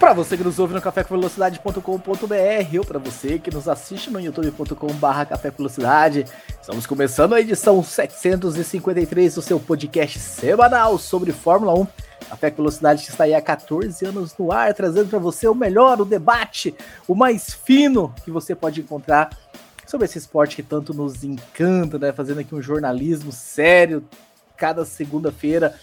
Para você que nos ouve no cafécomvelocidade.com.br ou para você que nos assiste no youtube.com.br Café com Velocidade, estamos começando a edição 753 do seu podcast semanal sobre Fórmula 1. Café com Velocidade está aí há 14 anos no ar, trazendo para você o melhor, o debate, o mais fino que você pode encontrar sobre esse esporte que tanto nos encanta, né? Fazendo aqui um jornalismo sério cada segunda-feira.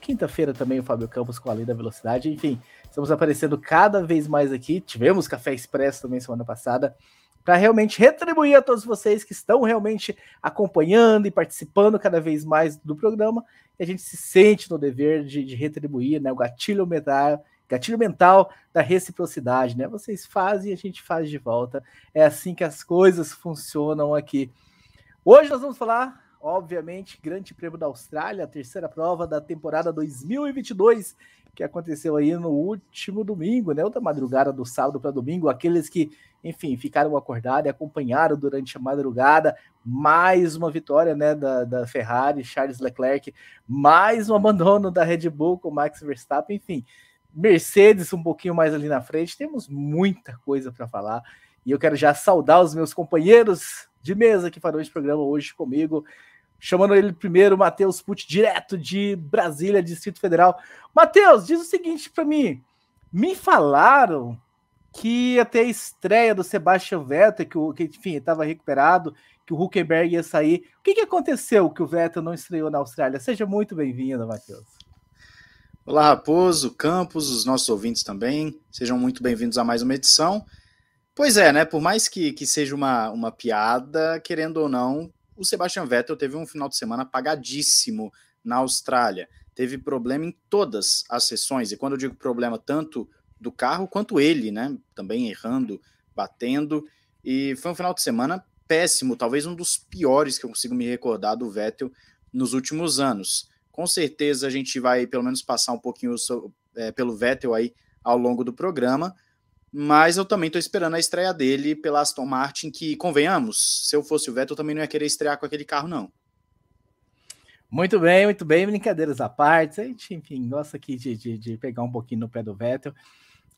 Quinta-feira também o Fábio Campos com a Lei da Velocidade, enfim. Estamos aparecendo cada vez mais aqui. Tivemos Café Expresso também semana passada, para realmente retribuir a todos vocês que estão realmente acompanhando e participando cada vez mais do programa. E a gente se sente no dever de, de retribuir né, o gatilho mental, gatilho mental da reciprocidade. Né? Vocês fazem e a gente faz de volta. É assim que as coisas funcionam aqui. Hoje nós vamos falar obviamente, Grande Prêmio da Austrália, a terceira prova da temporada 2022, que aconteceu aí no último domingo, né? Outra madrugada do sábado para domingo, aqueles que, enfim, ficaram acordados e acompanharam durante a madrugada, mais uma vitória, né, da, da Ferrari, Charles Leclerc, mais um abandono da Red Bull com Max Verstappen, enfim, Mercedes um pouquinho mais ali na frente, temos muita coisa para falar. E eu quero já saudar os meus companheiros de mesa que farão esse programa hoje comigo chamando ele primeiro, Matheus Pucci, direto de Brasília, Distrito Federal. Matheus, diz o seguinte para mim: me falaram que até a estreia do Sebastian Vettel, que, que enfim, estava recuperado, que o Huckenberg ia sair. O que, que aconteceu que o Vettel não estreou na Austrália? Seja muito bem-vindo, Matheus. Olá, Raposo, Campos, os nossos ouvintes também. Sejam muito bem-vindos a mais uma edição. Pois é, né? Por mais que, que seja uma, uma piada, querendo ou não, o Sebastian Vettel teve um final de semana apagadíssimo na Austrália. Teve problema em todas as sessões, e quando eu digo problema, tanto do carro quanto ele, né? Também errando, batendo. E foi um final de semana péssimo, talvez um dos piores que eu consigo me recordar do Vettel nos últimos anos. Com certeza a gente vai pelo menos passar um pouquinho é, pelo Vettel aí ao longo do programa, mas eu também estou esperando a estreia dele pela Aston Martin, que, convenhamos, se eu fosse o Vettel, também não ia querer estrear com aquele carro, não. Muito bem, muito bem, brincadeiras à parte. A gente, enfim, gosta aqui de, de, de pegar um pouquinho no pé do Vettel.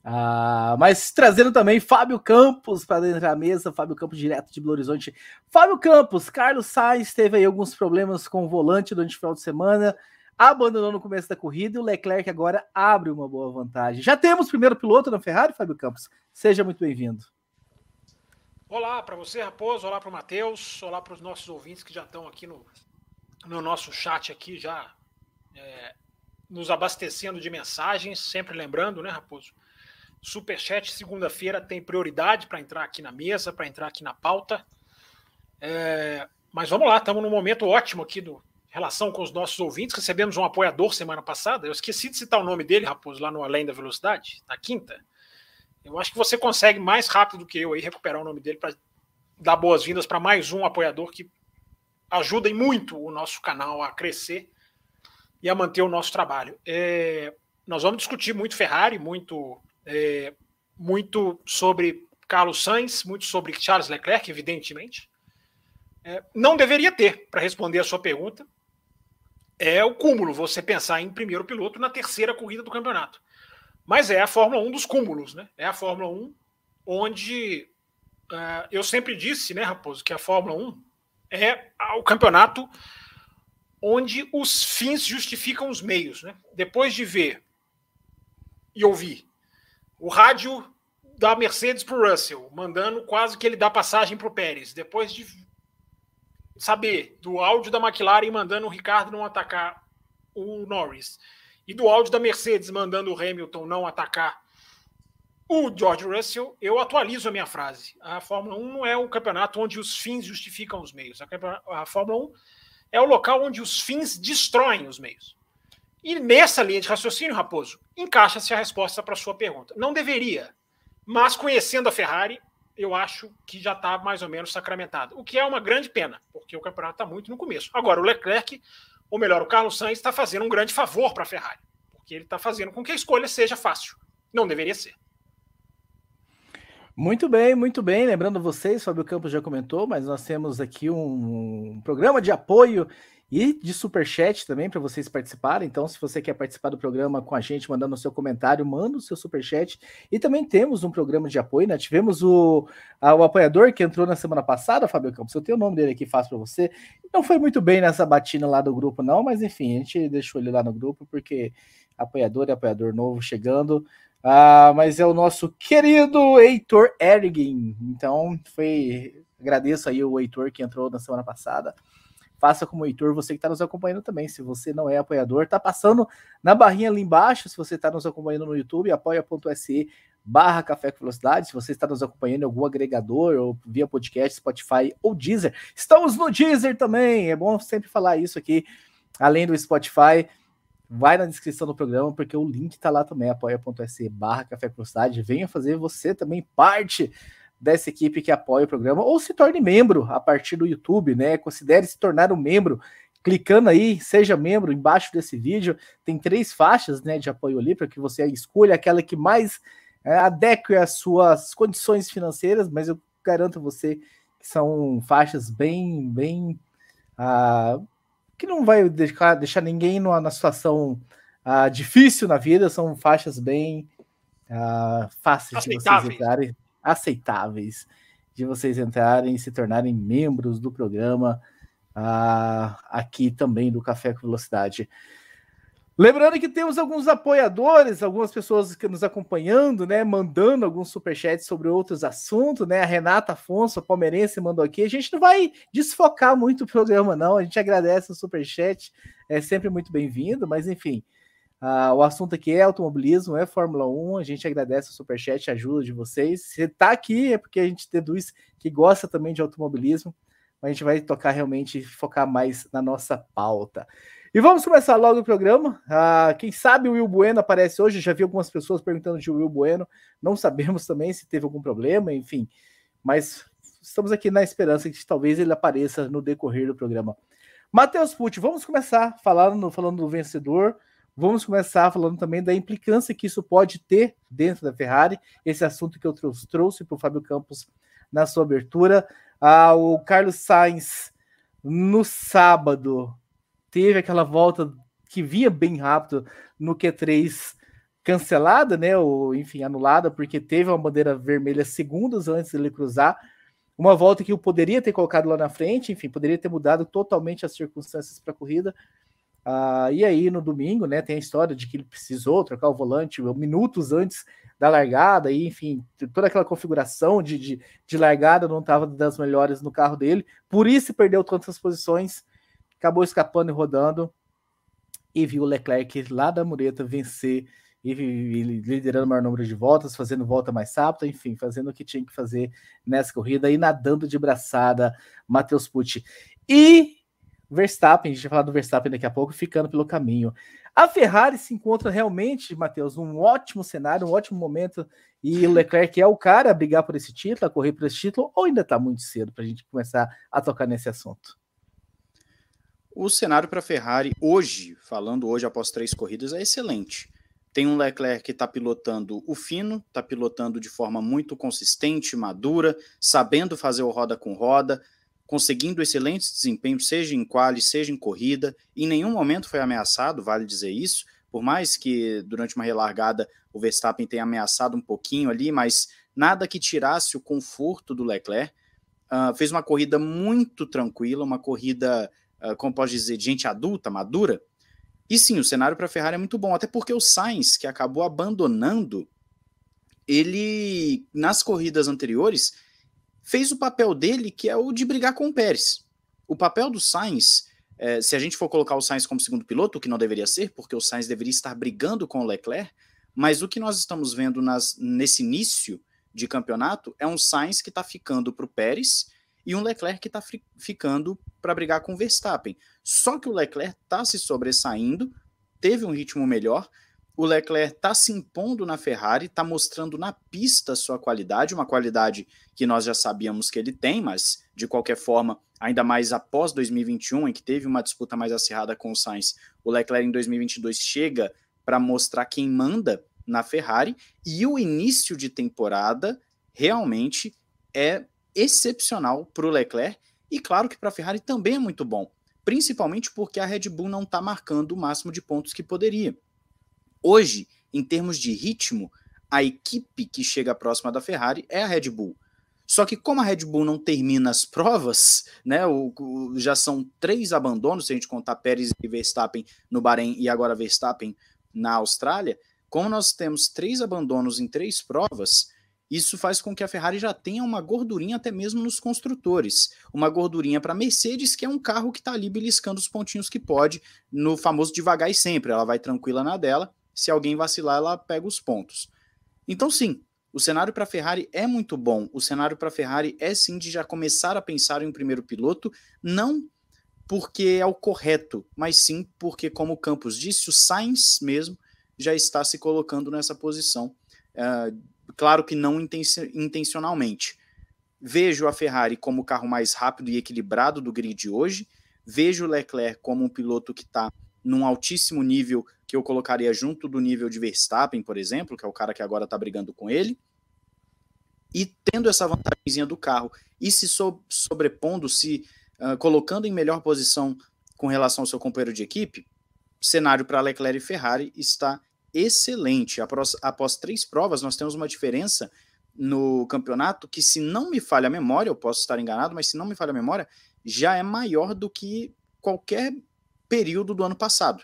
Ah, mas trazendo também Fábio Campos para dentro da mesa, Fábio Campos direto de Belo Horizonte. Fábio Campos, Carlos Sainz teve aí alguns problemas com o volante durante o final de semana abandonou no começo da corrida e o Leclerc agora abre uma boa vantagem. Já temos o primeiro piloto na Ferrari, Fábio Campos. Seja muito bem-vindo. Olá para você, Raposo. Olá para o Matheus. Olá para os nossos ouvintes que já estão aqui no, no nosso chat aqui, já é, nos abastecendo de mensagens. Sempre lembrando, né, Raposo? Superchat segunda-feira tem prioridade para entrar aqui na mesa, para entrar aqui na pauta. É, mas vamos lá, estamos num momento ótimo aqui do, relação com os nossos ouvintes. Recebemos um apoiador semana passada. Eu esqueci de citar o nome dele, Raposo, lá no Além da Velocidade, na quinta. Eu acho que você consegue mais rápido do que eu aí recuperar o nome dele para dar boas-vindas para mais um apoiador que ajuda muito o nosso canal a crescer e a manter o nosso trabalho. É, nós vamos discutir muito Ferrari, muito, é, muito sobre Carlos Sainz, muito sobre Charles Leclerc, evidentemente. É, não deveria ter, para responder a sua pergunta, é o cúmulo você pensar em primeiro piloto na terceira corrida do campeonato. Mas é a Fórmula 1 dos cúmulos, né? É a Fórmula 1 onde uh, eu sempre disse, né, Raposo, que a Fórmula 1 é o campeonato onde os fins justificam os meios, né? Depois de ver e ouvir o rádio da Mercedes para o Russell, mandando quase que ele dá passagem para o Pérez, depois de saber do áudio da McLaren mandando o Ricardo não atacar o Norris e do áudio da Mercedes mandando o Hamilton não atacar o George Russell, eu atualizo a minha frase. A Fórmula 1 não é o campeonato onde os fins justificam os meios. A, Fórmula 1 é o local onde os fins destroem os meios. E nessa linha de raciocínio, Raposo, encaixa-se a resposta para a sua pergunta. Não deveria, mas conhecendo a Ferrari, eu acho que já está mais ou menos sacramentado. O que é uma grande pena, porque o campeonato está muito no começo. Agora, o Leclerc, ou melhor, o Carlos Sainz está fazendo um grande favor para a Ferrari, porque ele está fazendo com que a escolha seja fácil. Não deveria ser. Muito bem, muito bem. Lembrando vocês, Fábio Campos já comentou, mas nós temos aqui um programa de apoio e de super chat também para vocês participarem. Então, se você quer participar do programa com a gente, mandando o seu comentário, manda o seu super chat. E também temos um programa de apoio, né? Tivemos o, a, o apoiador que entrou na semana passada, Fábio Campos. Eu tenho o nome dele aqui fácil para você. Não foi muito bem nessa batina lá do grupo, não, mas enfim, a gente deixou ele lá no grupo porque apoiador e apoiador novo chegando. Ah, mas é o nosso querido Heitor Ergin. Então, foi. Agradeço aí o Heitor que entrou na semana passada faça como o Heitor, você que está nos acompanhando também. Se você não é apoiador, está passando na barrinha ali embaixo. Se você está nos acompanhando no YouTube, apoia.se barra Café com Velocidade. Se você está nos acompanhando em algum agregador, ou via podcast, Spotify ou Deezer. Estamos no Deezer também. É bom sempre falar isso aqui. Além do Spotify, vai na descrição do programa, porque o link está lá também, apoia.se barra Café com Velocidade. Venha fazer você também parte dessa equipe que apoia o programa, ou se torne membro a partir do YouTube, né? Considere se tornar um membro clicando aí, seja membro embaixo desse vídeo. Tem três faixas né, de apoio ali para que você escolha aquela que mais é, adeque às suas condições financeiras, mas eu garanto a você que são faixas bem, bem. Uh, que não vai deixar, deixar ninguém numa, numa situação uh, difícil na vida, são faixas bem uh, fáceis de vocês entrarem aceitáveis de vocês entrarem e se tornarem membros do programa uh, aqui também do Café com Velocidade. Lembrando que temos alguns apoiadores, algumas pessoas que nos acompanhando, né, mandando alguns superchats sobre outros assuntos, né? A Renata Afonso, palmeirense, mandou aqui. A gente não vai desfocar muito o programa, não. A gente agradece o superchat, é sempre muito bem-vindo, mas enfim, Uh, o assunto aqui é automobilismo, é Fórmula 1. A gente agradece o superchat, a ajuda de vocês. Se está aqui é porque a gente deduz que gosta também de automobilismo. A gente vai tocar realmente, focar mais na nossa pauta. E vamos começar logo o programa. Uh, quem sabe o Will Bueno aparece hoje. Já vi algumas pessoas perguntando de Will Bueno. Não sabemos também se teve algum problema, enfim. Mas estamos aqui na esperança que talvez ele apareça no decorrer do programa. Matheus Pucci, vamos começar falando, falando do vencedor. Vamos começar falando também da implicância que isso pode ter dentro da Ferrari, esse assunto que eu trouxe para o Fábio Campos na sua abertura. Ah, o Carlos Sainz, no sábado, teve aquela volta que vinha bem rápido no Q3 cancelada, né? Ou enfim, anulada, porque teve uma bandeira vermelha segundos antes dele cruzar. Uma volta que eu poderia ter colocado lá na frente, enfim, poderia ter mudado totalmente as circunstâncias para a corrida. Ah, e aí, no domingo, né, tem a história de que ele precisou trocar o volante minutos antes da largada, e enfim, toda aquela configuração de, de, de largada não estava das melhores no carro dele, por isso perdeu tantas posições, acabou escapando e rodando, e viu o Leclerc lá da mureta vencer e, e liderando o maior número de voltas, fazendo volta mais rápida, enfim, fazendo o que tinha que fazer nessa corrida e nadando de braçada, Matheus Pucci. E Verstappen, a gente vai falar do Verstappen daqui a pouco, ficando pelo caminho. A Ferrari se encontra realmente, Matheus, um ótimo cenário, um ótimo momento, e o Leclerc é o cara a brigar por esse título, a correr por esse título, ou ainda está muito cedo para a gente começar a tocar nesse assunto? O cenário para a Ferrari hoje, falando hoje após três corridas, é excelente. Tem um Leclerc que está pilotando o fino, está pilotando de forma muito consistente, madura, sabendo fazer o roda com roda, conseguindo excelentes desempenhos, seja em quali, seja em corrida. Em nenhum momento foi ameaçado, vale dizer isso. Por mais que durante uma relargada o Verstappen tenha ameaçado um pouquinho ali, mas nada que tirasse o conforto do Leclerc. Uh, fez uma corrida muito tranquila, uma corrida, uh, como pode dizer, de gente adulta, madura. E sim, o cenário para a Ferrari é muito bom, até porque o Sainz, que acabou abandonando, ele, nas corridas anteriores, fez o papel dele, que é o de brigar com o Pérez. O papel do Sainz, é, se a gente for colocar o Sainz como segundo piloto, o que não deveria ser, porque o Sainz deveria estar brigando com o Leclerc, mas o que nós estamos vendo nas, nesse início de campeonato é um Sainz que está ficando para o Pérez e um Leclerc que está ficando para brigar com o Verstappen. Só que o Leclerc está se sobressaindo, teve um ritmo melhor, o Leclerc está se impondo na Ferrari, está mostrando na pista sua qualidade, uma qualidade que nós já sabíamos que ele tem, mas de qualquer forma, ainda mais após 2021, em que teve uma disputa mais acirrada com o Sainz, o Leclerc em 2022 chega para mostrar quem manda na Ferrari e o início de temporada realmente é excepcional para o Leclerc e claro que para a Ferrari também é muito bom, principalmente porque a Red Bull não está marcando o máximo de pontos que poderia. Hoje, em termos de ritmo, a equipe que chega próxima da Ferrari é a Red Bull. Só que como a Red Bull não termina as provas, né, o, o, já são três abandonos, se a gente contar Pérez e Verstappen no Bahrein e agora Verstappen na Austrália, como nós temos três abandonos em três provas, isso faz com que a Ferrari já tenha uma gordurinha até mesmo nos construtores. Uma gordurinha para a Mercedes, que é um carro que está ali beliscando os pontinhos que pode, no famoso devagar e sempre. Ela vai tranquila na dela, se alguém vacilar, ela pega os pontos. Então, sim, o cenário para a Ferrari é muito bom. O cenário para a Ferrari é sim de já começar a pensar em um primeiro piloto, não porque é o correto, mas sim porque, como o Campos disse, o Sainz mesmo já está se colocando nessa posição. Uh, claro que não intencionalmente. Vejo a Ferrari como o carro mais rápido e equilibrado do grid hoje. Vejo o Leclerc como um piloto que está num altíssimo nível que eu colocaria junto do nível de Verstappen, por exemplo, que é o cara que agora está brigando com ele. E tendo essa vantagem do carro e se so sobrepondo, se uh, colocando em melhor posição com relação ao seu companheiro de equipe, cenário para Leclerc e Ferrari está excelente. Após, após três provas, nós temos uma diferença no campeonato que, se não me falha a memória, eu posso estar enganado, mas se não me falha a memória, já é maior do que qualquer período do ano passado.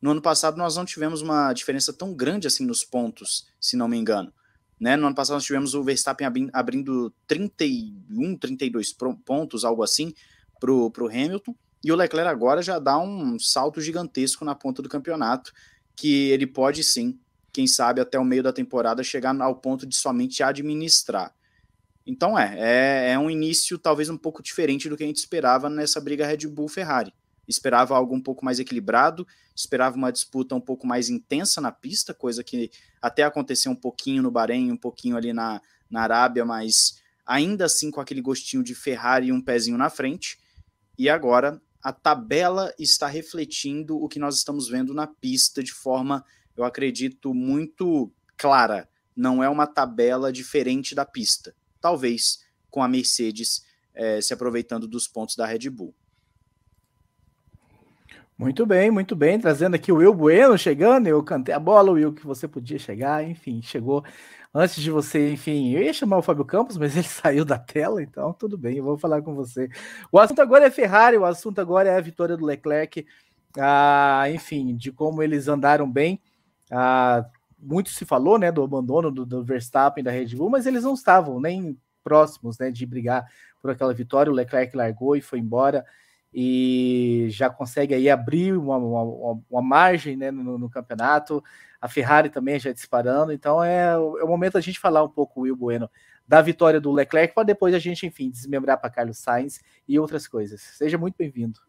No ano passado nós não tivemos uma diferença tão grande assim nos pontos, se não me engano. Né? No ano passado nós tivemos o Verstappen abrindo 31, 32 pontos, algo assim, para o Hamilton, e o Leclerc agora já dá um salto gigantesco na ponta do campeonato, que ele pode sim, quem sabe até o meio da temporada, chegar ao ponto de somente administrar. Então é, é, é um início talvez um pouco diferente do que a gente esperava nessa briga Red Bull-Ferrari esperava algo um pouco mais equilibrado, esperava uma disputa um pouco mais intensa na pista, coisa que até aconteceu um pouquinho no Bahrein, um pouquinho ali na, na Arábia, mas ainda assim com aquele gostinho de Ferrari e um pezinho na frente. E agora a tabela está refletindo o que nós estamos vendo na pista de forma, eu acredito, muito clara. Não é uma tabela diferente da pista. Talvez com a Mercedes eh, se aproveitando dos pontos da Red Bull. Muito bem, muito bem. Trazendo aqui o Will Bueno chegando. Eu cantei a bola, Will, que você podia chegar. Enfim, chegou antes de você. Enfim, eu ia chamar o Fábio Campos, mas ele saiu da tela, então tudo bem, eu vou falar com você. O assunto agora é Ferrari, o assunto agora é a vitória do Leclerc. Ah, enfim, de como eles andaram bem. Ah, muito se falou né, do abandono do, do Verstappen da Red Bull, mas eles não estavam nem próximos né, de brigar por aquela vitória. O Leclerc largou e foi embora e já consegue aí abrir uma, uma, uma margem né, no, no, campeonato. A Ferrari também já disparando, então é, é o momento a gente falar um pouco, Will Bueno, da vitória do Leclerc, para depois a gente, enfim, desmembrar para Carlos Sainz e outras coisas. Seja muito bem-vindo.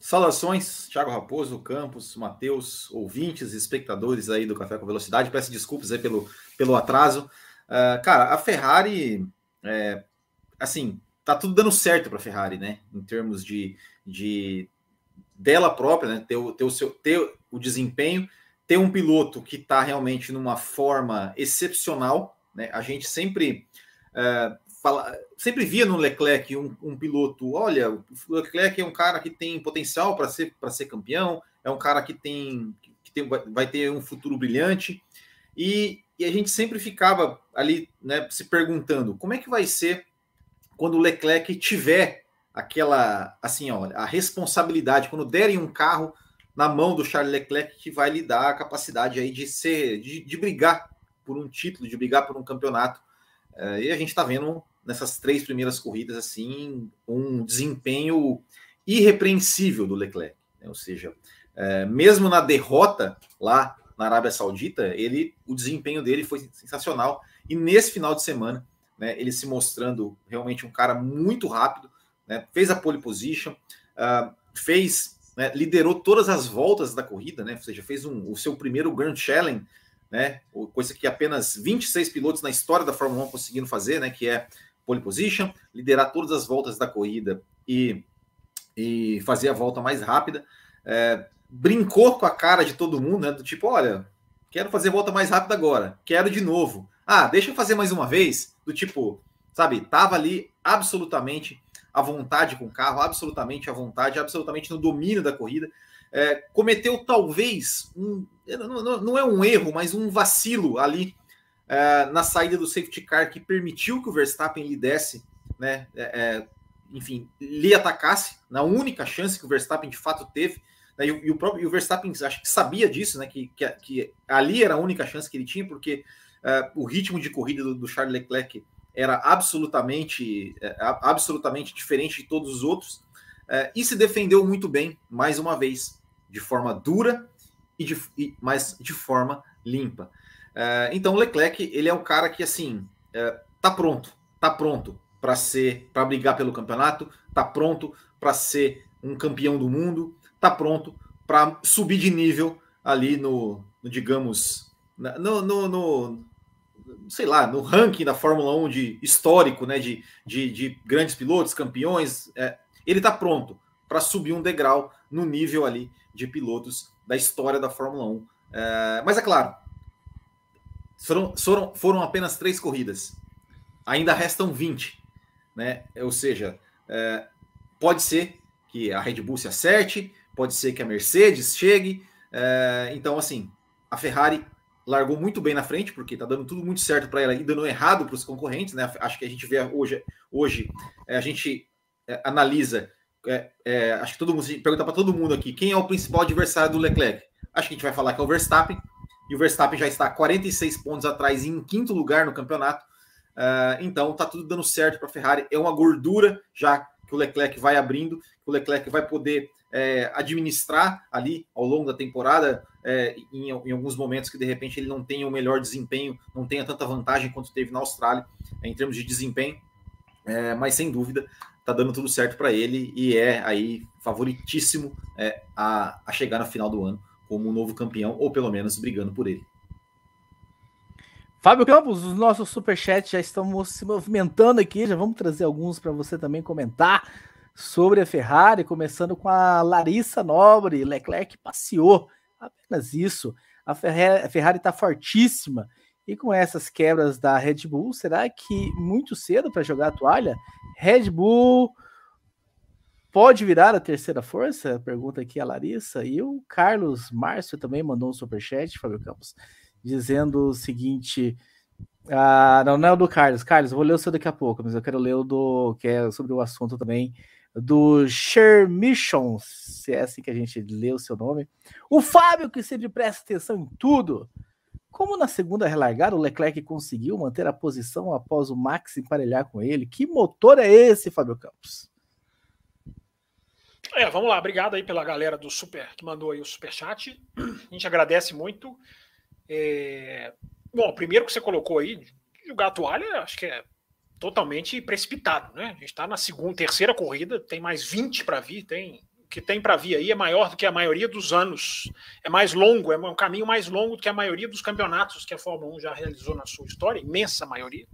Saudações, Thiago Raposo, Campos, Matheus, ouvintes, espectadores aí do Café com Velocidade. Peço desculpas aí pelo, pelo atraso. Uh, cara, a Ferrari, é, assim, tá tudo dando certo para a Ferrari, né? Em termos de, de dela própria, né? Ter o, ter o seu ter o desempenho, ter um piloto que está realmente numa forma excepcional, né? A gente sempre uh, fala, sempre via no Leclerc um, um, piloto, olha, o Leclerc é um cara que tem potencial para ser para ser campeão, é um cara que tem que tem, vai ter um futuro brilhante e, e a gente sempre ficava ali, né, se perguntando como é que vai ser quando o Leclerc tiver aquela, assim, ó, a responsabilidade, quando derem um carro na mão do Charles Leclerc, que vai lhe dar a capacidade aí de ser, de, de brigar por um título, de brigar por um campeonato. É, e a gente está vendo nessas três primeiras corridas, assim, um desempenho irrepreensível do Leclerc. Né? Ou seja, é, mesmo na derrota lá na Arábia Saudita, ele, o desempenho dele foi sensacional. E nesse final de semana, né, ele se mostrando realmente um cara muito rápido, né, fez a pole position, uh, fez né, liderou todas as voltas da corrida, né? Ou seja, fez um, o seu primeiro Grand Challenge, né? Coisa que apenas 26 pilotos na história da Fórmula 1 conseguiram fazer, né? Que é pole position, liderar todas as voltas da corrida e, e fazer a volta mais rápida. É, brincou com a cara de todo mundo, né? Do tipo, olha, quero fazer a volta mais rápida agora, quero de novo. Ah, deixa eu fazer mais uma vez. Do tipo, sabe, tava ali absolutamente à vontade com o carro, absolutamente à vontade, absolutamente no domínio da corrida. É, cometeu talvez um, não, não, é um erro, mas um vacilo ali é, na saída do safety car que permitiu que o Verstappen lhe desse, né, é, é enfim, lhe atacasse na única chance que o Verstappen de fato teve. Né, e, e, o próprio e o Verstappen acho que sabia disso, né, que, que, que ali era a única chance que ele tinha, porque o ritmo de corrida do, do Charles Leclerc era absolutamente, é, absolutamente diferente de todos os outros é, e se defendeu muito bem, mais uma vez, de forma dura e de, e, mas de forma limpa. É, então o Leclerc ele é um cara que assim tá pronto, tá pronto para ser, para brigar pelo campeonato, tá pronto para ser um campeão do mundo, tá pronto para subir de nível ali no, no digamos, no, no, no, sei lá, no ranking da Fórmula 1 de histórico, né, de, de, de grandes pilotos, campeões, é, ele está pronto para subir um degrau no nível ali de pilotos da história da Fórmula 1. É, mas é claro, foram, foram, foram apenas três corridas. Ainda restam 20. Né? Ou seja, é, pode ser que a Red Bull se acerte, pode ser que a Mercedes chegue. É, então, assim, a Ferrari largou muito bem na frente, porque está dando tudo muito certo para ela e dando errado para os concorrentes, né? Acho que a gente vê hoje, hoje é, a gente é, analisa, é, é acho que todo mundo, pergunta para todo mundo aqui, quem é o principal adversário do Leclerc? Acho que a gente vai falar que é o Verstappen, e o Verstappen já está 46 pontos atrás em quinto lugar no campeonato. Uh, então tá tudo dando certo para a Ferrari. É uma gordura já que o Leclerc vai abrindo, que o Leclerc vai poder é, administrar ali ao longo da temporada, é, em, em, alguns momentos que de repente ele não tenha o melhor desempenho, não tenha tanta vantagem quanto teve na Austrália, em termos de desempenho, é, mas sem dúvida tá dando tudo certo para ele e é aí favoritíssimo é, a, a chegar na final do ano como um novo campeão, ou pelo menos brigando por ele. Fábio Campos, os nossos superchats já estão se movimentando aqui, já vamos trazer alguns para você também comentar sobre a Ferrari, começando com a Larissa Nobre. Leclerc passeou, apenas isso. A Ferrari está fortíssima. E com essas quebras da Red Bull, será que muito cedo para jogar a toalha? Red Bull pode virar a terceira força? Pergunta aqui a Larissa. E o Carlos Márcio também mandou um superchat, Fábio Campos, dizendo o seguinte. Ah, não, não é o do Carlos. Carlos, vou ler o seu daqui a pouco, mas eu quero ler o do que é sobre o assunto também do Shermission, se é assim que a gente lê o seu nome. O Fábio, que sempre presta atenção em tudo. Como na segunda relargada o Leclerc conseguiu manter a posição após o Max emparelhar com ele? Que motor é esse, Fábio Campos? É, vamos lá. Obrigado aí pela galera do Super que mandou aí o super chat. A gente agradece muito. É... Bom, primeiro que você colocou aí, jogar a toalha, acho que é totalmente precipitado, né? A gente está na segunda, terceira corrida, tem mais 20 para vir, tem o que tem para vir aí é maior do que a maioria dos anos, é mais longo, é um caminho mais longo do que a maioria dos campeonatos que a Fórmula 1 já realizou na sua história, imensa maioria.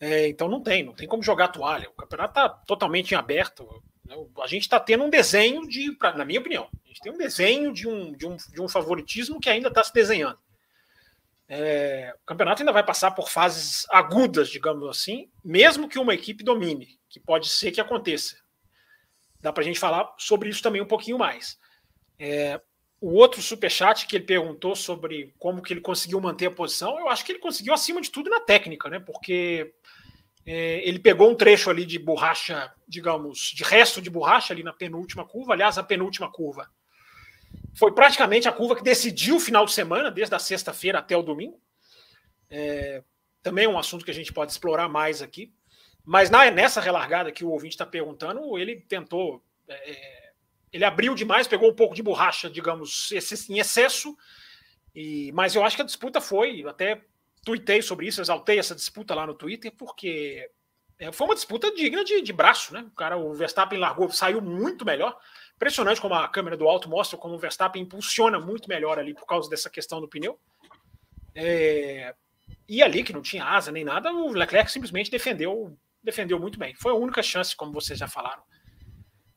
É, então não tem, não tem como jogar toalha. O campeonato está totalmente em aberto. Né? A gente está tendo um desenho de, pra, na minha opinião, a gente tem um desenho de um, de um, de um favoritismo que ainda está se desenhando. É, o campeonato ainda vai passar por fases agudas, digamos assim, mesmo que uma equipe domine, que pode ser que aconteça. Dá para a gente falar sobre isso também um pouquinho mais. É, o outro superchat que ele perguntou sobre como que ele conseguiu manter a posição, eu acho que ele conseguiu acima de tudo na técnica, né? Porque é, ele pegou um trecho ali de borracha, digamos, de resto de borracha ali na penúltima curva, aliás, a penúltima curva foi praticamente a curva que decidiu o final de semana, desde a sexta-feira até o domingo. É, também é um assunto que a gente pode explorar mais aqui. Mas na, nessa relargada que o ouvinte está perguntando, ele tentou. É, é, ele abriu demais, pegou um pouco de borracha, digamos, em excesso. E, mas eu acho que a disputa foi. Até tuitei sobre isso, exaltei essa disputa lá no Twitter, porque é, foi uma disputa digna de, de braço, né? O cara, o Verstappen largou, saiu muito melhor Impressionante como a câmera do alto mostra como o Verstappen impulsiona muito melhor ali por causa dessa questão do pneu. É, e ali, que não tinha asa nem nada, o Leclerc simplesmente defendeu, defendeu muito bem. Foi a única chance, como vocês já falaram,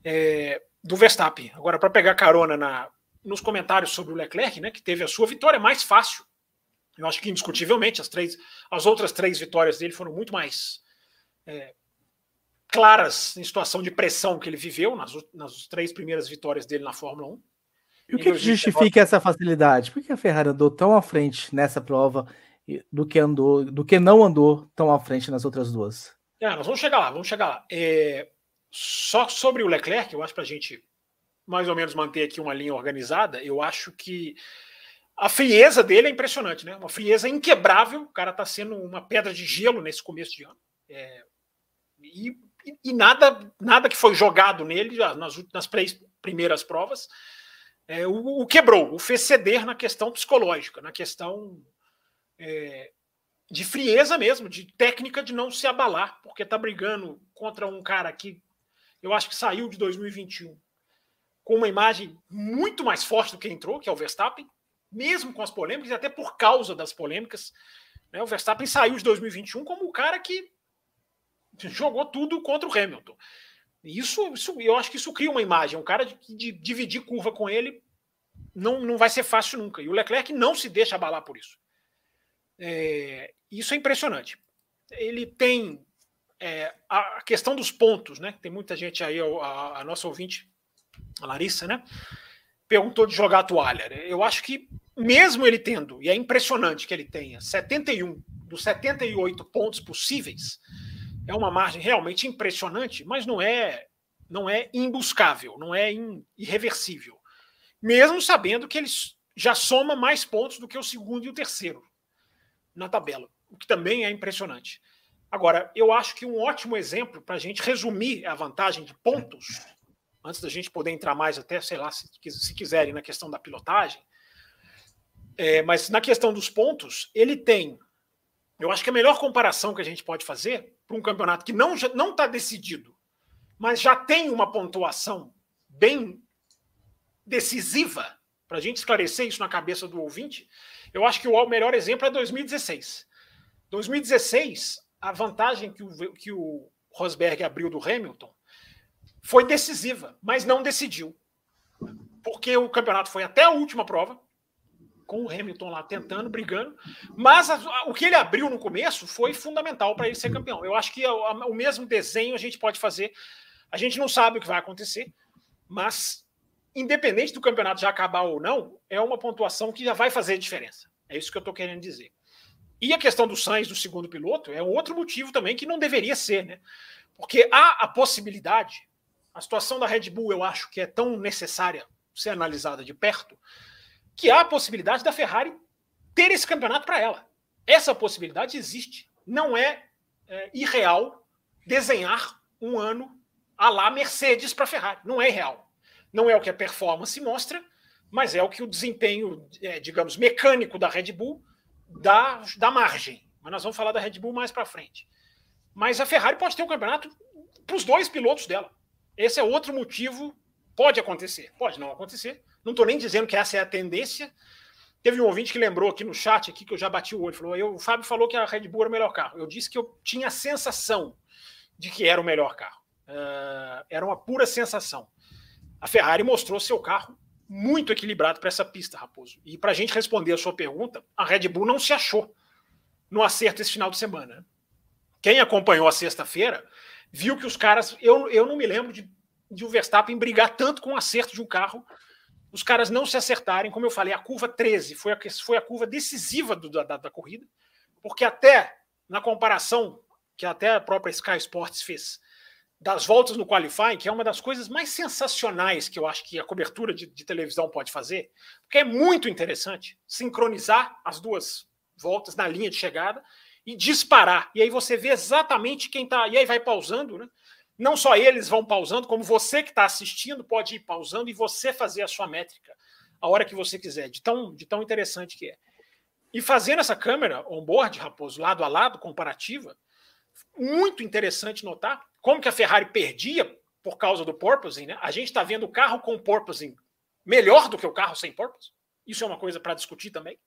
é, do Verstappen. Agora, para pegar carona na, nos comentários sobre o Leclerc, né, que teve a sua vitória mais fácil. Eu acho que indiscutivelmente as três, as outras três vitórias dele foram muito mais é, claras em situação de pressão que ele viveu nas, nas três primeiras vitórias dele na Fórmula 1. E o que, que justifica essa facilidade? Por que a Ferrari andou tão à frente nessa prova do que andou, do que não andou tão à frente nas outras duas? É, nós vamos chegar lá, vamos chegar lá. É, só sobre o Leclerc, eu acho para a gente mais ou menos manter aqui uma linha organizada, eu acho que a frieza dele é impressionante, né? Uma frieza inquebrável. O cara está sendo uma pedra de gelo nesse começo de ano. É, e, e, nada, nada que foi jogado nele nas, nas primeiras provas é, o, o, quebrou, o fez ceder na questão psicológica, na questão é, de frieza mesmo, de técnica de não se abalar, porque está brigando contra um cara que eu acho que saiu de 2021 com uma imagem muito mais forte do que entrou, que é o Verstappen, mesmo com as polêmicas, e até por causa das polêmicas. Né, o Verstappen saiu de 2021 como o cara que jogou tudo contra o Hamilton. Isso, isso eu acho que isso cria uma imagem. Um cara de, de dividir curva com ele não, não vai ser fácil nunca. E o Leclerc não se deixa abalar por isso. É, isso é impressionante. Ele tem é, a questão dos pontos, né? Tem muita gente aí, a, a nossa ouvinte a Larissa, né? Perguntou de jogar a toalha. Eu acho que, mesmo ele tendo, e é impressionante que ele tenha 71 dos 78 pontos possíveis, é uma margem realmente impressionante, mas não é não é imbuscável, não é irreversível. Mesmo sabendo que ele já soma mais pontos do que o segundo e o terceiro na tabela, o que também é impressionante. Agora, eu acho que um ótimo exemplo para a gente resumir a vantagem de pontos antes da gente poder entrar mais até, sei lá, se, se quiserem, na questão da pilotagem. É, mas na questão dos pontos, ele tem. Eu acho que a melhor comparação que a gente pode fazer para um campeonato que não não está decidido, mas já tem uma pontuação bem decisiva, para a gente esclarecer isso na cabeça do ouvinte, eu acho que o melhor exemplo é 2016. 2016, a vantagem que o, que o Rosberg abriu do Hamilton foi decisiva, mas não decidiu. Porque o campeonato foi até a última prova, com o Hamilton lá tentando, brigando, mas a, o que ele abriu no começo foi fundamental para ele ser campeão. Eu acho que a, a, o mesmo desenho a gente pode fazer. A gente não sabe o que vai acontecer, mas independente do campeonato já acabar ou não, é uma pontuação que já vai fazer diferença. É isso que eu estou querendo dizer. E a questão do Sainz, do segundo piloto, é outro motivo também que não deveria ser, né? Porque há a possibilidade a situação da Red Bull eu acho que é tão necessária ser analisada de perto que há a possibilidade da Ferrari ter esse campeonato para ela. Essa possibilidade existe. Não é, é irreal desenhar um ano a lá Mercedes para Ferrari. Não é irreal. Não é o que a performance mostra, mas é o que o desempenho, é, digamos, mecânico da Red Bull dá, dá margem. Mas nós vamos falar da Red Bull mais para frente. Mas a Ferrari pode ter um campeonato para os dois pilotos dela. Esse é outro motivo. Pode acontecer, pode não acontecer. Não estou nem dizendo que essa é a tendência. Teve um ouvinte que lembrou aqui no chat aqui que eu já bati o olho. Falou, eu, o Fábio falou que a Red Bull era o melhor carro. Eu disse que eu tinha a sensação de que era o melhor carro. Uh, era uma pura sensação. A Ferrari mostrou seu carro muito equilibrado para essa pista, Raposo. E para a gente responder a sua pergunta, a Red Bull não se achou no acerto esse final de semana. Quem acompanhou a sexta-feira viu que os caras. Eu, eu não me lembro de, de o Verstappen brigar tanto com o acerto de um carro. Os caras não se acertarem, como eu falei, a curva 13 foi a, foi a curva decisiva do, da, da corrida, porque até na comparação que até a própria Sky Sports fez das voltas no qualifying, que é uma das coisas mais sensacionais que eu acho que a cobertura de, de, televisão pode fazer, porque é muito interessante sincronizar as duas voltas na linha de chegada e disparar. E aí você vê exatamente quem está. E aí vai pausando, né? Não só eles vão pausando, como você que está assistindo pode ir pausando e você fazer a sua métrica a hora que você quiser, de tão, de tão interessante que é. E fazendo essa câmera on-board, Raposo, lado a lado, comparativa, muito interessante notar como que a Ferrari perdia por causa do porpoising, né? A gente está vendo o carro com porpoising melhor do que o carro sem porpoise. Isso é uma coisa para discutir também.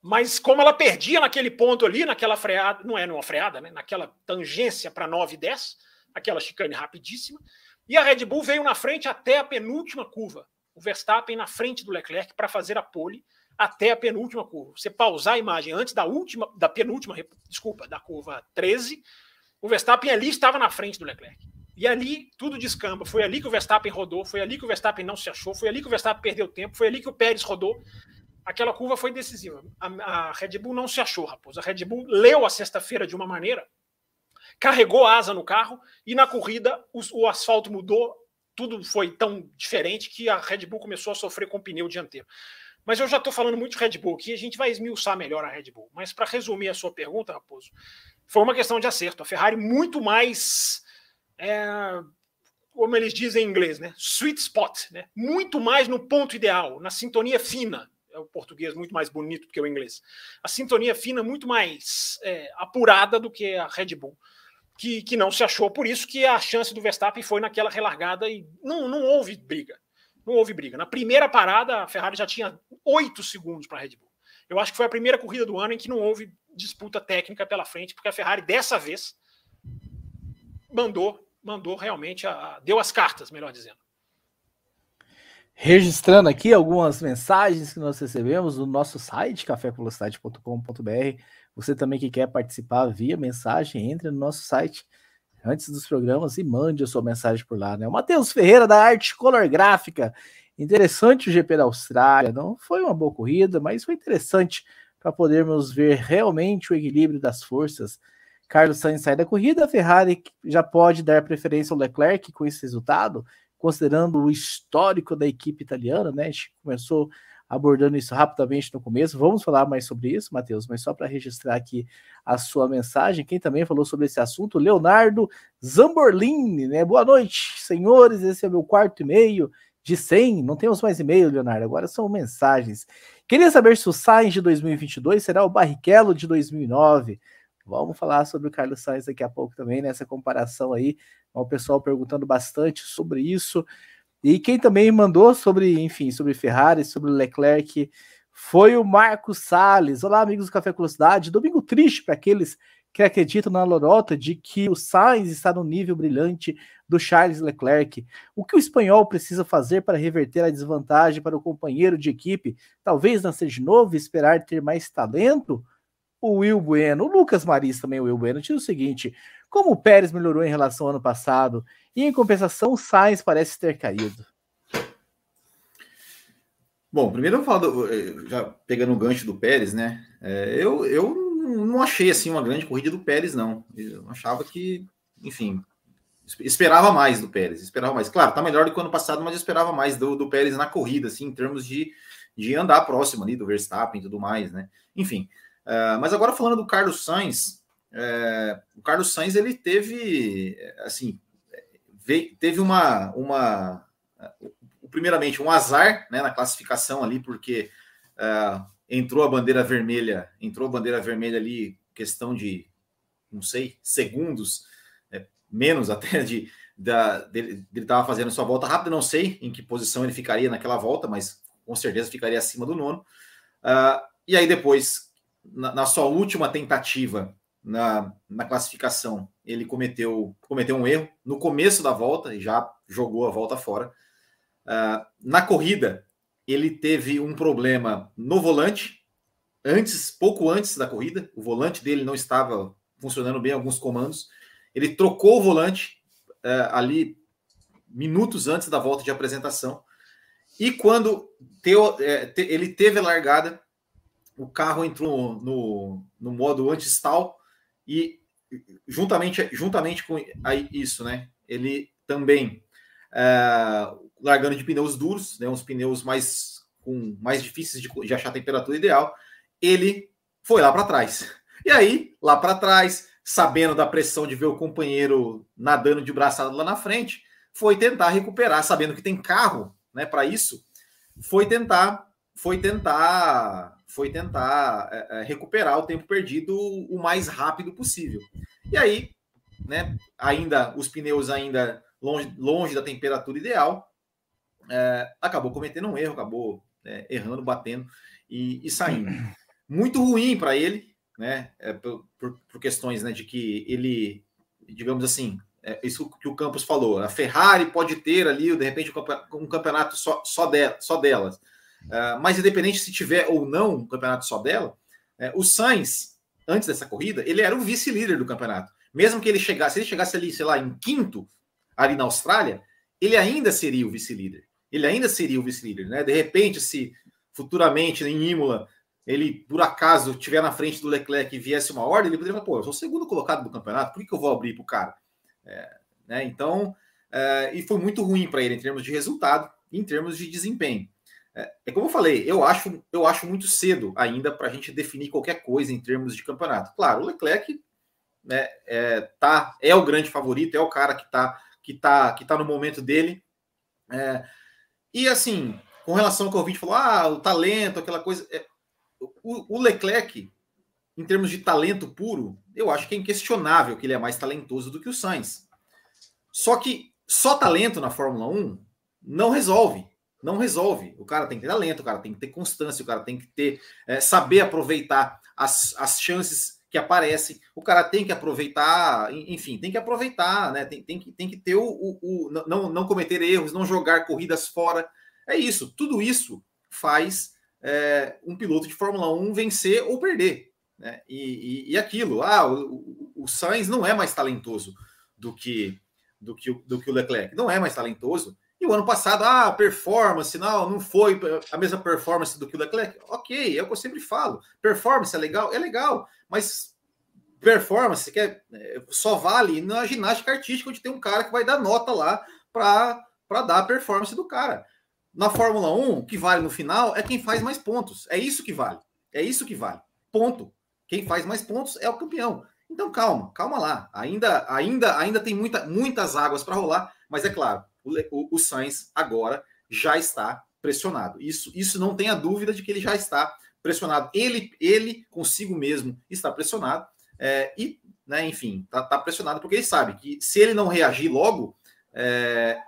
Mas como ela perdia naquele ponto ali, naquela freada, não é numa freada, né? Naquela tangência para 9 e 10, aquela chicane rapidíssima, e a Red Bull veio na frente até a penúltima curva. O Verstappen na frente do Leclerc para fazer a pole até a penúltima curva. Você pausar a imagem antes da última, da penúltima, desculpa, da curva 13, o Verstappen ali estava na frente do Leclerc. E ali tudo descamba. Foi ali que o Verstappen rodou, foi ali que o Verstappen não se achou, foi ali que o Verstappen perdeu tempo, foi ali que o Pérez rodou. Aquela curva foi decisiva. A, a Red Bull não se achou, Raposo. A Red Bull leu a sexta-feira de uma maneira, carregou asa no carro e na corrida o, o asfalto mudou, tudo foi tão diferente que a Red Bull começou a sofrer com o pneu dianteiro. Mas eu já estou falando muito de Red Bull aqui, a gente vai esmiuçar melhor a Red Bull. Mas para resumir a sua pergunta, Raposo, foi uma questão de acerto. A Ferrari muito mais, é, como eles dizem em inglês, né? Sweet spot, né? Muito mais no ponto ideal, na sintonia fina. É o português muito mais bonito do que o inglês. A sintonia fina muito mais é, apurada do que a Red Bull. Que, que não se achou, por isso que a chance do Verstappen foi naquela relargada e não, não houve briga. Não houve briga. Na primeira parada, a Ferrari já tinha oito segundos para a Red Bull. Eu acho que foi a primeira corrida do ano em que não houve disputa técnica pela frente, porque a Ferrari dessa vez mandou, mandou realmente a, deu as cartas, melhor dizendo. Registrando aqui algumas mensagens que nós recebemos no nosso site cafévelocidade.com.br. Você também que quer participar via mensagem, entre no nosso site antes dos programas e mande a sua mensagem por lá, né? O Matheus Ferreira da Arte Color Gráfica. Interessante o GP da Austrália. Não foi uma boa corrida, mas foi interessante para podermos ver realmente o equilíbrio das forças. Carlos Sainz sai da corrida, a Ferrari já pode dar preferência ao Leclerc com esse resultado, considerando o histórico da equipe italiana, né? A gente começou abordando isso rapidamente no começo. Vamos falar mais sobre isso, Matheus, mas só para registrar aqui a sua mensagem. Quem também falou sobre esse assunto, Leonardo Zamborlini, né? Boa noite, senhores. Esse é meu quarto e-mail de 100. Não temos mais e-mail, Leonardo, agora são mensagens. Queria saber se o Sainz de 2022 será o Barrichello de 2009. Vamos falar sobre o Carlos Sainz daqui a pouco também, nessa comparação aí. O pessoal perguntando bastante sobre isso. E quem também mandou sobre, enfim, sobre Ferrari, sobre Leclerc, foi o Marcos Salles. Olá, amigos do Café Velocidade. Domingo triste para aqueles que acreditam na lorota de que o Sainz está no nível brilhante do Charles Leclerc. O que o espanhol precisa fazer para reverter a desvantagem para o companheiro de equipe? Talvez nascer de novo e esperar ter mais talento? O Will Bueno, o Lucas Maris também, o Will Bueno, diz o seguinte: como o Pérez melhorou em relação ao ano passado, e em compensação, o Sainz parece ter caído. Bom, primeiro eu falo, eh, já pegando o gancho do Pérez, né? É, eu, eu não achei assim uma grande corrida do Pérez, não. Eu achava que, enfim, esperava mais do Pérez, esperava mais. Claro, tá melhor do que o ano passado, mas esperava mais do, do Pérez na corrida, assim, em termos de, de andar próximo ali do Verstappen e tudo mais, né? Enfim. Uh, mas agora falando do Carlos Sainz, uh, o Carlos Sainz ele teve, assim, veio, teve uma, uma, primeiramente um azar, né, na classificação ali, porque uh, entrou a bandeira vermelha, entrou a bandeira vermelha ali, questão de, não sei, segundos menos até de da, dele estava fazendo sua volta rápida, não sei em que posição ele ficaria naquela volta, mas com certeza ficaria acima do nono. Uh, e aí depois, na, na, sua última tentativa na, na classificação, ele cometeu, cometeu um erro no começo da volta e já jogou a volta fora. Uh, na corrida, ele teve um problema no volante, antes, pouco antes da corrida, o volante dele não estava funcionando bem alguns comandos, ele trocou o volante uh, ali minutos antes da volta de apresentação. E quando teu, é, te, ele teve a largada, o carro entrou no, no modo anti-stall e juntamente, juntamente com isso, né? Ele também uh, largando de pneus duros, né? Uns pneus mais com mais difíceis de, de achar a temperatura ideal, ele foi lá para trás. E aí, lá para trás, sabendo da pressão de ver o companheiro nadando de braçada lá na frente, foi tentar recuperar, sabendo que tem carro, né, para isso, foi tentar, foi tentar, foi tentar é, é, recuperar o tempo perdido o mais rápido possível. E aí, né, ainda os pneus ainda longe, longe da temperatura ideal, é, acabou cometendo um erro, acabou é, errando, batendo e, e, saindo. Muito ruim para ele, né? É, por, por, questões né, de que ele, digamos assim, é, isso que o Campos falou, a Ferrari pode ter ali, de repente, um campeonato só, só, de, só delas. Uh, mas independente se tiver ou não um campeonato só dela, é, o Sainz, antes dessa corrida, ele era o vice-líder do campeonato. Mesmo que ele chegasse, se ele chegasse ali, sei lá, em quinto, ali na Austrália, ele ainda seria o vice-líder. Ele ainda seria o vice-líder, né? De repente, se futuramente em Imola ele por acaso estiver na frente do Leclerc e viesse uma ordem, ele poderia falar, pô, eu sou o segundo colocado do campeonato, por que, que eu vou abrir para o cara? É, né? Então, é, e foi muito ruim para ele em termos de resultado em termos de desempenho. É, é, como eu falei, eu acho, eu acho muito cedo ainda para a gente definir qualquer coisa em termos de campeonato. Claro, o Leclerc né, é, tá, é o grande favorito, é o cara que está que tá, que tá no momento dele. É, e assim, com relação ao que o ouvinte falou, ah, o talento, aquela coisa. É, o, o, Leclerc, em termos de talento puro, eu acho que é inquestionável que ele é mais talentoso do que o Sainz. Só que só talento na Fórmula 1 não resolve. Não resolve. O cara tem que ter talento, o cara tem que ter constância, o cara tem que ter é, saber aproveitar as, as chances que aparecem. O cara tem que aproveitar, enfim, tem que aproveitar, né? Tem, tem, que, tem que ter o, o, o, não, não cometer erros, não jogar corridas fora. É isso. Tudo isso faz é, um piloto de Fórmula 1 vencer ou perder. Né? E, e, e aquilo, ah, o, o, Sainz não é mais talentoso do que, do, que, do que o Leclerc. Não é mais talentoso. E o ano passado, ah, performance, não, não foi a mesma performance do que o Leclerc. Ok, é o que eu sempre falo. Performance é legal? É legal, mas performance que é, só vale na ginástica artística, onde tem um cara que vai dar nota lá para dar a performance do cara. Na Fórmula 1, o que vale no final é quem faz mais pontos. É isso que vale. É isso que vale. Ponto. Quem faz mais pontos é o campeão. Então calma, calma lá. Ainda ainda ainda tem muita, muitas águas para rolar, mas é claro, o, o Sainz agora já está pressionado. Isso, isso não tenha dúvida de que ele já está pressionado. Ele, ele consigo mesmo está pressionado. É, e, né, enfim, está tá pressionado porque ele sabe que se ele não reagir logo, é,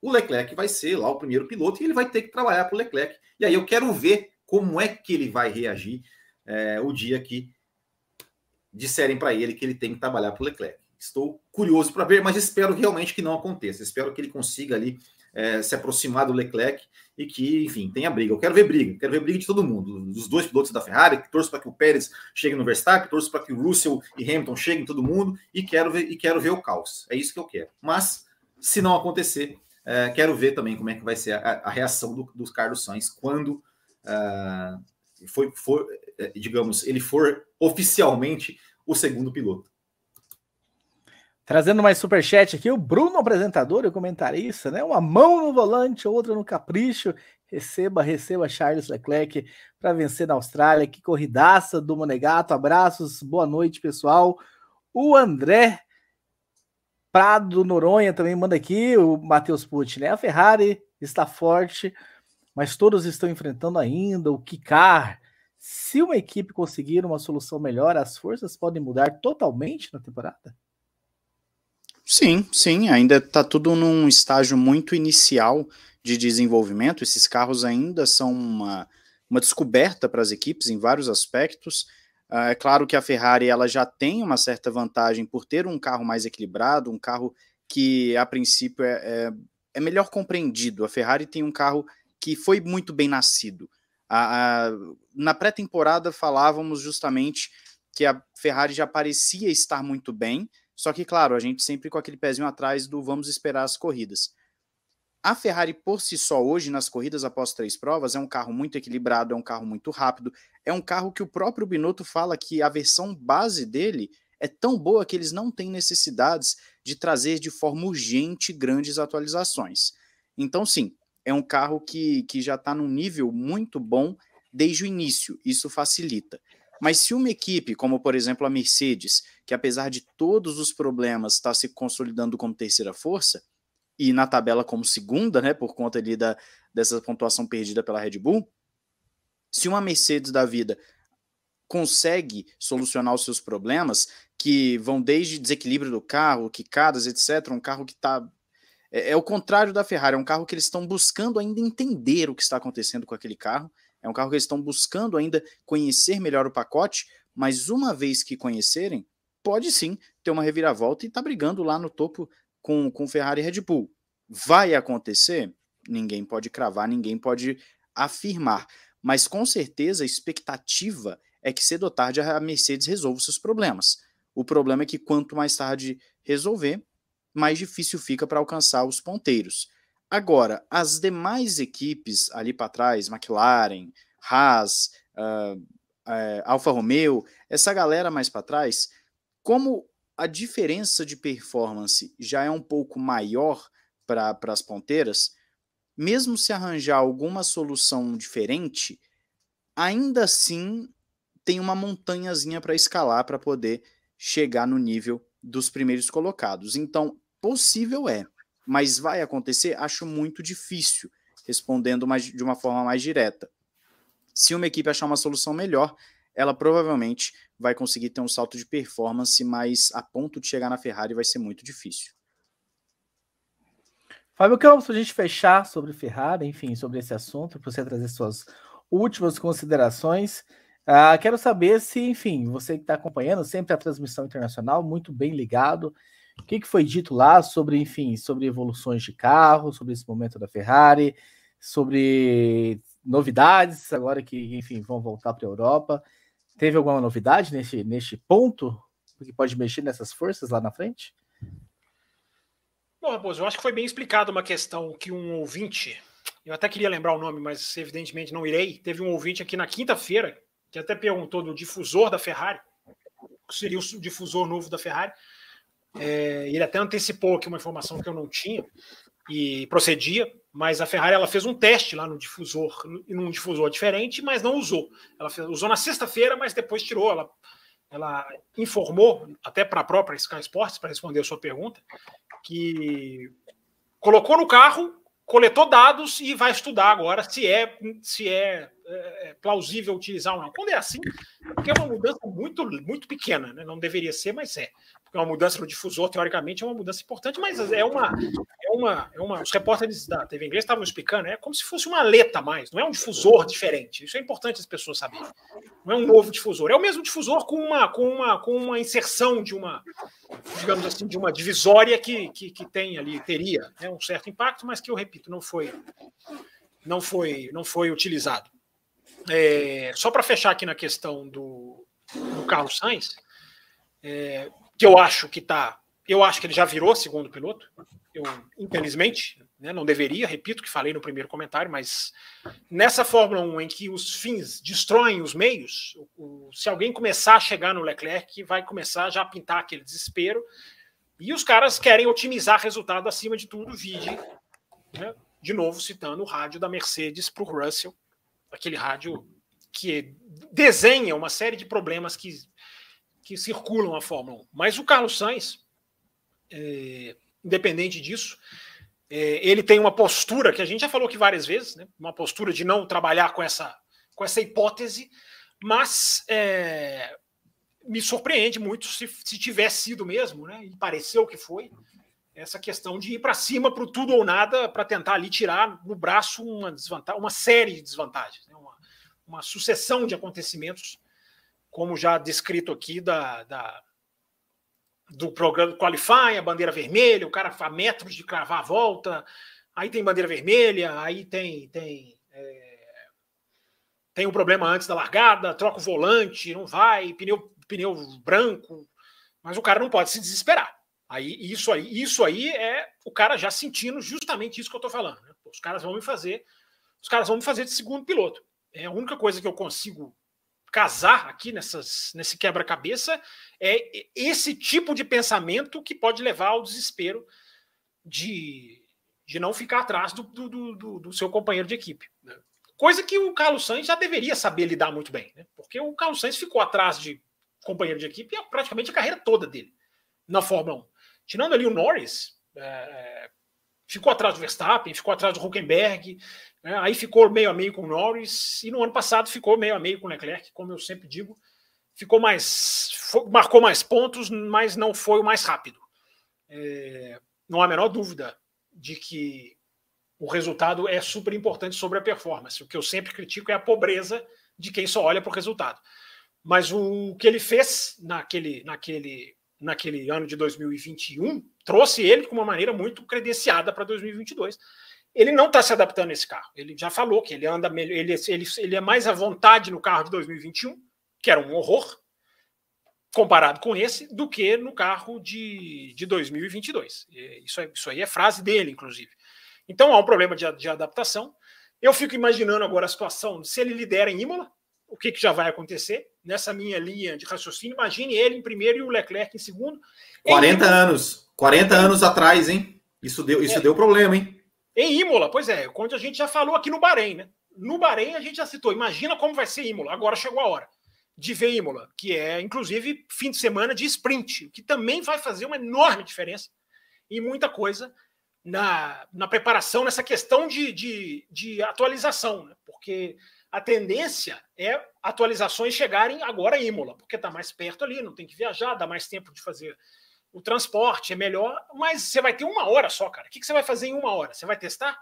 o Leclerc vai ser lá o primeiro piloto e ele vai ter que trabalhar para o Leclerc. E aí eu quero ver como é que ele vai reagir é, o dia que disserem para ele que ele tem que trabalhar para o Leclerc. Estou curioso para ver, mas espero realmente que não aconteça. Espero que ele consiga ali é, se aproximar do Leclerc e que, enfim, tenha briga. Eu quero ver briga, quero ver briga de todo mundo, dos dois pilotos da Ferrari, que torço para que o Pérez chegue no Verstappen, torço para que o Russell e Hamilton cheguem todo mundo e quero ver e quero ver o caos. É isso que eu quero. Mas se não acontecer, é, quero ver também como é que vai ser a, a reação do, dos Carlos Sainz quando uh, foi, é, digamos, ele for oficialmente o segundo piloto. Trazendo mais superchat aqui, o Bruno, apresentador e comentarista, né? Uma mão no volante, outra no capricho. Receba, receba Charles Leclerc para vencer na Austrália. Que corridaça do Monegato. Abraços, boa noite, pessoal. O André Prado Noronha também manda aqui, o Matheus Pucci, né? A Ferrari está forte, mas todos estão enfrentando ainda o Kikar. Se uma equipe conseguir uma solução melhor, as forças podem mudar totalmente na temporada? Sim, sim, ainda está tudo num estágio muito inicial de desenvolvimento. Esses carros ainda são uma, uma descoberta para as equipes em vários aspectos. Uh, é claro que a Ferrari ela já tem uma certa vantagem por ter um carro mais equilibrado, um carro que a princípio é, é, é melhor compreendido. A Ferrari tem um carro que foi muito bem nascido. A, a, na pré-temporada falávamos justamente que a Ferrari já parecia estar muito bem, só que, claro, a gente sempre com aquele pezinho atrás do vamos esperar as corridas. A Ferrari por si só hoje nas corridas após três provas é um carro muito equilibrado, é um carro muito rápido, é um carro que o próprio Binotto fala que a versão base dele é tão boa que eles não têm necessidades de trazer de forma urgente grandes atualizações. Então, sim, é um carro que, que já está num nível muito bom desde o início, isso facilita. Mas se uma equipe, como por exemplo a Mercedes, que apesar de todos os problemas está se consolidando como terceira força, e na tabela como segunda, né, por conta ali da, dessa pontuação perdida pela Red Bull, se uma Mercedes da vida consegue solucionar os seus problemas, que vão desde desequilíbrio do carro, quicadas, etc., um carro que está é, é o contrário da Ferrari, é um carro que eles estão buscando ainda entender o que está acontecendo com aquele carro. É um carro que eles estão buscando ainda conhecer melhor o pacote, mas uma vez que conhecerem, pode sim ter uma reviravolta e tá brigando lá no topo com, com Ferrari e Red Bull. Vai acontecer? Ninguém pode cravar, ninguém pode afirmar. Mas com certeza a expectativa é que cedo ou tarde a Mercedes resolva os seus problemas. O problema é que quanto mais tarde resolver, mais difícil fica para alcançar os ponteiros. Agora, as demais equipes ali para trás, McLaren, Haas, uh, uh, Alfa Romeo, essa galera mais para trás, como a diferença de performance já é um pouco maior para as ponteiras, mesmo se arranjar alguma solução diferente, ainda assim tem uma montanhazinha para escalar para poder chegar no nível dos primeiros colocados. Então, possível é, mas vai acontecer? Acho muito difícil, respondendo mais, de uma forma mais direta. Se uma equipe achar uma solução melhor, ela provavelmente vai conseguir ter um salto de performance, mas a ponto de chegar na Ferrari vai ser muito difícil. Fábio Campos, para a gente fechar sobre Ferrari, enfim, sobre esse assunto, para você trazer suas últimas considerações. Uh, quero saber se, enfim, você que está acompanhando sempre a transmissão internacional, muito bem ligado. O que, que foi dito lá sobre, enfim, sobre evoluções de carro, sobre esse momento da Ferrari, sobre novidades agora que, enfim, vão voltar para a Europa. Teve alguma novidade neste, neste ponto que pode mexer nessas forças lá na frente? Bom, Raposo, eu acho que foi bem explicado uma questão que um ouvinte, eu até queria lembrar o nome, mas evidentemente não irei. Teve um ouvinte aqui na quinta-feira que até perguntou do difusor da Ferrari, que seria o difusor novo da Ferrari. É, ele até antecipou aqui uma informação que eu não tinha e procedia, mas a Ferrari ela fez um teste lá no difusor, num difusor diferente, mas não usou. Ela fez, usou na sexta-feira, mas depois tirou. Ela, ela informou, até para a própria Sky Sports, para responder a sua pergunta, que colocou no carro, coletou dados e vai estudar agora se é se é, é, é plausível utilizar ou não. Quando é assim, porque é uma mudança muito muito pequena, né? não deveria ser, mas é porque uma mudança no difusor teoricamente é uma mudança importante, mas é uma é uma é uma os repórteres da TV inglesa estavam explicando, é como se fosse uma aleta mais, não é um difusor diferente. Isso é importante as pessoas saberem. Não é um novo difusor, é o mesmo difusor com uma com uma com uma inserção de uma digamos assim, de uma divisória que, que, que tem ali, teria né, um certo impacto, mas que eu repito, não foi, não foi, não foi utilizado. É, só para fechar aqui na questão do, do Carlos Sainz, é, que eu acho que tá, eu acho que ele já virou segundo piloto, eu, infelizmente, né, não deveria, repito que falei no primeiro comentário, mas nessa Fórmula 1 em que os fins destroem os meios, o, se alguém começar a chegar no Leclerc, vai começar já a pintar aquele desespero, e os caras querem otimizar resultado acima de tudo, vide, né, de novo citando o rádio da Mercedes para o Russell, aquele rádio que desenha uma série de problemas que, que circulam a Fórmula 1. Mas o Carlos Sainz, é, independente disso, é, ele tem uma postura que a gente já falou aqui várias vezes, né? uma postura de não trabalhar com essa, com essa hipótese, mas é, me surpreende muito se, se tivesse sido mesmo, né? e pareceu que foi, essa questão de ir para cima para tudo ou nada para tentar ali tirar no braço uma desvantagem, uma série de desvantagens, né? uma, uma sucessão de acontecimentos, como já descrito aqui da, da do programa Qualify, a bandeira vermelha, o cara a metros de cravar a volta, aí tem bandeira vermelha, aí tem tem é, tem um problema antes da largada, troca o volante, não vai, pneu pneu branco, mas o cara não pode se desesperar. Aí isso aí isso aí é o cara já sentindo justamente isso que eu estou falando. Né? Os caras vão me fazer, os caras vão me fazer de segundo piloto. É a única coisa que eu consigo casar aqui nessas, nesse quebra-cabeça é esse tipo de pensamento que pode levar ao desespero de, de não ficar atrás do, do, do, do seu companheiro de equipe. Né? Coisa que o Carlos Sainz já deveria saber lidar muito bem, né? porque o Carlos Sainz ficou atrás de companheiro de equipe praticamente a carreira toda dele na Fórmula 1. Tirando ali o Norris, é, ficou atrás do Verstappen, ficou atrás do Huckenberg, né? aí ficou meio a meio com o Norris, e no ano passado ficou meio a meio com o Leclerc, como eu sempre digo, ficou mais, foi, marcou mais pontos, mas não foi o mais rápido. É, não há a menor dúvida de que o resultado é super importante sobre a performance. O que eu sempre critico é a pobreza de quem só olha para o resultado. Mas o que ele fez naquele, naquele, naquele ano de 2021 trouxe ele com uma maneira muito credenciada para 2022. Ele não está se adaptando a esse carro. Ele já falou que ele anda melhor, ele, ele, ele é mais à vontade no carro de 2021, que era um horror, comparado com esse, do que no carro de, de 2022. Isso, é, isso aí é frase dele, inclusive. Então há um problema de, de adaptação. Eu fico imaginando agora a situação, se ele lidera em Imola, o que, que já vai acontecer nessa minha linha de raciocínio. Imagine ele em primeiro e o Leclerc em segundo. 40 em anos. 40 em... anos atrás, hein? Isso deu, isso é. deu problema, hein? Em Imola, pois é, quando a gente já falou aqui no Bahrein, né? No Bahrein a gente já citou. Imagina como vai ser Imola. Agora chegou a hora de ver Imola, que é inclusive fim de semana de sprint, que também vai fazer uma enorme diferença e muita coisa na, na preparação, nessa questão de, de, de atualização, né? porque a tendência é atualizações chegarem agora em Imola, porque está mais perto ali, não tem que viajar, dá mais tempo de fazer o transporte, é melhor, mas você vai ter uma hora só, cara. O que, que você vai fazer em uma hora? Você vai testar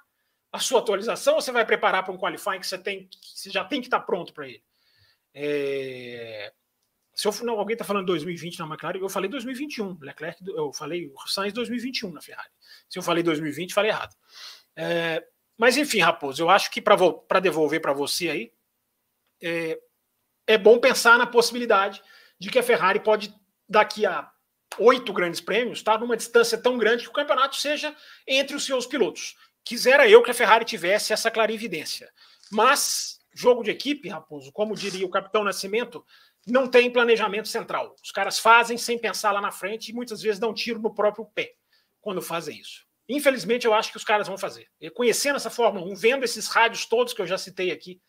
a sua atualização ou você vai preparar para um qualifying que você, tem, que você já tem que estar tá pronto para ele? É... Se eu, não, alguém está falando 2020 na McLaren, eu falei 2021. Leclerc, eu falei o Sainz 2021 na Ferrari. Se eu falei 2020, falei errado. É, mas enfim, Raposo, eu acho que para devolver para você aí, é, é bom pensar na possibilidade de que a Ferrari pode, daqui a oito grandes prêmios, estar tá, numa distância tão grande que o campeonato seja entre os seus pilotos. Quisera eu que a Ferrari tivesse essa clarividência. Mas, jogo de equipe, Raposo, como diria o capitão Nascimento, não tem planejamento central. Os caras fazem sem pensar lá na frente e muitas vezes dão tiro no próprio pé quando fazem isso. Infelizmente, eu acho que os caras vão fazer. E conhecendo essa Fórmula 1, vendo esses rádios todos que eu já citei aqui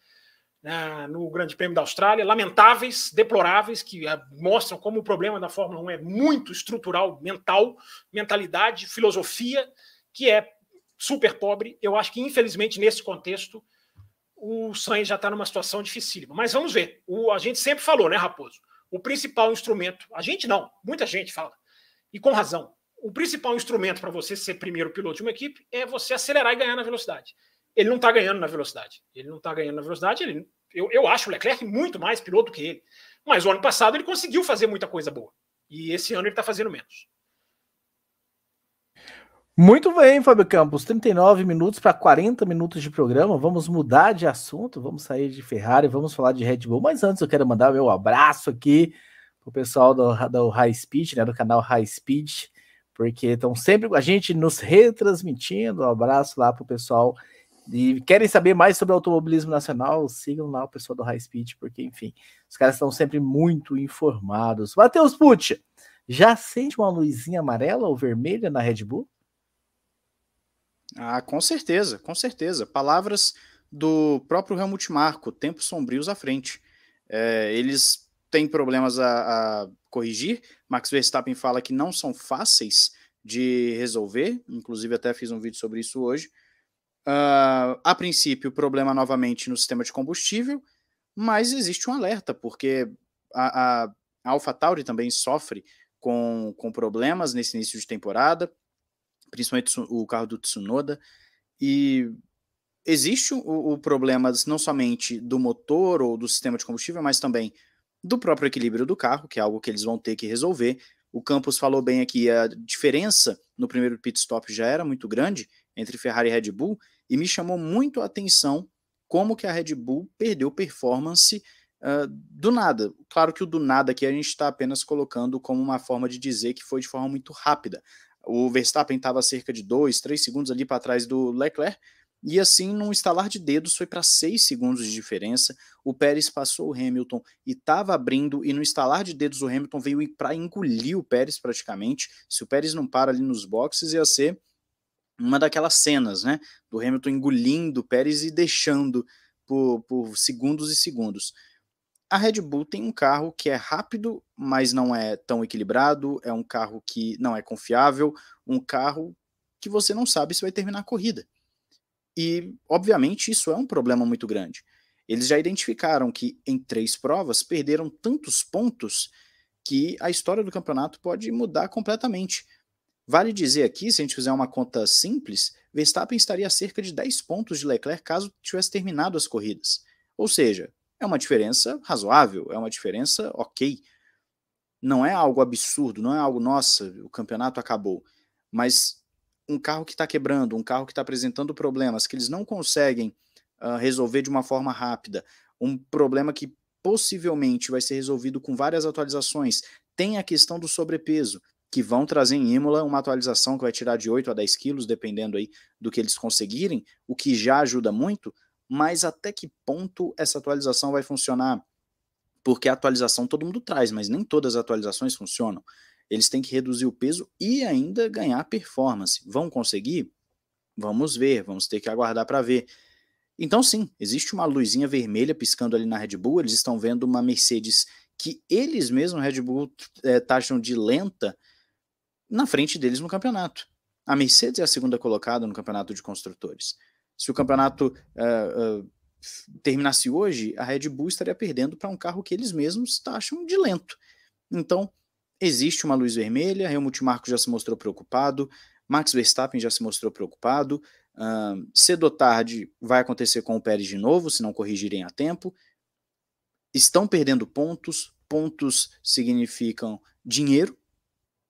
né, no Grande Prêmio da Austrália, lamentáveis, deploráveis, que uh, mostram como o problema da Fórmula 1 é muito estrutural, mental, mentalidade, filosofia, que é super pobre. Eu acho que, infelizmente, nesse contexto, o Sainz já está numa situação dificílima. Mas vamos ver. O, a gente sempre falou, né, Raposo? O principal instrumento, a gente não, muita gente fala, e com razão, o principal instrumento para você ser primeiro piloto de uma equipe é você acelerar e ganhar na velocidade. Ele não está ganhando na velocidade. Ele não está ganhando na velocidade. Ele, eu, eu acho o Leclerc muito mais piloto que ele. Mas o ano passado ele conseguiu fazer muita coisa boa. E esse ano ele está fazendo menos. Muito bem, Fábio Campos. 39 minutos para 40 minutos de programa. Vamos mudar de assunto. Vamos sair de Ferrari, vamos falar de Red Bull. Mas antes eu quero mandar meu abraço aqui para o pessoal do, do High Speed, né, do canal High Speed porque estão sempre com a gente nos retransmitindo. Um abraço lá para o pessoal. E querem saber mais sobre automobilismo nacional? Sigam lá o pessoal do High Speed, porque, enfim, os caras estão sempre muito informados. Matheus Pucci, já sente uma luzinha amarela ou vermelha na Red Bull? Ah, com certeza, com certeza. Palavras do próprio Helmut Marko, tempos sombrios à frente. É, eles têm problemas a, a corrigir. Max Verstappen fala que não são fáceis de resolver, inclusive até fiz um vídeo sobre isso hoje. Uh, a princípio, problema novamente no sistema de combustível, mas existe um alerta, porque a, a, a AlphaTauri também sofre com, com problemas nesse início de temporada, principalmente o carro do Tsunoda, e existe o, o problema não somente do motor ou do sistema de combustível, mas também do próprio equilíbrio do carro, que é algo que eles vão ter que resolver. O Campos falou bem aqui, a diferença no primeiro pit stop já era muito grande entre Ferrari e Red Bull, e me chamou muito a atenção como que a Red Bull perdeu performance uh, do nada. Claro que o do nada aqui a gente está apenas colocando como uma forma de dizer que foi de forma muito rápida. O Verstappen estava cerca de 2, 3 segundos ali para trás do Leclerc, e assim, num estalar de dedos, foi para 6 segundos de diferença. O Pérez passou o Hamilton e estava abrindo, e no estalar de dedos o Hamilton veio para engolir o Pérez praticamente. Se o Pérez não para ali nos boxes, ia ser uma daquelas cenas, né? Do Hamilton engolindo o Pérez e deixando por, por segundos e segundos. A Red Bull tem um carro que é rápido, mas não é tão equilibrado, é um carro que não é confiável, um carro que você não sabe se vai terminar a corrida. E, obviamente, isso é um problema muito grande. Eles já identificaram que em três provas perderam tantos pontos que a história do campeonato pode mudar completamente. Vale dizer aqui, se a gente fizer uma conta simples, Verstappen estaria a cerca de 10 pontos de Leclerc caso tivesse terminado as corridas. Ou seja, é uma diferença razoável, é uma diferença ok. Não é algo absurdo, não é algo, nossa, o campeonato acabou. Mas um carro que está quebrando, um carro que está apresentando problemas que eles não conseguem uh, resolver de uma forma rápida, um problema que possivelmente vai ser resolvido com várias atualizações. Tem a questão do sobrepeso, que vão trazer em Imola uma atualização que vai tirar de 8 a 10 quilos, dependendo aí do que eles conseguirem, o que já ajuda muito, mas até que ponto essa atualização vai funcionar? Porque a atualização todo mundo traz, mas nem todas as atualizações funcionam. Eles têm que reduzir o peso e ainda ganhar performance. Vão conseguir? Vamos ver, vamos ter que aguardar para ver. Então, sim, existe uma luzinha vermelha piscando ali na Red Bull. Eles estão vendo uma Mercedes que eles mesmos, Red Bull, é, taxam de lenta na frente deles no campeonato. A Mercedes é a segunda colocada no campeonato de construtores. Se o campeonato uh, uh, terminasse hoje, a Red Bull estaria perdendo para um carro que eles mesmos taxam de lento. Então, existe uma luz vermelha, Helmut Marko já se mostrou preocupado, Max Verstappen já se mostrou preocupado, uh, cedo ou tarde vai acontecer com o Pérez de novo, se não corrigirem a tempo. Estão perdendo pontos, pontos significam dinheiro,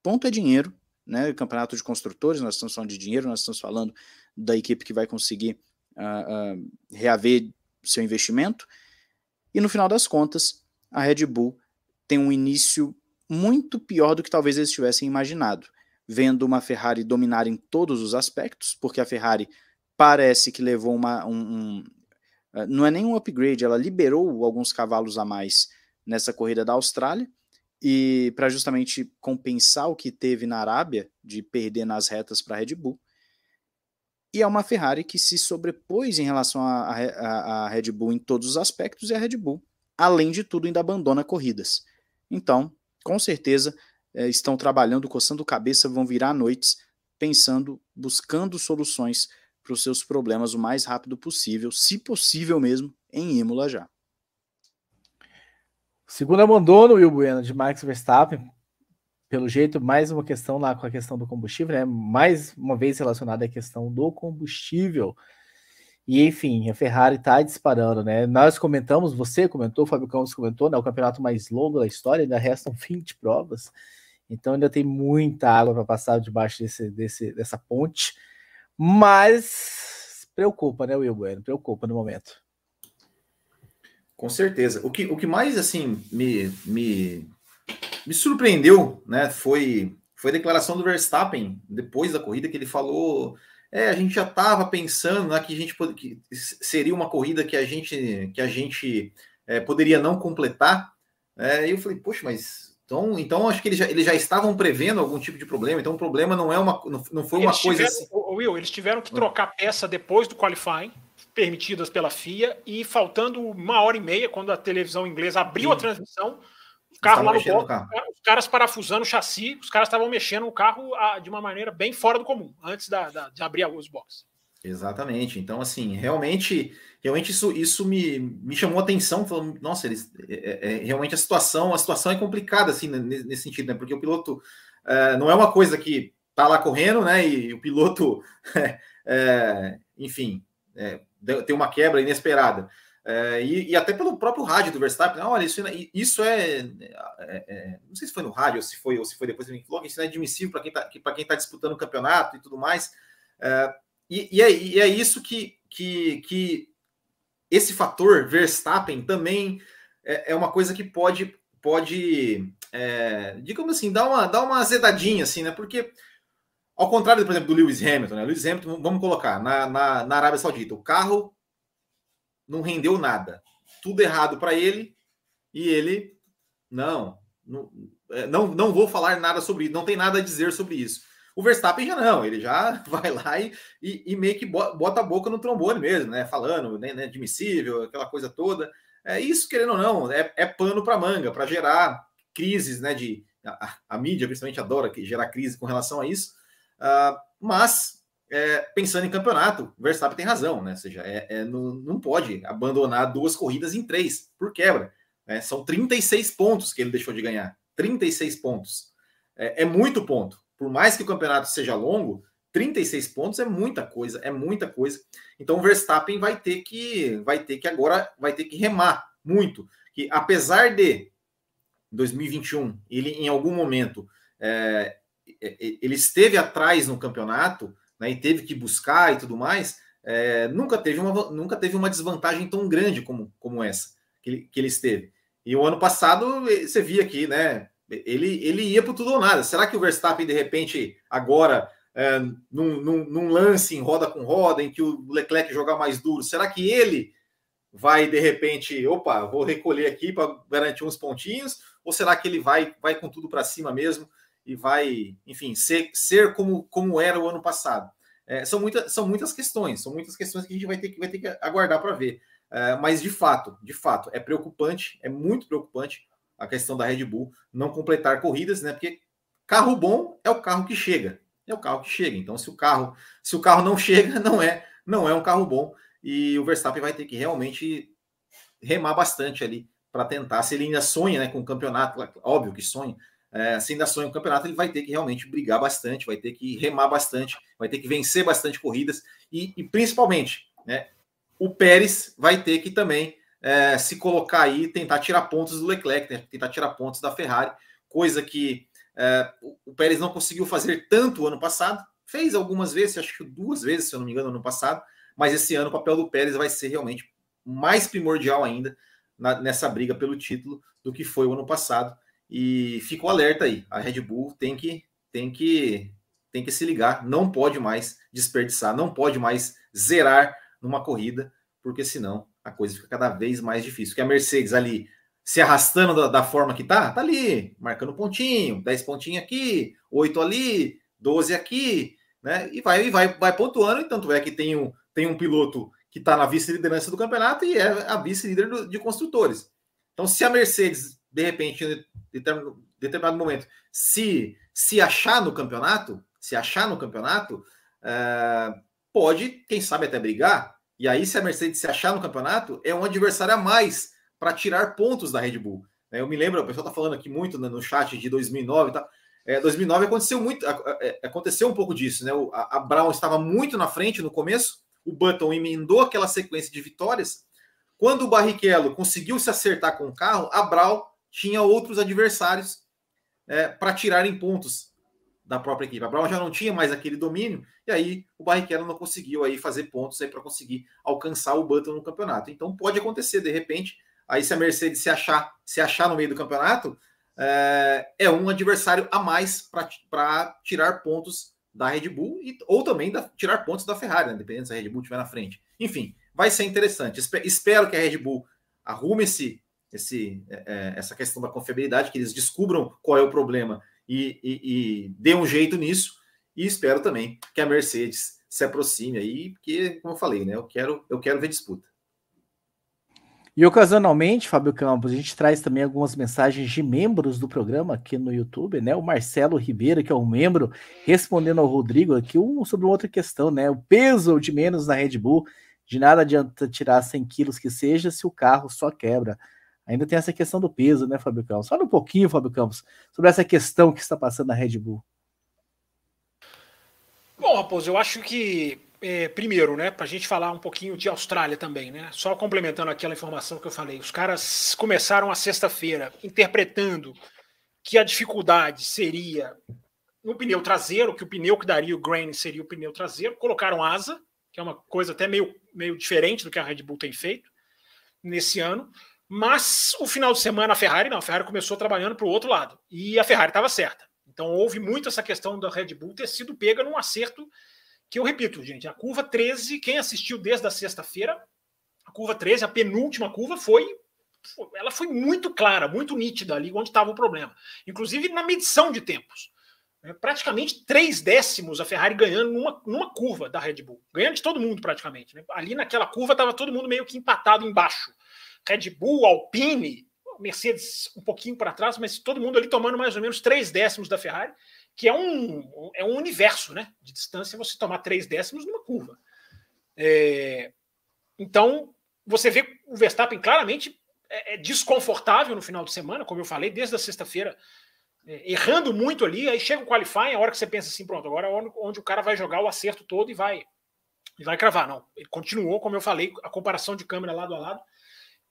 ponto é dinheiro, né? Campeonato de construtores, nós estamos falando de dinheiro, nós estamos falando da equipe que vai conseguir uh, uh, reaver seu investimento. E no final das contas, a Red Bull tem um início muito pior do que talvez eles tivessem imaginado, vendo uma Ferrari dominar em todos os aspectos, porque a Ferrari parece que levou uma, um, um uh, não é nenhum upgrade, ela liberou alguns cavalos a mais nessa corrida da Austrália, e para justamente compensar o que teve na Arábia de perder nas retas para a Red Bull. E é uma Ferrari que se sobrepôs em relação à Red Bull em todos os aspectos, e a Red Bull, além de tudo, ainda abandona corridas. Então, com certeza, é, estão trabalhando, coçando cabeça, vão virar noites, pensando, buscando soluções para os seus problemas o mais rápido possível, se possível mesmo, em Imola já. Segundo abandono, Will Bueno, de Max Verstappen, pelo jeito, mais uma questão lá com a questão do combustível, né? Mais uma vez relacionada à questão do combustível. E enfim, a Ferrari está disparando, né? Nós comentamos, você comentou, o Fábio Campos comentou, né? O campeonato mais longo da história, ainda restam 20 provas. Então ainda tem muita água para passar debaixo desse, desse, dessa ponte. Mas preocupa, né, Will Bueno? Preocupa no momento. Com certeza. O que, o que mais assim me, me, me surpreendeu, né, foi, foi a declaração do Verstappen depois da corrida que ele falou, é, a gente já estava pensando né, que a gente que seria uma corrida que a gente que a gente é, poderia não completar. É, e eu falei, poxa, mas então, então acho que eles já, eles já estavam prevendo algum tipo de problema. Então o problema não é uma não, não foi eles uma coisa tiveram, assim. Will, eles tiveram que trocar peça depois do qualifying permitidas pela FIA e faltando uma hora e meia, quando a televisão inglesa abriu Sim. a transmissão, o carro lá no bloco, os caras parafusando o chassi, os caras estavam mexendo o carro ah, de uma maneira bem fora do comum, antes da, da, de abrir os boxes. Exatamente. Então, assim, realmente, realmente isso, isso me, me chamou a atenção. Falando, nossa, eles, é, é, é, realmente a situação, a situação é complicada, assim, nesse, nesse sentido, né? Porque o piloto é, não é uma coisa que tá lá correndo, né? E o piloto, é, enfim, é, tem uma quebra inesperada. É, e, e, até pelo próprio rádio do Verstappen, olha, isso, isso é, é, é, Não sei se foi no rádio ou se foi, ou se foi depois, falou isso é admissível para quem está tá disputando o campeonato e tudo mais. É, e, e, é, e, é, isso que, que, que esse fator Verstappen também é, é uma coisa que pode, pode digamos assim, dar uma, dar uma azedadinha, assim, né? Porque ao contrário, por exemplo, do Lewis Hamilton, né? Lewis Hamilton, vamos colocar, na, na, na Arábia Saudita, o carro não rendeu nada. Tudo errado para ele e ele, não, não, é, não, não vou falar nada sobre isso, não tem nada a dizer sobre isso. O Verstappen já não, ele já vai lá e, e, e meio que bota a boca no trombone mesmo, né? Falando, né, né admissível, aquela coisa toda. É isso, querendo ou não, é, é pano para manga, para gerar crises, né? De a, a, mídia principalmente adora gerar crise com relação a isso. Uh, mas, é, pensando em campeonato, Verstappen tem razão, né? Ou seja, é, é, não, não pode abandonar duas corridas em três por quebra. Né? São 36 pontos que ele deixou de ganhar. 36 pontos. É, é muito ponto por mais que o campeonato seja longo, 36 pontos é muita coisa, é muita coisa. Então o Verstappen vai ter que vai ter que agora vai ter que remar muito, que apesar de 2021 ele em algum momento é, é, ele esteve atrás no campeonato, né, e teve que buscar e tudo mais, é, nunca teve uma nunca teve uma desvantagem tão grande como como essa que ele, que ele esteve. E o ano passado você via aqui, né? Ele, ele ia para tudo ou nada. Será que o Verstappen, de repente, agora é, num, num, num, lance em roda com roda, em que o Leclerc jogar mais duro, será que ele vai de repente, opa, vou recolher aqui para garantir uns pontinhos? Ou será que ele vai, vai com tudo para cima mesmo e vai, enfim, ser, ser como, como era o ano passado? É, são, muita, são muitas questões, são muitas questões que a gente vai ter que, vai ter que aguardar para ver. É, mas de fato, de fato, é preocupante, é muito preocupante a questão da Red Bull não completar corridas, né? Porque carro bom é o carro que chega é o carro que chega. Então, se o carro, se o carro não chega, não é, não é um carro bom. E o Verstappen vai ter que realmente remar bastante ali para tentar. Se ele ainda sonha né, com o campeonato, óbvio que sonha. É, se ainda sonha o campeonato, ele vai ter que realmente brigar bastante, vai ter que remar bastante, vai ter que vencer bastante corridas e, e principalmente, né, o Pérez vai ter que também é, se colocar aí, tentar tirar pontos do Leclerc, né, tentar tirar pontos da Ferrari, coisa que é, o Pérez não conseguiu fazer tanto ano passado, fez algumas vezes, acho que duas vezes, se eu não me engano, ano passado, mas esse ano o papel do Pérez vai ser realmente mais primordial ainda na, nessa briga pelo título do que foi o ano passado. E ficou alerta aí, a Red Bull tem que tem que tem que se ligar, não pode mais desperdiçar, não pode mais zerar numa corrida, porque senão a coisa fica cada vez mais difícil. Que a Mercedes ali se arrastando da, da, forma que tá, tá ali, marcando pontinho, 10 pontinhos aqui, 8 ali, 12 aqui, né? E vai, e vai, vai pontuando, e tanto é que tem um, tem um piloto que está na vice-liderança do campeonato e é a vice-líder de construtores. Então, se a Mercedes, de repente, em determinado momento, se, se achar no campeonato, se achar no campeonato, é, pode, quem sabe, até brigar. E aí, se a Mercedes se achar no campeonato, é um adversário a mais para tirar pontos da Red Bull. Né? Eu me lembro, o pessoal está falando aqui muito né, no chat de 2009 e tal. É, 2009 aconteceu muito, é, aconteceu um pouco disso, né? A, a Brown estava muito na frente no começo, o Button emendou aquela sequência de vitórias. Quando o Barrichello conseguiu se acertar com o carro, a Brown tinha outros adversários é, para tirarem pontos da própria equipe. A Brown já não tinha mais aquele domínio, e aí o Barrichello não conseguiu aí fazer pontos aí para conseguir alcançar o Button no campeonato. Então pode acontecer, de repente, Aí, se a Mercedes se achar, se achar no meio do campeonato, é, é um adversário a mais para tirar pontos da Red Bull e, ou também da, tirar pontos da Ferrari, né, dependendo se a Red Bull estiver na frente. Enfim, vai ser interessante. Espero que a Red Bull arrume esse, esse, é, é, essa questão da confiabilidade, que eles descubram qual é o problema e, e, e dê um jeito nisso. E espero também que a Mercedes se aproxime aí, porque, como eu falei, né, eu quero, eu quero ver disputa. E ocasionalmente, Fábio Campos, a gente traz também algumas mensagens de membros do programa aqui no YouTube, né? O Marcelo Ribeiro, que é um membro, respondendo ao Rodrigo aqui um, sobre outra questão, né? O peso de menos na Red Bull. De nada adianta tirar 100 quilos que seja se o carro só quebra. Ainda tem essa questão do peso, né, Fábio Campos? Fala um pouquinho, Fábio Campos, sobre essa questão que está passando na Red Bull. Bom, Raposo, eu acho que é, primeiro, né, para a gente falar um pouquinho de Austrália também, né? Só complementando aquela informação que eu falei, os caras começaram a sexta-feira interpretando que a dificuldade seria no pneu traseiro, que o pneu que daria o grain seria o pneu traseiro, colocaram asa, que é uma coisa até meio, meio diferente do que a Red Bull tem feito nesse ano. Mas o final de semana a Ferrari não, a Ferrari começou trabalhando para o outro lado e a Ferrari estava certa. Então houve muito essa questão da Red Bull ter sido pega num acerto que eu repito, gente, a curva 13, quem assistiu desde a sexta-feira, a curva 13, a penúltima curva, foi. Ela foi muito clara, muito nítida ali onde estava o problema. Inclusive na medição de tempos. É, praticamente três décimos a Ferrari ganhando numa, numa curva da Red Bull. Ganhando de todo mundo, praticamente. Né? Ali naquela curva estava todo mundo meio que empatado embaixo. Red Bull, Alpine, Mercedes um pouquinho para trás, mas todo mundo ali tomando mais ou menos três décimos da Ferrari que é um, é um universo né, de distância você tomar três décimos numa curva. É, então, você vê o Verstappen claramente é, é, desconfortável no final de semana, como eu falei, desde a sexta-feira é, errando muito ali, aí chega o qualifying, a hora que você pensa assim, pronto, agora é onde o cara vai jogar o acerto todo e vai, e vai cravar. Não, ele continuou, como eu falei, a comparação de câmera lado a lado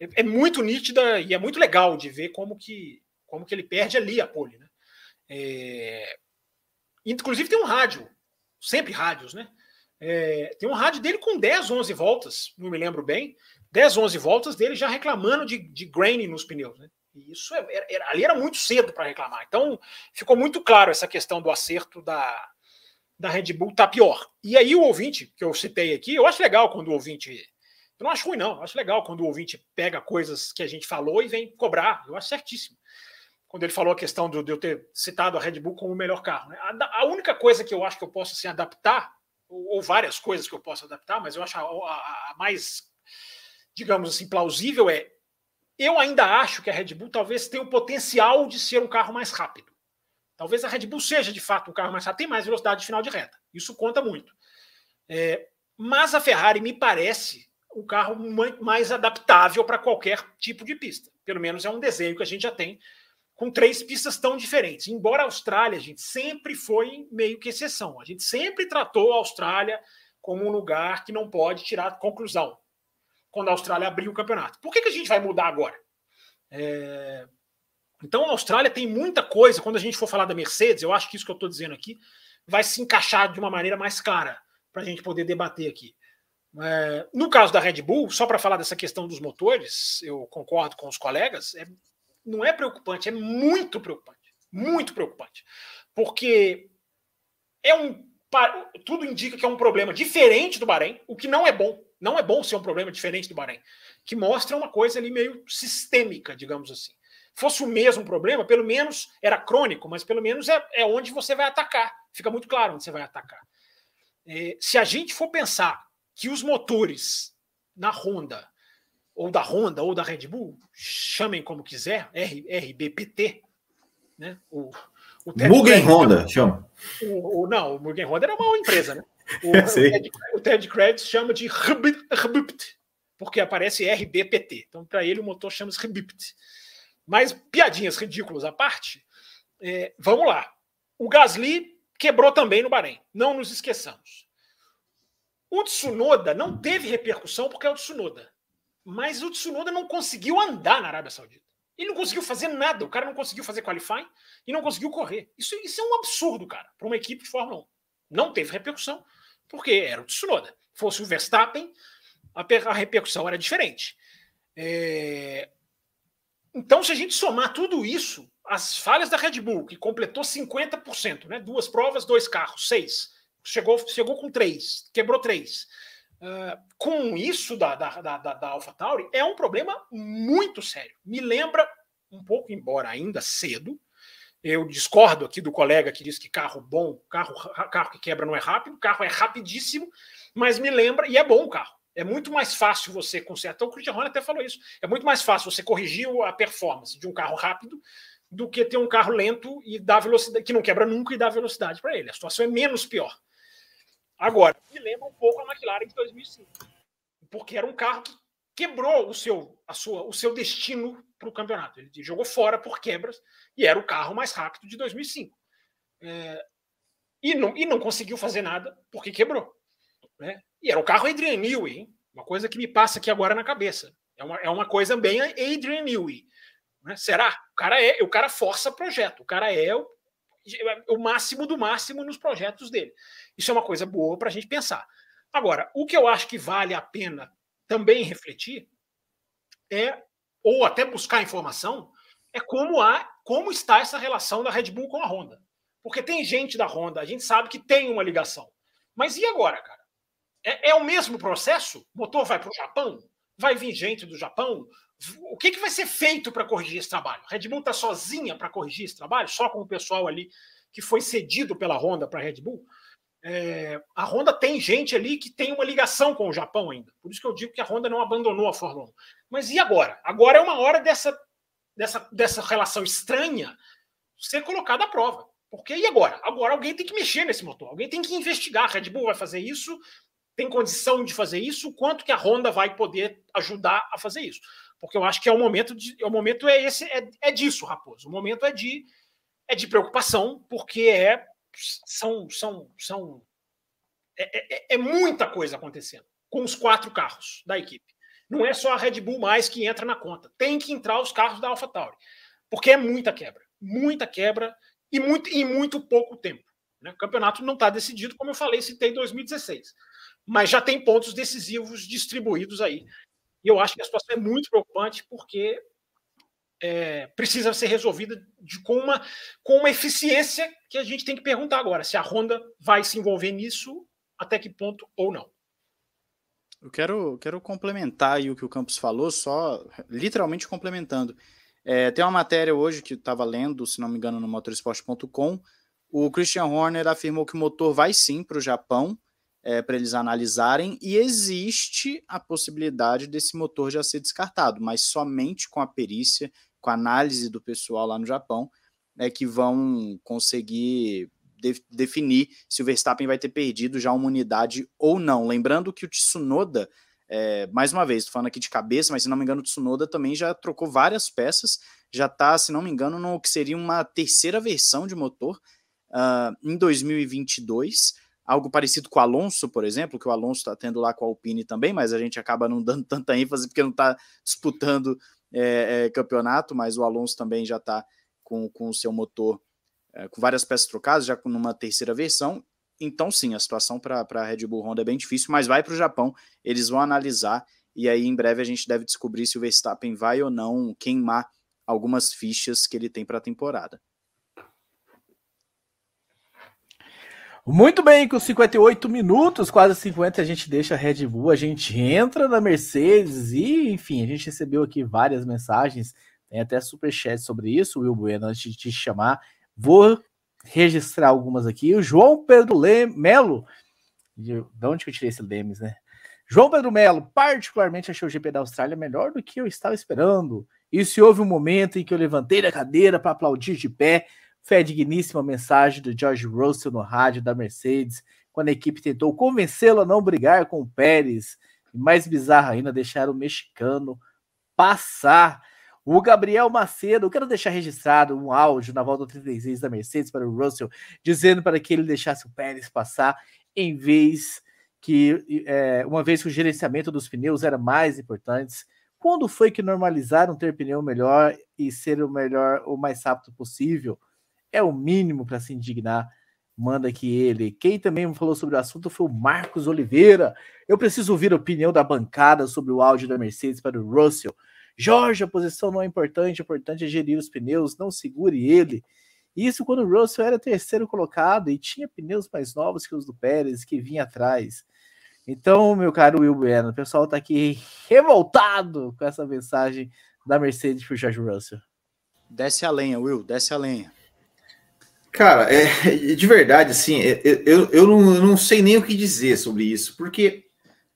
é, é muito nítida e é muito legal de ver como que, como que ele perde ali a pole. Né? É... Inclusive tem um rádio, sempre rádios, né? É... tem um rádio dele com 10, 11 voltas, não me lembro bem, 10, 11 voltas dele já reclamando de, de grain nos pneus, né? E isso é, era, ali era muito cedo para reclamar. Então ficou muito claro essa questão do acerto da, da Red Bull tá pior. E aí o ouvinte que eu citei aqui, eu acho legal quando o ouvinte. Eu não acho ruim, não. Eu acho legal quando o ouvinte pega coisas que a gente falou e vem cobrar. Eu acho certíssimo. Quando ele falou a questão de eu ter citado a Red Bull como o melhor carro. Né? A, a, única coisa que eu acho que eu posso assim, adaptar, ou, ou várias coisas que eu posso adaptar, mas eu acho a, a, a mais, digamos assim, plausível é eu ainda acho que a Red Bull talvez tenha o potencial de ser um carro mais rápido. Talvez a Red Bull seja de fato um carro mais rápido, tem mais velocidade de final de reta. Isso conta muito. É, mas a Ferrari me parece um carro mais adaptável para qualquer tipo de pista. Pelo menos é um desenho que a gente já tem com três pistas tão diferentes. Embora a Austrália, a gente sempre foi meio que exceção. A gente sempre tratou a Austrália como um lugar que não pode tirar conclusão quando a Austrália abrir o campeonato. Por que, que a gente vai mudar agora? É... Então a Austrália tem muita coisa. Quando a gente for falar da Mercedes, eu acho que isso que eu estou dizendo aqui vai se encaixar de uma maneira mais clara para a gente poder debater aqui. É... no caso da Red Bull, só para falar dessa questão dos motores, eu concordo com os colegas, é... não é preocupante, é muito preocupante. Muito preocupante. Porque é um. Tudo indica que é um problema diferente do Bahrein, o que não é bom. Não é bom ser um problema diferente do Bahrein, que mostra uma coisa ali meio sistêmica, digamos assim. Fosse o mesmo problema, pelo menos era crônico, mas pelo menos é, é onde você vai atacar. Fica muito claro onde você vai atacar. É, se a gente for pensar que os motores na Honda, ou da Honda, ou da Red Bull, chamem como quiser, R, RBPT, né? O, o Mugen Honda, chama. O, o, não, o Mugen Honda era uma empresa, né? O, Ted, o Ted Kravitz chama de RBPT, porque aparece RBPT. Então, para ele, o motor chama-se RBPT. Mas, piadinhas ridículas à parte, é, vamos lá. O Gasly quebrou também no Bahrein. Não nos esqueçamos. O Tsunoda não teve repercussão porque é o Tsunoda. Mas o Tsunoda não conseguiu andar na Arábia Saudita. Ele não conseguiu fazer nada. O cara não conseguiu fazer qualifying e não conseguiu correr. Isso, isso é um absurdo, cara, para uma equipe de Fórmula 1. Não teve repercussão porque era o Tsunoda. Fosse o Verstappen, a, repercussão era diferente. É... Então, se a gente somar tudo isso, as falhas da Red Bull, que completou 50%, né? duas provas, dois carros, seis. Chegou, chegou com três, quebrou três. Uh, com isso da, da, da, da AlphaTauri, é um problema muito sério. Me lembra um pouco, embora ainda cedo, eu discordo aqui do colega que diz que carro bom, carro, carro que quebra não é rápido, carro é rapidíssimo, mas me lembra, e é bom o carro. É muito mais fácil você consertar. O Christian Horner até falou isso. É muito mais fácil você corrigir a performance de um carro rápido do que ter um carro lento e dar velocidade, que não quebra nunca e dá velocidade para ele. A situação é menos pior. Agora, me lembra um pouco a McLaren de 2005, porque era um carro que quebrou o seu, a sua, o seu destino para o campeonato. Ele jogou fora por quebras e era o carro mais rápido de 2005. É, e, não, e não conseguiu fazer nada porque quebrou. Né? E era o carro Adrian Newey, hein? uma coisa que me passa aqui agora na cabeça. É uma, é uma coisa bem Adrian Newey. Né? Será? O cara é, o cara força projeto, o cara é o, o máximo do máximo nos projetos dele. Isso é uma coisa boa para a gente pensar. Agora, o que eu acho que vale a pena também refletir é ou até buscar informação, é como, há, como está essa relação da Red Bull com a Honda. Porque tem gente da Honda, a gente sabe que tem uma ligação. Mas e agora, cara? É, é o mesmo processo? O motor vai para o Japão? Vai vir gente do Japão? O que, que vai ser feito para corrigir esse trabalho? A Red Bull está sozinha para corrigir esse trabalho? Só com o pessoal ali que foi cedido pela Honda para a Red Bull? É, a Honda tem gente ali que tem uma ligação com o Japão ainda. Por isso que eu digo que a Honda não abandonou a Fórmula 1. Mas e agora? Agora é uma hora dessa, dessa, dessa relação estranha ser colocada à prova. Porque e agora? Agora alguém tem que mexer nesse motor, alguém tem que investigar. A Red Bull vai fazer isso, tem condição de fazer isso, quanto que a Honda vai poder ajudar a fazer isso. Porque eu acho que é o momento de, é o momento é esse é, é disso, Raposo. O momento é de é de preocupação, porque é, são, são, são é, é, é muita coisa acontecendo com os quatro carros da equipe. Não é só a Red Bull mais que entra na conta. Tem que entrar os carros da AlphaTauri. Porque é muita quebra. Muita quebra e muito, em muito pouco tempo. Né? O campeonato não está decidido, como eu falei, se tem 2016. Mas já tem pontos decisivos distribuídos aí. E eu acho que a situação é muito preocupante porque é, precisa ser resolvida de, com, uma, com uma eficiência que a gente tem que perguntar agora se a Honda vai se envolver nisso, até que ponto ou não. Eu quero, quero complementar o que o Campos falou, só literalmente complementando. É, tem uma matéria hoje que estava lendo, se não me engano, no motorsport.com. O Christian Horner afirmou que o motor vai sim para o Japão, é, para eles analisarem, e existe a possibilidade desse motor já ser descartado, mas somente com a perícia, com a análise do pessoal lá no Japão, é que vão conseguir de, definir se o Verstappen vai ter perdido já uma unidade ou não. Lembrando que o Tsunoda, é, mais uma vez, estou falando aqui de cabeça, mas se não me engano, o Tsunoda também já trocou várias peças, já está, se não me engano, no que seria uma terceira versão de motor uh, em 2022 algo parecido com o Alonso, por exemplo, que o Alonso está tendo lá com a Alpine também, mas a gente acaba não dando tanta ênfase porque não está disputando é, é, campeonato, mas o Alonso também já está com, com o seu motor é, com várias peças trocadas, já numa terceira versão. Então, sim, a situação para a Red Bull Honda é bem difícil, mas vai para o Japão, eles vão analisar e aí em breve a gente deve descobrir se o Verstappen vai ou não queimar algumas fichas que ele tem para a temporada. Muito bem, com 58 minutos, quase 50, a gente deixa a Red Bull, a gente entra na Mercedes e, enfim, a gente recebeu aqui várias mensagens, tem até superchat sobre isso, Will Bueno, antes de te chamar, vou registrar algumas aqui. O João Pedro Lem Melo, de onde que eu tirei esse Lemes, né? João Pedro Melo, particularmente achou o GP da Austrália melhor do que eu estava esperando. E se houve um momento em que eu levantei da cadeira para aplaudir de pé, foi a digníssima mensagem do George Russell no rádio da Mercedes, quando a equipe tentou convencê-lo a não brigar com o Pérez. E mais bizarro ainda, deixar o mexicano passar. O Gabriel Macedo, eu quero deixar registrado um áudio na volta 36 da Mercedes para o Russell, dizendo para que ele deixasse o Pérez passar, em vez que, é, uma vez que o gerenciamento dos pneus era mais importante. Quando foi que normalizaram ter pneu melhor e ser o melhor, o mais rápido possível? É o mínimo para se indignar. Manda que ele. Quem também falou sobre o assunto foi o Marcos Oliveira. Eu preciso ouvir a opinião da bancada sobre o áudio da Mercedes para o Russell. Jorge, a posição não é importante, o importante é gerir os pneus, não segure ele. Isso quando o Russell era terceiro colocado e tinha pneus mais novos que os do Pérez, que vinha atrás. Então, meu caro Will Bueno, o pessoal está aqui revoltado com essa mensagem da Mercedes para o George Russell. Desce a lenha, Will, desce a lenha. Cara, é, de verdade, assim, é, é, eu, eu, não, eu não sei nem o que dizer sobre isso, porque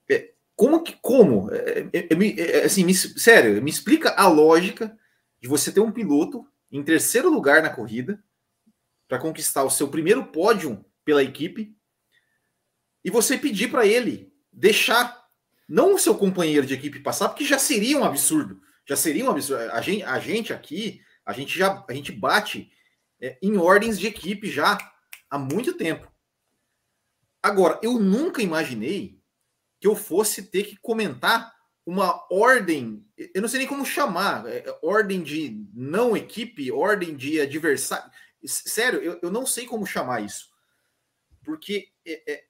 é, como que, como, é, é, assim, me, sério, me explica a lógica de você ter um piloto em terceiro lugar na corrida para conquistar o seu primeiro pódio pela equipe e você pedir para ele deixar não o seu companheiro de equipe passar, porque já seria um absurdo, já seria um absurdo. A gente, a gente aqui, a gente já, a gente bate é, em ordens de equipe já há muito tempo. Agora, eu nunca imaginei que eu fosse ter que comentar uma ordem, eu não sei nem como chamar, é, é, ordem de não equipe, ordem de adversário. Sério, eu, eu não sei como chamar isso. Porque, é, é,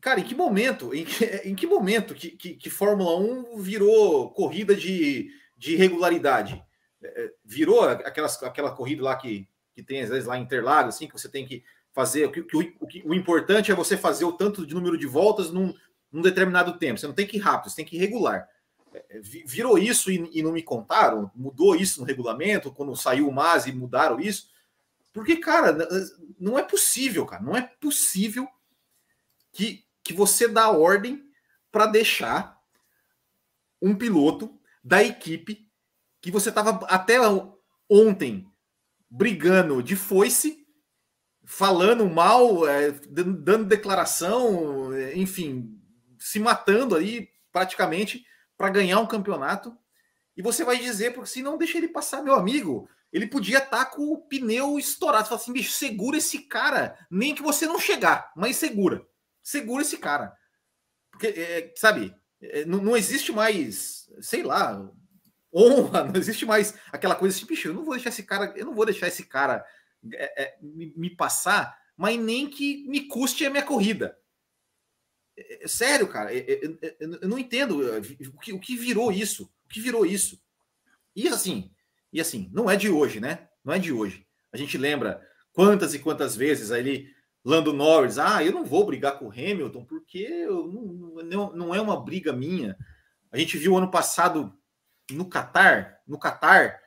cara, em que momento, em que, em que momento que, que, que, Fórmula 1 virou corrida de, de regularidade? É, virou aquelas, aquela corrida lá que que tem às vezes lá Interlagos, assim, que você tem que fazer. Que, que, o, que, o importante é você fazer o tanto de número de voltas num, num determinado tempo. Você não tem que ir rápido, você tem que ir regular. É, é, virou isso e, e, não me contaram? Mudou isso no regulamento? Quando saiu o MAS e mudaram isso? Porque, cara, não é possível, cara. Não é possível que, que você dá ordem para deixar um piloto da equipe que você estava até ontem brigando de foice, falando mal, é, dando declaração, é, enfim, se matando aí praticamente para ganhar um campeonato. E você vai dizer, porque se não deixa ele passar, meu amigo, ele podia estar tá com o pneu estourado. Você fala assim, bicho, segura esse cara, nem que você não chegar, mas segura. Segura esse cara. Porque, é, sabe, é, não, não existe mais, sei lá, honra, não existe mais aquela coisa assim, bicho, eu não vou deixar esse cara, eu não vou deixar esse cara é, é, me, me, passar, mas nem que me custe a minha corrida. É, é sério, cara, eu não entendo o que, o que virou isso, o que virou isso. E assim, e assim, não é de hoje, né? Não é de hoje. A gente lembra quantas e quantas vezes aí Lando Norris, ah, eu não vou brigar com o Hamilton porque eu não, não, não é uma briga minha. A gente viu ano passado no Qatar, no Qatar,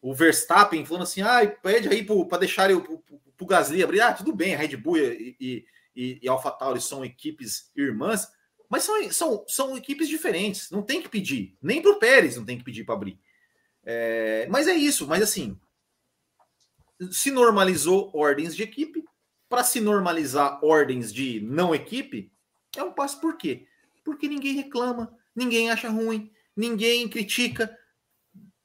o Verstappen falando assim, ah, pede aí para deixar o Gasly abrir. Ah, tudo bem, Red Bull e, e, e, e AlphaTauri são equipes irmãs, mas são, são, são equipes diferentes. Não tem que pedir, nem para o Pérez não tem que pedir para abrir. É, mas é isso, mas assim, se normalizou ordens de equipe, para se normalizar ordens de não equipe, é um passo por quê? Porque ninguém reclama, ninguém acha ruim, ninguém critica.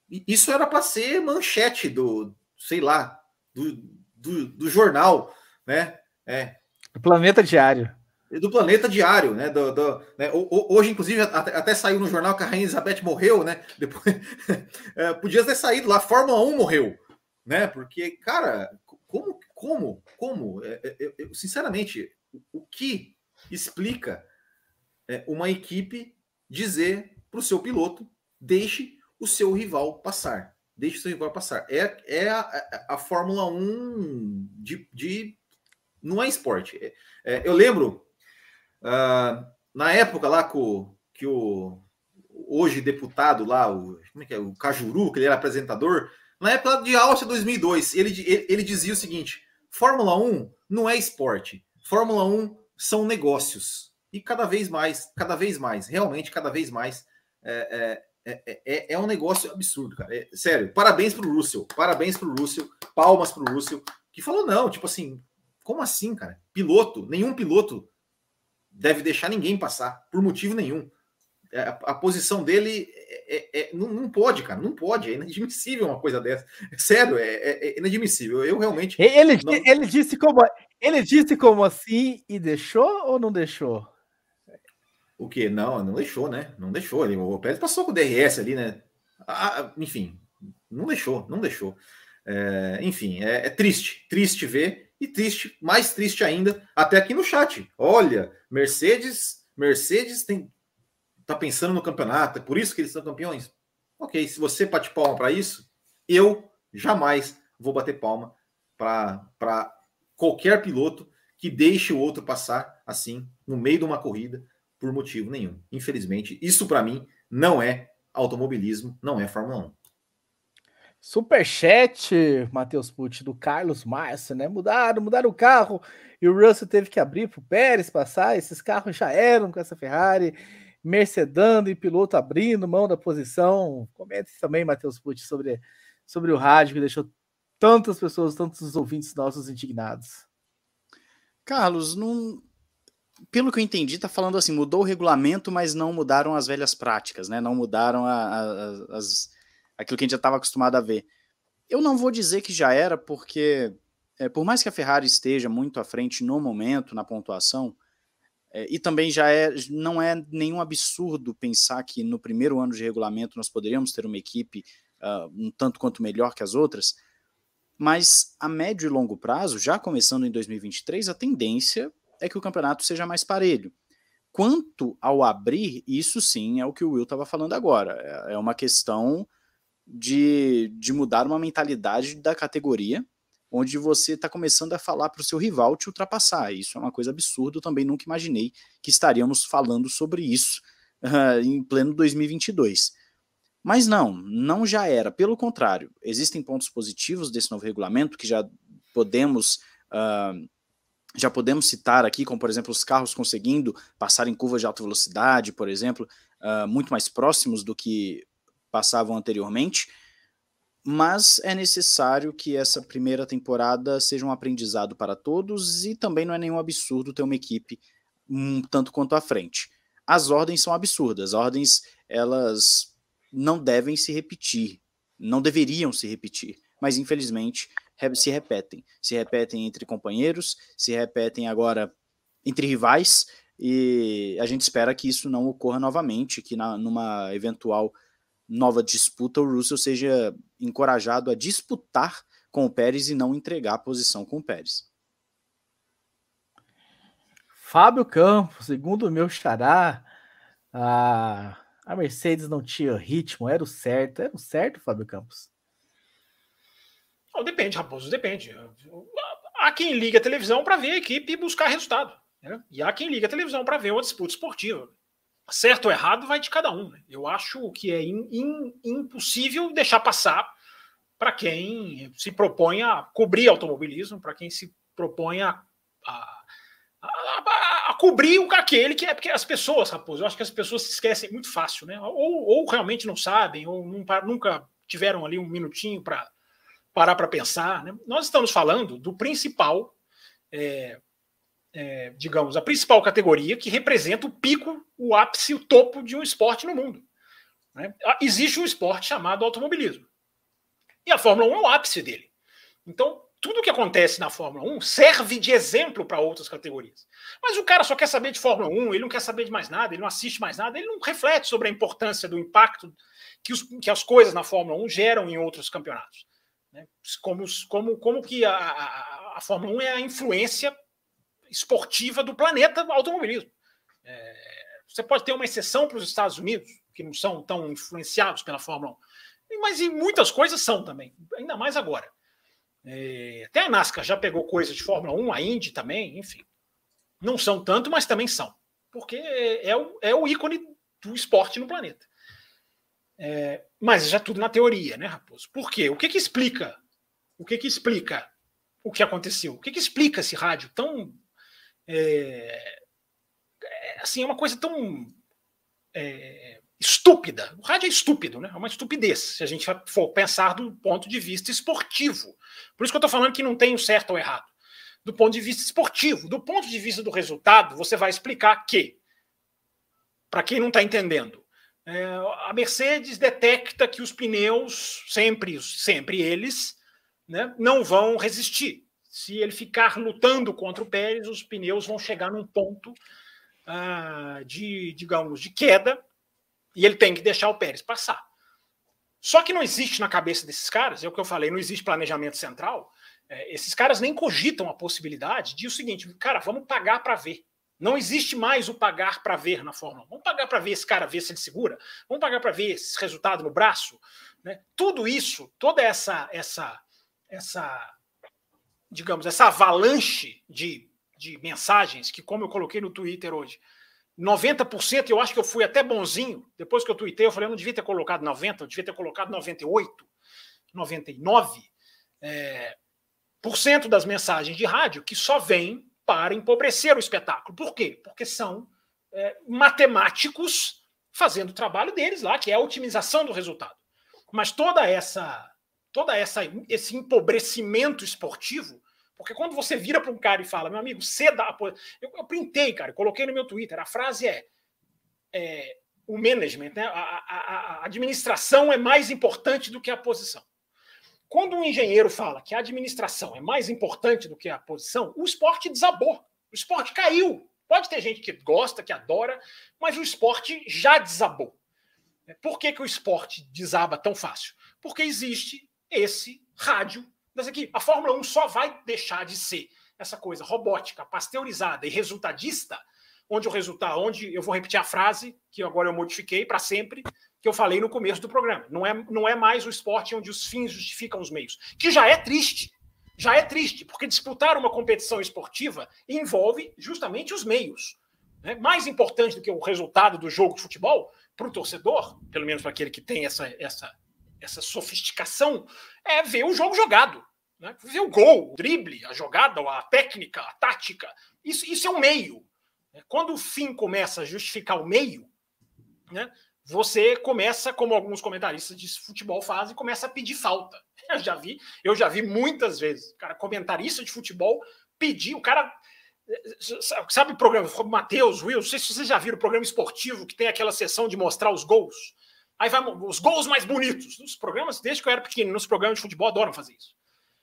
Isso era para ser manchete do, sei lá, do, do, do jornal, né? É. Do Planeta Diário. Do Planeta Diário, né? Do, do né? Hoje, inclusive, até, até, saiu no jornal que a Rainha Elizabeth morreu, né? Depois, é, podia ter saído lá, Fórmula 1 morreu, né? Porque, cara, como, como, como? É, é, é, eu, sinceramente, o que explica uma equipe dizer para o seu piloto: deixe o seu rival passar. Deixe o seu rival passar. É, é a, a, Fórmula 1 de, de. Não é esporte. É, é, eu lembro, uh, na época lá com, que o hoje deputado lá, o, como é que é? o Cajuru, que ele era apresentador, na época de Áustria 2002, ele, ele, ele dizia o seguinte: Fórmula 1 não é esporte. Fórmula 1 são negócios. E cada vez mais, cada vez mais, realmente cada vez mais, é, é, é, é um negócio absurdo, cara. É, sério, parabéns pro Russell, parabéns pro Russell, palmas pro Russell, que falou, não, tipo assim, como assim, cara? Piloto, nenhum piloto deve deixar ninguém passar, por motivo nenhum. A, a posição dele é, é, não, não, pode, cara, não pode, é inadmissível uma coisa dessa. Sério, é, inadmissível. Eu realmente. Ele, não... ele, disse como, ele disse como assim e deixou ou não deixou? O que? Não, não deixou, né? Não deixou. Ele, o Pérez passou com o DRS ali, né? Ah, enfim, não deixou, não deixou. É, enfim, é, é, triste, triste ver e triste, mais triste ainda, até aqui no chat. Olha, Mercedes, Mercedes tem tá pensando no campeonato, é por isso que eles são campeões. Ok, se você bate palma para isso, eu jamais vou bater palma para qualquer piloto que deixe o outro passar assim no meio de uma corrida por motivo nenhum. Infelizmente, isso para mim não é automobilismo, não é Fórmula 1. Superchat, Matheus Pucci, do Carlos Márcio, né? Mudaram, mudaram o carro e o Russell teve que abrir para o Pérez passar. Esses carros já eram com essa Ferrari, Mercedando e piloto abrindo mão da posição. Comente também, Matheus Pucci, sobre, sobre o rádio que deixou tantas pessoas, tantos ouvintes nossos indignados. Carlos, não, pelo que eu entendi, tá falando assim, mudou o regulamento, mas não mudaram as velhas práticas, né? Não mudaram a, a, as, aquilo que a gente já estava acostumado a ver. Eu não vou dizer que já era, porque é, por mais que a Ferrari esteja muito à frente no momento, na pontuação, é, e também já é, não é nenhum absurdo pensar que no primeiro ano de regulamento nós poderíamos ter uma equipe uh, um tanto quanto melhor que as outras, mas a médio e longo prazo, já começando em 2023, a tendência é que o campeonato seja mais parelho. Quanto ao abrir, isso sim é o que o Will estava falando agora. É, é uma questão de, de mudar uma mentalidade da categoria, onde você está começando a falar para o seu rival te ultrapassar. Isso é uma coisa absurda, eu também nunca imaginei que estaríamos falando sobre isso uh, em pleno 2022. Mas não, não já era. Pelo contrário, existem pontos positivos desse novo regulamento que já podemos uh, já podemos citar aqui, como por exemplo os carros conseguindo passar em curvas de alta velocidade, por exemplo, uh, muito mais próximos do que passavam anteriormente. Mas é necessário que essa primeira temporada seja um aprendizado para todos e também não é nenhum absurdo ter uma equipe um tanto quanto à frente. As ordens são absurdas, as ordens elas não devem se repetir, não deveriam se repetir mas infelizmente se repetem. Se repetem entre companheiros, se repetem agora entre rivais, e a gente espera que isso não ocorra novamente, que na, numa eventual nova disputa o Russell seja encorajado a disputar com o Pérez e não entregar a posição com o Pérez. Fábio Campos, segundo o meu xará, a, a Mercedes não tinha ritmo, era o certo. Era o certo, Fábio Campos? Não, depende, Raposo, depende. Há quem liga a televisão para ver a equipe e buscar resultado. Né? E há quem liga a televisão para ver uma disputa esportiva. Certo ou errado vai de cada um. Né? Eu acho que é in, in, impossível deixar passar para quem se propõe a cobrir automobilismo, para quem se propõe a, a, a, a, cobrir o aquele que é porque as pessoas, Raposo, eu acho que as pessoas se esquecem muito fácil, né? Ou, ou realmente não sabem, ou nunca tiveram ali um minutinho para parar para pensar. Né? Nós estamos falando do principal, é, é, digamos, a principal categoria que representa o pico, o ápice, o topo de um esporte no mundo. Né? Ah, existe um esporte chamado automobilismo. E a Fórmula 1 é o ápice dele. Então, tudo que acontece na Fórmula 1 serve de exemplo para outras categorias. Mas o cara só quer saber de Fórmula 1, ele não quer saber de mais nada, ele não assiste mais nada, ele não reflete sobre a importância do impacto que, os, que as coisas na Fórmula 1 geram em outros campeonatos. Né? Como, como, como que a, a, a, Fórmula 1 é a influência esportiva do planeta automobilismo. É, você pode ter uma exceção para os Estados Unidos, que não são tão influenciados pela Fórmula 1, mas em muitas coisas são também, ainda mais agora. É, até a NASCAR já pegou coisa de Fórmula 1, a Indy também, enfim. Não são tanto, mas também são. Porque é o, é o ícone do esporte no planeta. É, mas já tudo na teoria, né, Raposo? Por quê? O que que explica? O que que explica o que aconteceu? O que que explica esse rádio tão é, é, assim, é uma coisa tão é, estúpida. O rádio é estúpido, né? É uma estupidez, se a gente for pensar do ponto de vista esportivo. Por isso que eu estou falando que não tem o certo ou errado. Do ponto de vista esportivo, do ponto de vista do resultado, você vai explicar que, para quem não está entendendo, é, a Mercedes detecta que os pneus, sempre, sempre eles, né, não vão resistir. Se ele ficar lutando contra o Pérez, os pneus vão chegar num ponto ah, de, digamos, de queda e ele tem que deixar o Pérez passar. Só que não existe na cabeça desses caras, é o que eu falei, não existe planejamento central. É, esses caras nem cogitam a possibilidade de o seguinte, cara, vamos pagar para ver. Não existe mais o pagar para ver na Fórmula 1. Vamos pagar para ver esse cara, ver se ele segura. Vamos pagar para ver esse resultado no braço. Né? Tudo isso, toda essa, essa, essa, digamos, essa avalanche de, de mensagens que, como eu coloquei no Twitter hoje, 90%, eu acho que eu fui até bonzinho. Depois que eu tuitei, eu falei, eu não devia ter colocado 90, eu devia ter colocado 98, 99. É, por cento das mensagens de rádio que só vêm para empobrecer o espetáculo. Por quê? Porque são é, matemáticos fazendo o trabalho deles lá, que é a otimização do resultado. Mas toda essa, toda essa esse empobrecimento esportivo, porque quando você vira para um cara e fala, meu amigo, ceda a eu, eu printei, cara, coloquei no meu Twitter, a frase é, é o management, né? A, a, a administração é mais importante do que a posição. Quando um engenheiro fala que a administração é mais importante do que a posição, o esporte desabou. O esporte caiu. Pode ter gente que gosta, que adora, mas o esporte já desabou. Por que, que o esporte desaba tão fácil? Porque existe esse rádio das equipes. A Fórmula 1 só vai deixar de ser essa coisa robótica, pasteurizada e resultadista, onde o resultado, onde eu vou repetir a frase que agora eu modifiquei para sempre, que eu falei no começo do programa. Não é, não é mais o esporte onde os fins justificam os meios, que já é triste. Já é triste, porque disputar uma competição esportiva envolve justamente os meios. Né? Mais importante do que o resultado do jogo de futebol, para o torcedor, pelo menos para aquele que tem essa, essa, essa sofisticação, é ver o jogo jogado. Né? Ver o gol, o drible, a jogada, a técnica, a tática. Isso, isso é um meio. Quando o fim começa a justificar o meio, né? você começa, como alguns comentaristas de futebol fazem, começa a pedir falta. Eu já vi, eu já vi muitas vezes, cara, comentarista de futebol pedir, o cara sabe o programa, Matheus, Will, não sei se vocês já viram o programa esportivo que tem aquela sessão de mostrar os gols. Aí vai os gols mais bonitos. Nos programas, desde que eu era pequeno, nos programas de futebol, adoram fazer isso.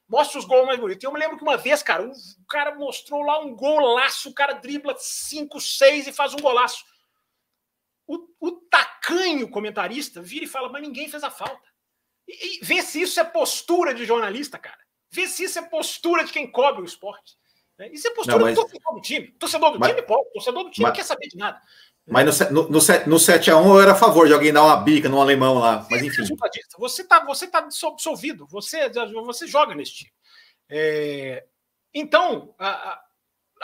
Mostra os gols mais bonitos. Eu me lembro que uma vez, cara, o cara mostrou lá um golaço, o cara dribla 5, 6 e faz um golaço. O, o tacanho comentarista vira e fala, mas ninguém fez a falta. E, e vê se isso é postura de jornalista, cara. Vê se isso é postura de quem cobre o esporte. Né? Isso é postura não, mas... do torcedor do time. Torcedor do mas... time pode. Torcedor do time mas... não quer saber de nada. Mas no, no, no, no 7x1 eu era a favor de alguém dar uma bica no alemão lá. Mas enfim. Você está você tá absolvido. Você, você joga nesse time. É... Então, a, a,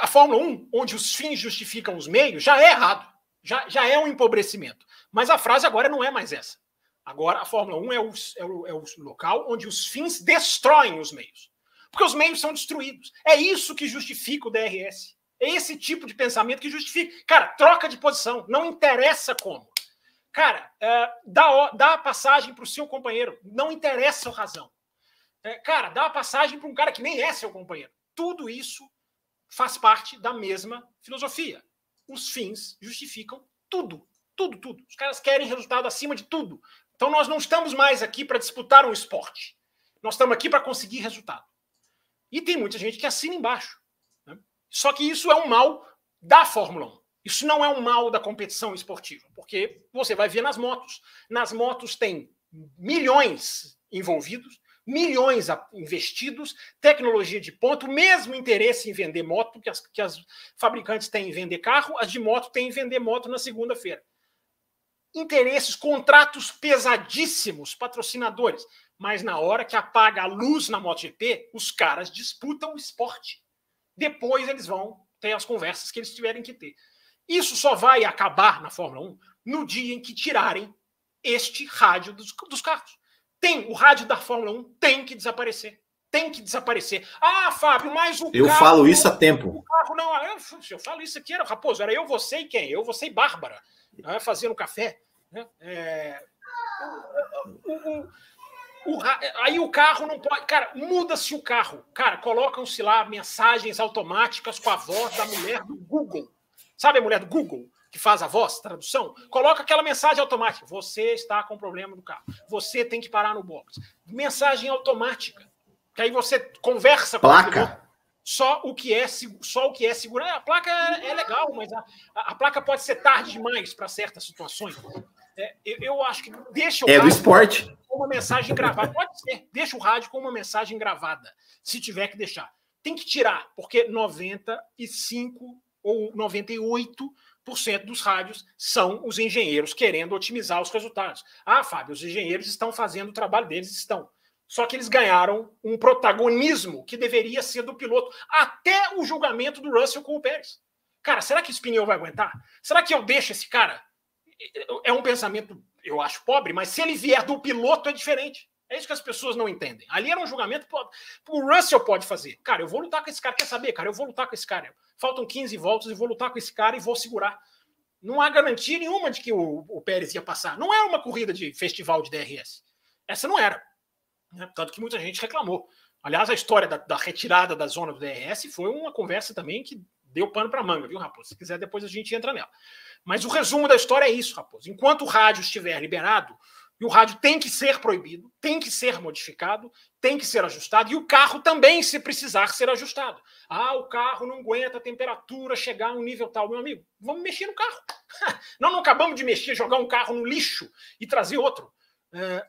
a Fórmula 1, onde os fins justificam os meios, já é errado. Já, já é um empobrecimento. Mas a frase agora não é mais essa. Agora a Fórmula 1 é o, é o, é o local onde os fins destroem os meios. Porque os meios são destruídos. É isso que justifica o DRS. É esse tipo de pensamento que justifica. Cara, troca de posição. Não interessa como. Cara, é, dá, dá passagem para o seu companheiro. Não interessa a razão. É, cara, dá passagem para um cara que nem é seu companheiro. Tudo isso faz parte da mesma filosofia. Os fins justificam tudo. Tudo, tudo. Os caras querem resultado acima de tudo. Então nós não estamos mais aqui para disputar um esporte. Nós estamos aqui para conseguir resultado. E tem muita gente que assina embaixo. Só que isso é um mal da Fórmula 1. Isso não é um mal da competição esportiva, porque você vai ver nas motos. Nas motos tem milhões envolvidos, milhões investidos, tecnologia de ponto, mesmo interesse em vender moto, que as, que as fabricantes têm em vender carro, as de moto têm em vender moto na segunda-feira interesses, contratos pesadíssimos, patrocinadores. Mas na hora que apaga a luz na MotoGP, os caras disputam o esporte. Depois eles vão ter as conversas que eles tiverem que ter. Isso só vai acabar na Fórmula 1 no dia em que tirarem este rádio dos, dos carros. Tem, o rádio da Fórmula 1 tem que desaparecer. Tem que desaparecer. Ah, Fábio, mas o Eu carro, falo isso a tempo. O carro não. Eu, eu falo isso aqui, era Raposo, era eu, você e quem? Eu, você e Bárbara. Né, fazendo café. Né? É, o, o, o, aí o carro não pode. Cara, muda-se o carro. Cara, colocam-se lá mensagens automáticas com a voz da mulher do Google. Sabe a mulher do Google? Que faz a voz, tradução? Coloca aquela mensagem automática. Você está com problema no carro. Você tem que parar no box. Mensagem automática. Que aí você conversa com Placa. só o que é só o que é segurança. A placa é, é legal, mas a, a, placa pode ser tarde demais para certas situações. É, eu, eu, acho que deixa o é do esporte com uma mensagem gravada. Pode ser, deixa o rádio com uma mensagem gravada, se tiver que deixar. Tem que tirar, porque 95 ou 98% dos rádios são os engenheiros querendo otimizar os resultados. Ah, Fábio, os engenheiros estão fazendo o trabalho deles, estão. Só que eles ganharam um protagonismo que deveria ser do piloto, até o julgamento do Russell com o Pérez. Cara, será que esse pneu vai aguentar? Será que eu deixo esse cara é um pensamento, eu acho, pobre, mas se ele vier do piloto é diferente. É isso que as pessoas não entendem. Ali era um julgamento. O Russell pode fazer. Cara, eu vou lutar com esse cara. Quer saber, cara? Eu vou lutar com esse cara. Faltam 15 voltas e vou lutar com esse cara e vou segurar. Não há garantia nenhuma de que o, o Pérez ia passar. Não era uma corrida de festival de DRS. Essa não era. Né? Tanto que muita gente reclamou. Aliás, a história da, da, retirada da zona do DRS foi uma conversa também que deu pano para manga, viu, Raposo? Se quiser, depois a gente entra nela. Mas o resumo da história é isso, Raposo. Enquanto o rádio estiver liberado, e o rádio tem que ser proibido, tem que ser modificado, tem que ser ajustado, e o carro também, se precisar, ser ajustado. Ah, o carro não aguenta a temperatura chegar a um nível tal. Meu amigo, vamos mexer no carro. Nós não acabamos de mexer, jogar um carro no lixo e trazer outro. É,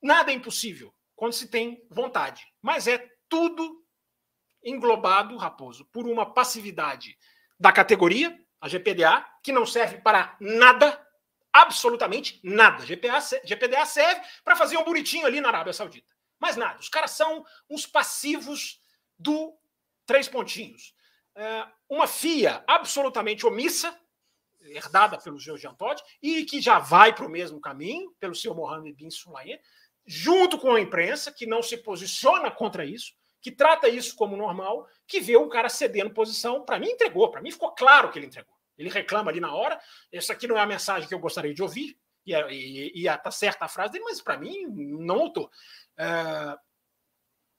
nada é impossível quando se tem vontade. Mas é tudo englobado, Raposo, por uma passividade da categoria, a GPDA, que não serve para nada, absolutamente nada. GPA, GPDA serve para fazer um bonitinho ali na Arábia Saudita. Mas nada. Os caras são uns passivos do três pontinhos. É, uma FIA absolutamente omissa, herdada pelo Jean Todt, e que já vai para o mesmo caminho, pelo seu Mohamed Bin Sulayem, junto com a imprensa, que não se posiciona contra isso, que trata isso como normal, que vê o cara cedendo posição. Para mim, entregou. Para mim, ficou claro que ele entregou. Ele reclama ali na hora. Essa aqui não é a mensagem que eu gostaria de ouvir. E, e, e tá certa a frase dele, mas para mim, não notou. É...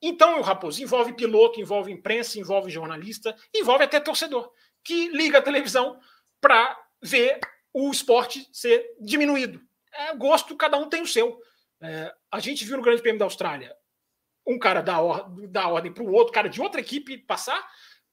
Então, o Raposo envolve piloto, envolve imprensa, envolve jornalista, envolve até torcedor, que liga a televisão para ver o esporte ser diminuído. é gosto, cada um tem o seu. É, a gente viu no Grande Prêmio da Austrália um cara dar, or dar ordem para o outro, cara de outra equipe passar,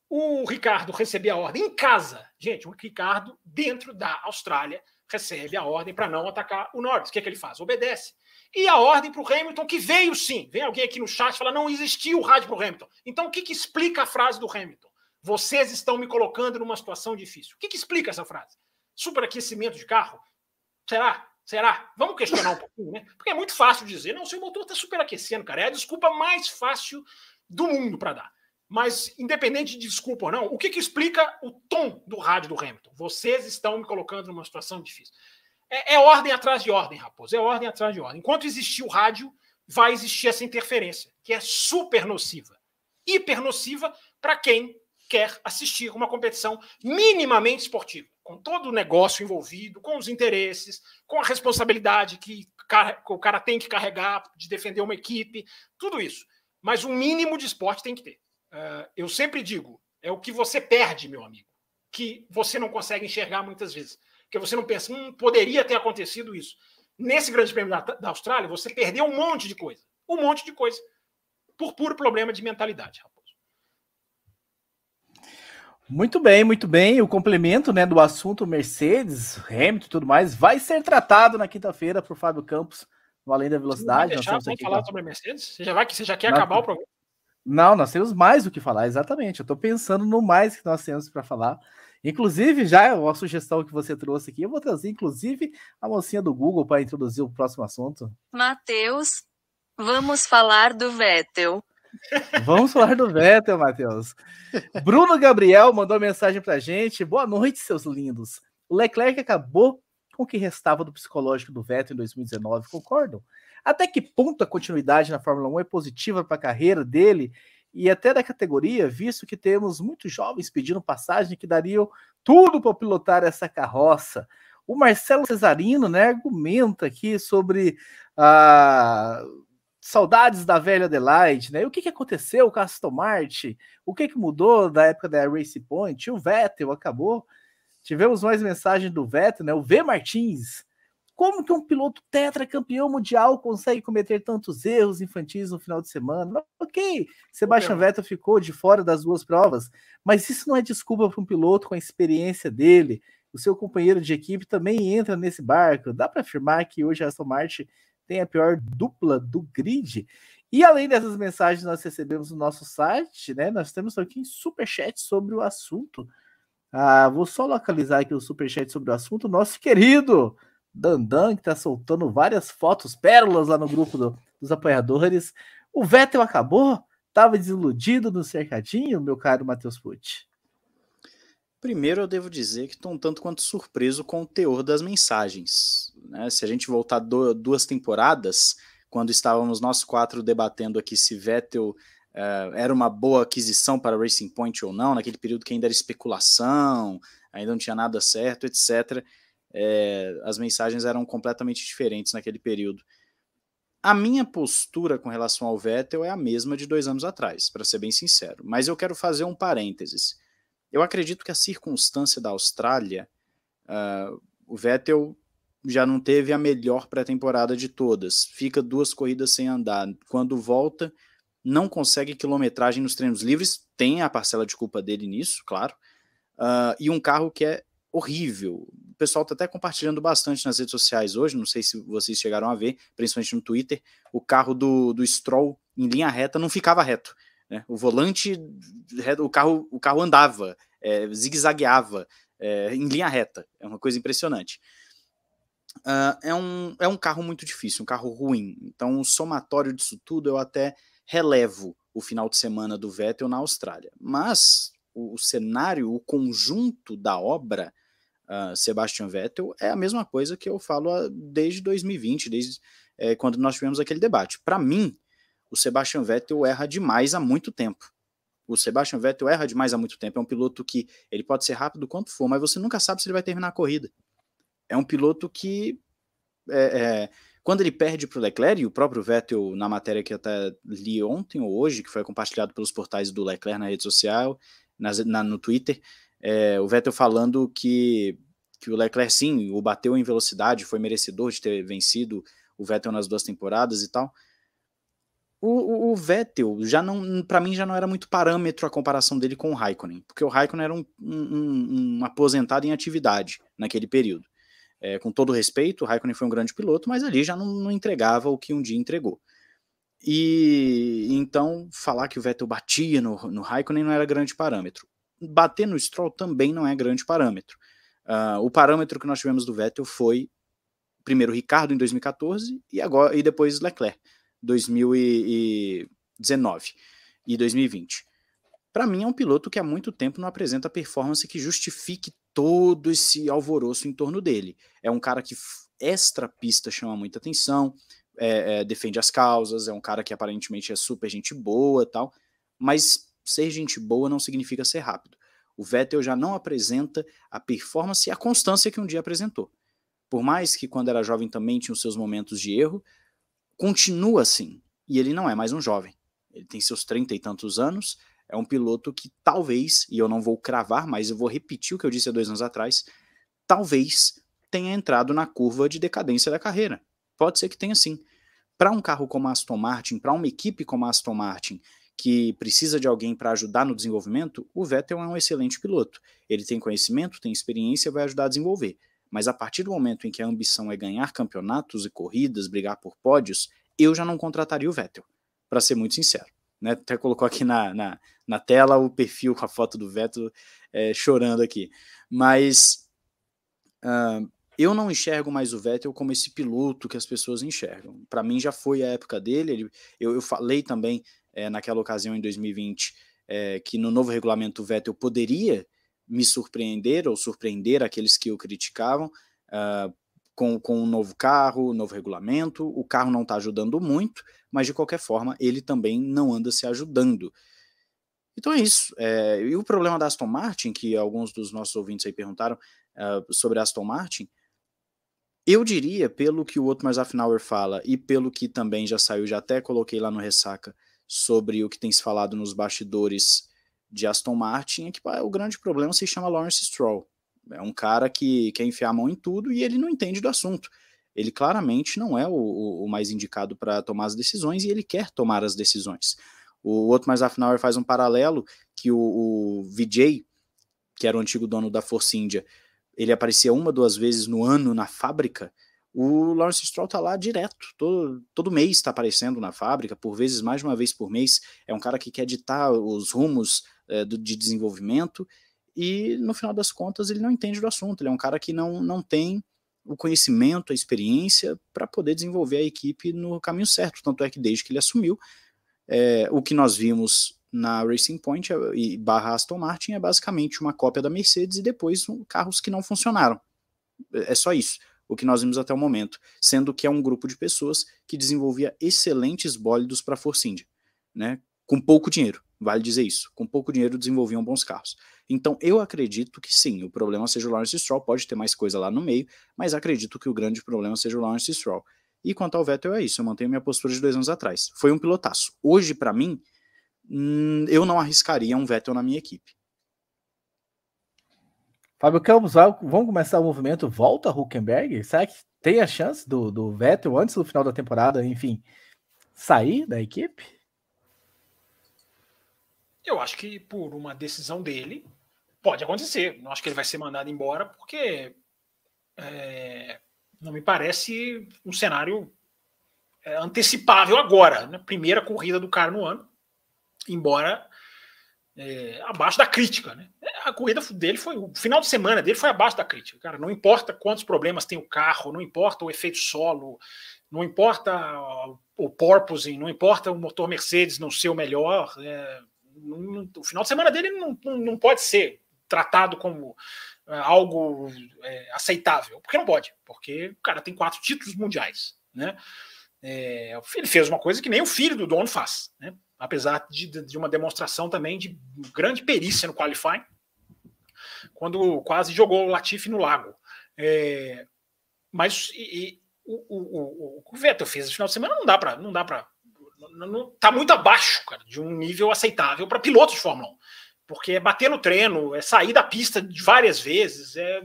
o Ricardo receber a ordem em casa. Gente, o Ricardo, dentro da Austrália, recebe a ordem para não atacar o Norris. O que, é que ele faz? Obedece. E a ordem para o Hamilton, que veio sim. Vem alguém aqui no chat e fala: não existiu o rádio para o Hamilton. Então, o que, que explica a frase do Hamilton? Vocês estão me colocando numa situação difícil. O que, que explica essa frase? Superaquecimento de carro? Será? Será? Vamos questionar um pouquinho, né? Porque é muito fácil dizer, não, seu motor está superaquecendo, cara. É a desculpa mais fácil do mundo para dar. Mas, independente de desculpa ou não, o que, que explica o tom do rádio do Hamilton? Vocês estão me colocando numa situação difícil. É, é, ordem atrás de ordem, Raposo. É ordem atrás de ordem. Enquanto existir o rádio, vai existir essa interferência, que é super nociva. Hiper nociva para quem quer assistir uma competição minimamente esportiva, com todo o negócio envolvido, com os interesses, com a responsabilidade que o cara tem que carregar de defender uma equipe, tudo isso. Mas um mínimo de esporte tem que ter. Uh, eu sempre digo, é o que você perde, meu amigo, que você não consegue enxergar muitas vezes. Porque você não pensa, hum, poderia ter acontecido isso. Nesse Grande Prêmio da, da Austrália, você perdeu um monte de coisa. Um monte de coisa. Por puro problema de mentalidade, Raposo. Muito bem, muito bem. O complemento né, do assunto Mercedes, Hamilton e tudo mais vai ser tratado na quinta-feira por Fábio Campos no Além da Velocidade. Deixar, Nós vamos falar sobre Mercedes? Você já, vai, você já quer acabar o programa? Não, nós temos mais o que falar, exatamente. Eu estou pensando no mais que nós temos para falar. Inclusive, já a sugestão que você trouxe aqui, eu vou trazer, inclusive, a mocinha do Google para introduzir o próximo assunto. Matheus, vamos falar do Vettel. Vamos falar do Vettel, Matheus. Bruno Gabriel mandou mensagem para gente. Boa noite, seus lindos. O Leclerc acabou com o que restava do psicológico do Vettel em 2019, concordam? Até que ponto a continuidade na Fórmula 1 é positiva para a carreira dele e até da categoria, visto que temos muitos jovens pedindo passagem que dariam tudo para pilotar essa carroça. O Marcelo Cesarino né, argumenta aqui sobre a. Uh, saudades da velha Adelaide, né? O que, que aconteceu com a Aston Martin? O que, que mudou da época da Race Point? O Vettel acabou. Tivemos mais mensagem do Vettel, né? O V Martins como que um piloto tetracampeão mundial consegue cometer tantos erros infantis no final de semana? Ok, Sebastian Vettel ficou de fora das duas provas, mas isso não é desculpa para um piloto com a experiência dele. O seu companheiro de equipe também entra nesse barco. Dá para afirmar que hoje a Aston Martin tem a pior dupla do grid. E além dessas mensagens nós recebemos no nosso site, né? Nós temos aqui um superchat sobre o assunto. Ah, vou só localizar aqui o superchat sobre o assunto. Nosso querido Dandan, que tá soltando várias fotos, pérolas lá no grupo do, dos apoiadores. O Vettel acabou? Tava desiludido no cercadinho, meu caro Matheus Pucci? Primeiro, eu devo dizer que estou um tanto quanto surpreso com o teor das mensagens. Né? Se a gente voltar do, duas temporadas, quando estávamos nós quatro debatendo aqui se Vettel uh, era uma boa aquisição para Racing Point ou não, naquele período que ainda era especulação, ainda não tinha nada certo, etc é, as mensagens eram completamente diferentes naquele período. A minha postura com relação ao Vettel é a mesma de dois anos atrás, para ser bem sincero. Mas eu quero fazer um parênteses. Eu acredito que a circunstância da Austrália, uh, o Vettel já não teve a melhor pré-temporada de todas. Fica duas corridas sem andar. Quando volta, não consegue quilometragem nos treinos livres. Tem a parcela de culpa dele nisso, claro. Uh, e um carro que é horrível. O pessoal está até compartilhando bastante nas redes sociais hoje, não sei se vocês chegaram a ver, principalmente no Twitter, o carro do, do Stroll em linha reta não ficava reto. Né? O volante, o carro, o carro andava, é, zigue-zagueava é, em linha reta. É uma coisa impressionante. Uh, é, um, é um carro muito difícil, um carro ruim. Então, o somatório disso tudo, eu até relevo o final de semana do Vettel na Austrália. Mas o, o cenário, o conjunto da obra uh, Sebastian Vettel é a mesma coisa que eu falo uh, desde 2020, desde é, quando nós tivemos aquele debate. Para mim, o Sebastian Vettel erra demais há muito tempo. O Sebastian Vettel erra demais há muito tempo. É um piloto que ele pode ser rápido quanto for, mas você nunca sabe se ele vai terminar a corrida. É um piloto que é, é, quando ele perde para o Leclerc, e o próprio Vettel, na matéria que eu até li ontem ou hoje, que foi compartilhado pelos portais do Leclerc na rede social, na, na, no Twitter, é, o Vettel falando que que o Leclerc sim o bateu em velocidade, foi merecedor de ter vencido o Vettel nas duas temporadas e tal. O, o, o Vettel já não, para mim já não era muito parâmetro a comparação dele com o Raikkonen, porque o Raikkonen era um, um, um aposentado em atividade naquele período. É, com todo respeito, o Raikkonen foi um grande piloto, mas ali já não, não entregava o que um dia entregou. E então falar que o Vettel batia no, no Raikkonen não era grande parâmetro. Bater no Stroll também não é grande parâmetro. Uh, o parâmetro que nós tivemos do Vettel foi primeiro Ricardo em 2014 e agora e depois Leclerc 2019 e 2020. Para mim é um piloto que há muito tempo não apresenta performance que justifique todo esse alvoroço em torno dele. É um cara que extra pista chama muita atenção, é, é, defende as causas, é um cara que aparentemente é super gente boa tal, mas ser gente boa não significa ser rápido. O Vettel já não apresenta a performance e a constância que um dia apresentou. Por mais que quando era jovem também tinha os seus momentos de erro, continua assim. E ele não é mais um jovem. Ele tem seus trinta e tantos anos, é um piloto que talvez, e eu não vou cravar, mas eu vou repetir o que eu disse há dois anos atrás, talvez tenha entrado na curva de decadência da carreira. Pode ser que tenha sim. Para um carro como a Aston Martin, para uma equipe como a Aston Martin, que precisa de alguém para ajudar no desenvolvimento, o Vettel é um excelente piloto. Ele tem conhecimento, tem experiência, vai ajudar a desenvolver. Mas a partir do momento em que a ambição é ganhar campeonatos e corridas, brigar por pódios, eu já não contrataria o Vettel, para ser muito sincero. Né? Até colocou aqui na, na, na, tela o perfil com a foto do Vettel é, chorando aqui. Mas uh, eu não enxergo mais o Vettel como esse piloto que as pessoas enxergam. Para mim já foi a época dele. Ele, eu, eu falei também é, naquela ocasião em 2020 é, que no novo regulamento o Vettel poderia me surpreender ou surpreender aqueles que o criticavam uh, com, com um novo carro, novo regulamento. O carro não está ajudando muito, mas de qualquer forma ele também não anda se ajudando. Então é isso. É, e o problema da Aston Martin, que alguns dos nossos ouvintes aí perguntaram uh, sobre a Aston Martin, eu diria, pelo que o Otmar Zafnauer fala e pelo que também já saiu, já até coloquei lá no Ressaca, sobre o que tem se falado nos bastidores de Aston Martin, é que o grande problema se chama Lawrence Stroll. É um cara que quer enfiar a mão em tudo e ele não entende do assunto. Ele claramente não é o, o mais indicado para tomar as decisões e ele quer tomar as decisões. O Otmar Zafnauer faz um paralelo que o, o Vijay, que era o antigo dono da Force India, ele aparecia uma, duas vezes no ano na fábrica, o Lawrence Stroll tá lá direto, todo, todo mês está aparecendo na fábrica, por vezes mais de uma vez por mês. É um cara que quer ditar os rumos é, do, de desenvolvimento e, no final das contas, ele não entende do assunto. Ele é um cara que não, não tem o conhecimento, a experiência para poder desenvolver a equipe no caminho certo. Tanto é que desde que ele assumiu, é, o que nós vimos na Racing Point e barra Aston Martin é basicamente uma cópia da Mercedes e depois um, carros que não funcionaram. É, é só isso, o que nós vimos até o momento, sendo que é um grupo de pessoas que desenvolvia excelentes bólidos para a Force India, né? Com pouco dinheiro, vale dizer isso. Com pouco dinheiro desenvolviam bons carros. Então eu acredito que sim, o problema seja o Lawrence Stroll, pode ter mais coisa lá no meio, mas acredito que o grande problema seja o Lawrence Stroll. E quanto ao Vettel é isso, eu mantenho minha postura de dois anos atrás. Foi um pilotaço. Hoje, para mim, hum, eu não arriscaria um Vettel na minha equipe. Fábio Campos, vamos começar o movimento Volta Huckenberg? Será que tem a chance do, do Vettel, antes do final da temporada, enfim, sair da equipe? Eu acho que por uma decisão dele, pode acontecer. Não acho que ele vai ser mandado embora, porque é, não me parece um cenário é, antecipável agora. Né? Primeira corrida do cara no ano embora é, abaixo da crítica. Né? A corrida dele foi. O final de semana dele foi abaixo da crítica. Cara, não importa quantos problemas tem o carro, não importa o efeito solo, não importa o porpoising, não importa o motor Mercedes não ser o melhor. É, não, o final de semana dele não, não, não pode ser tratado como é, algo é, aceitável, porque não pode, porque o cara tem quatro títulos mundiais, né? É, ele fez uma coisa que nem o filho do dono faz, né? Apesar de, de uma demonstração também de grande perícia no qualifying, quando quase jogou o Latifi no lago. É, mas e, e, o, o, o, o Vettel fez esse final de semana não dá para não dá para tá muito abaixo cara, de um nível aceitável para pilotos de Fórmula 1 porque é bater no treino, é sair da pista várias vezes, é,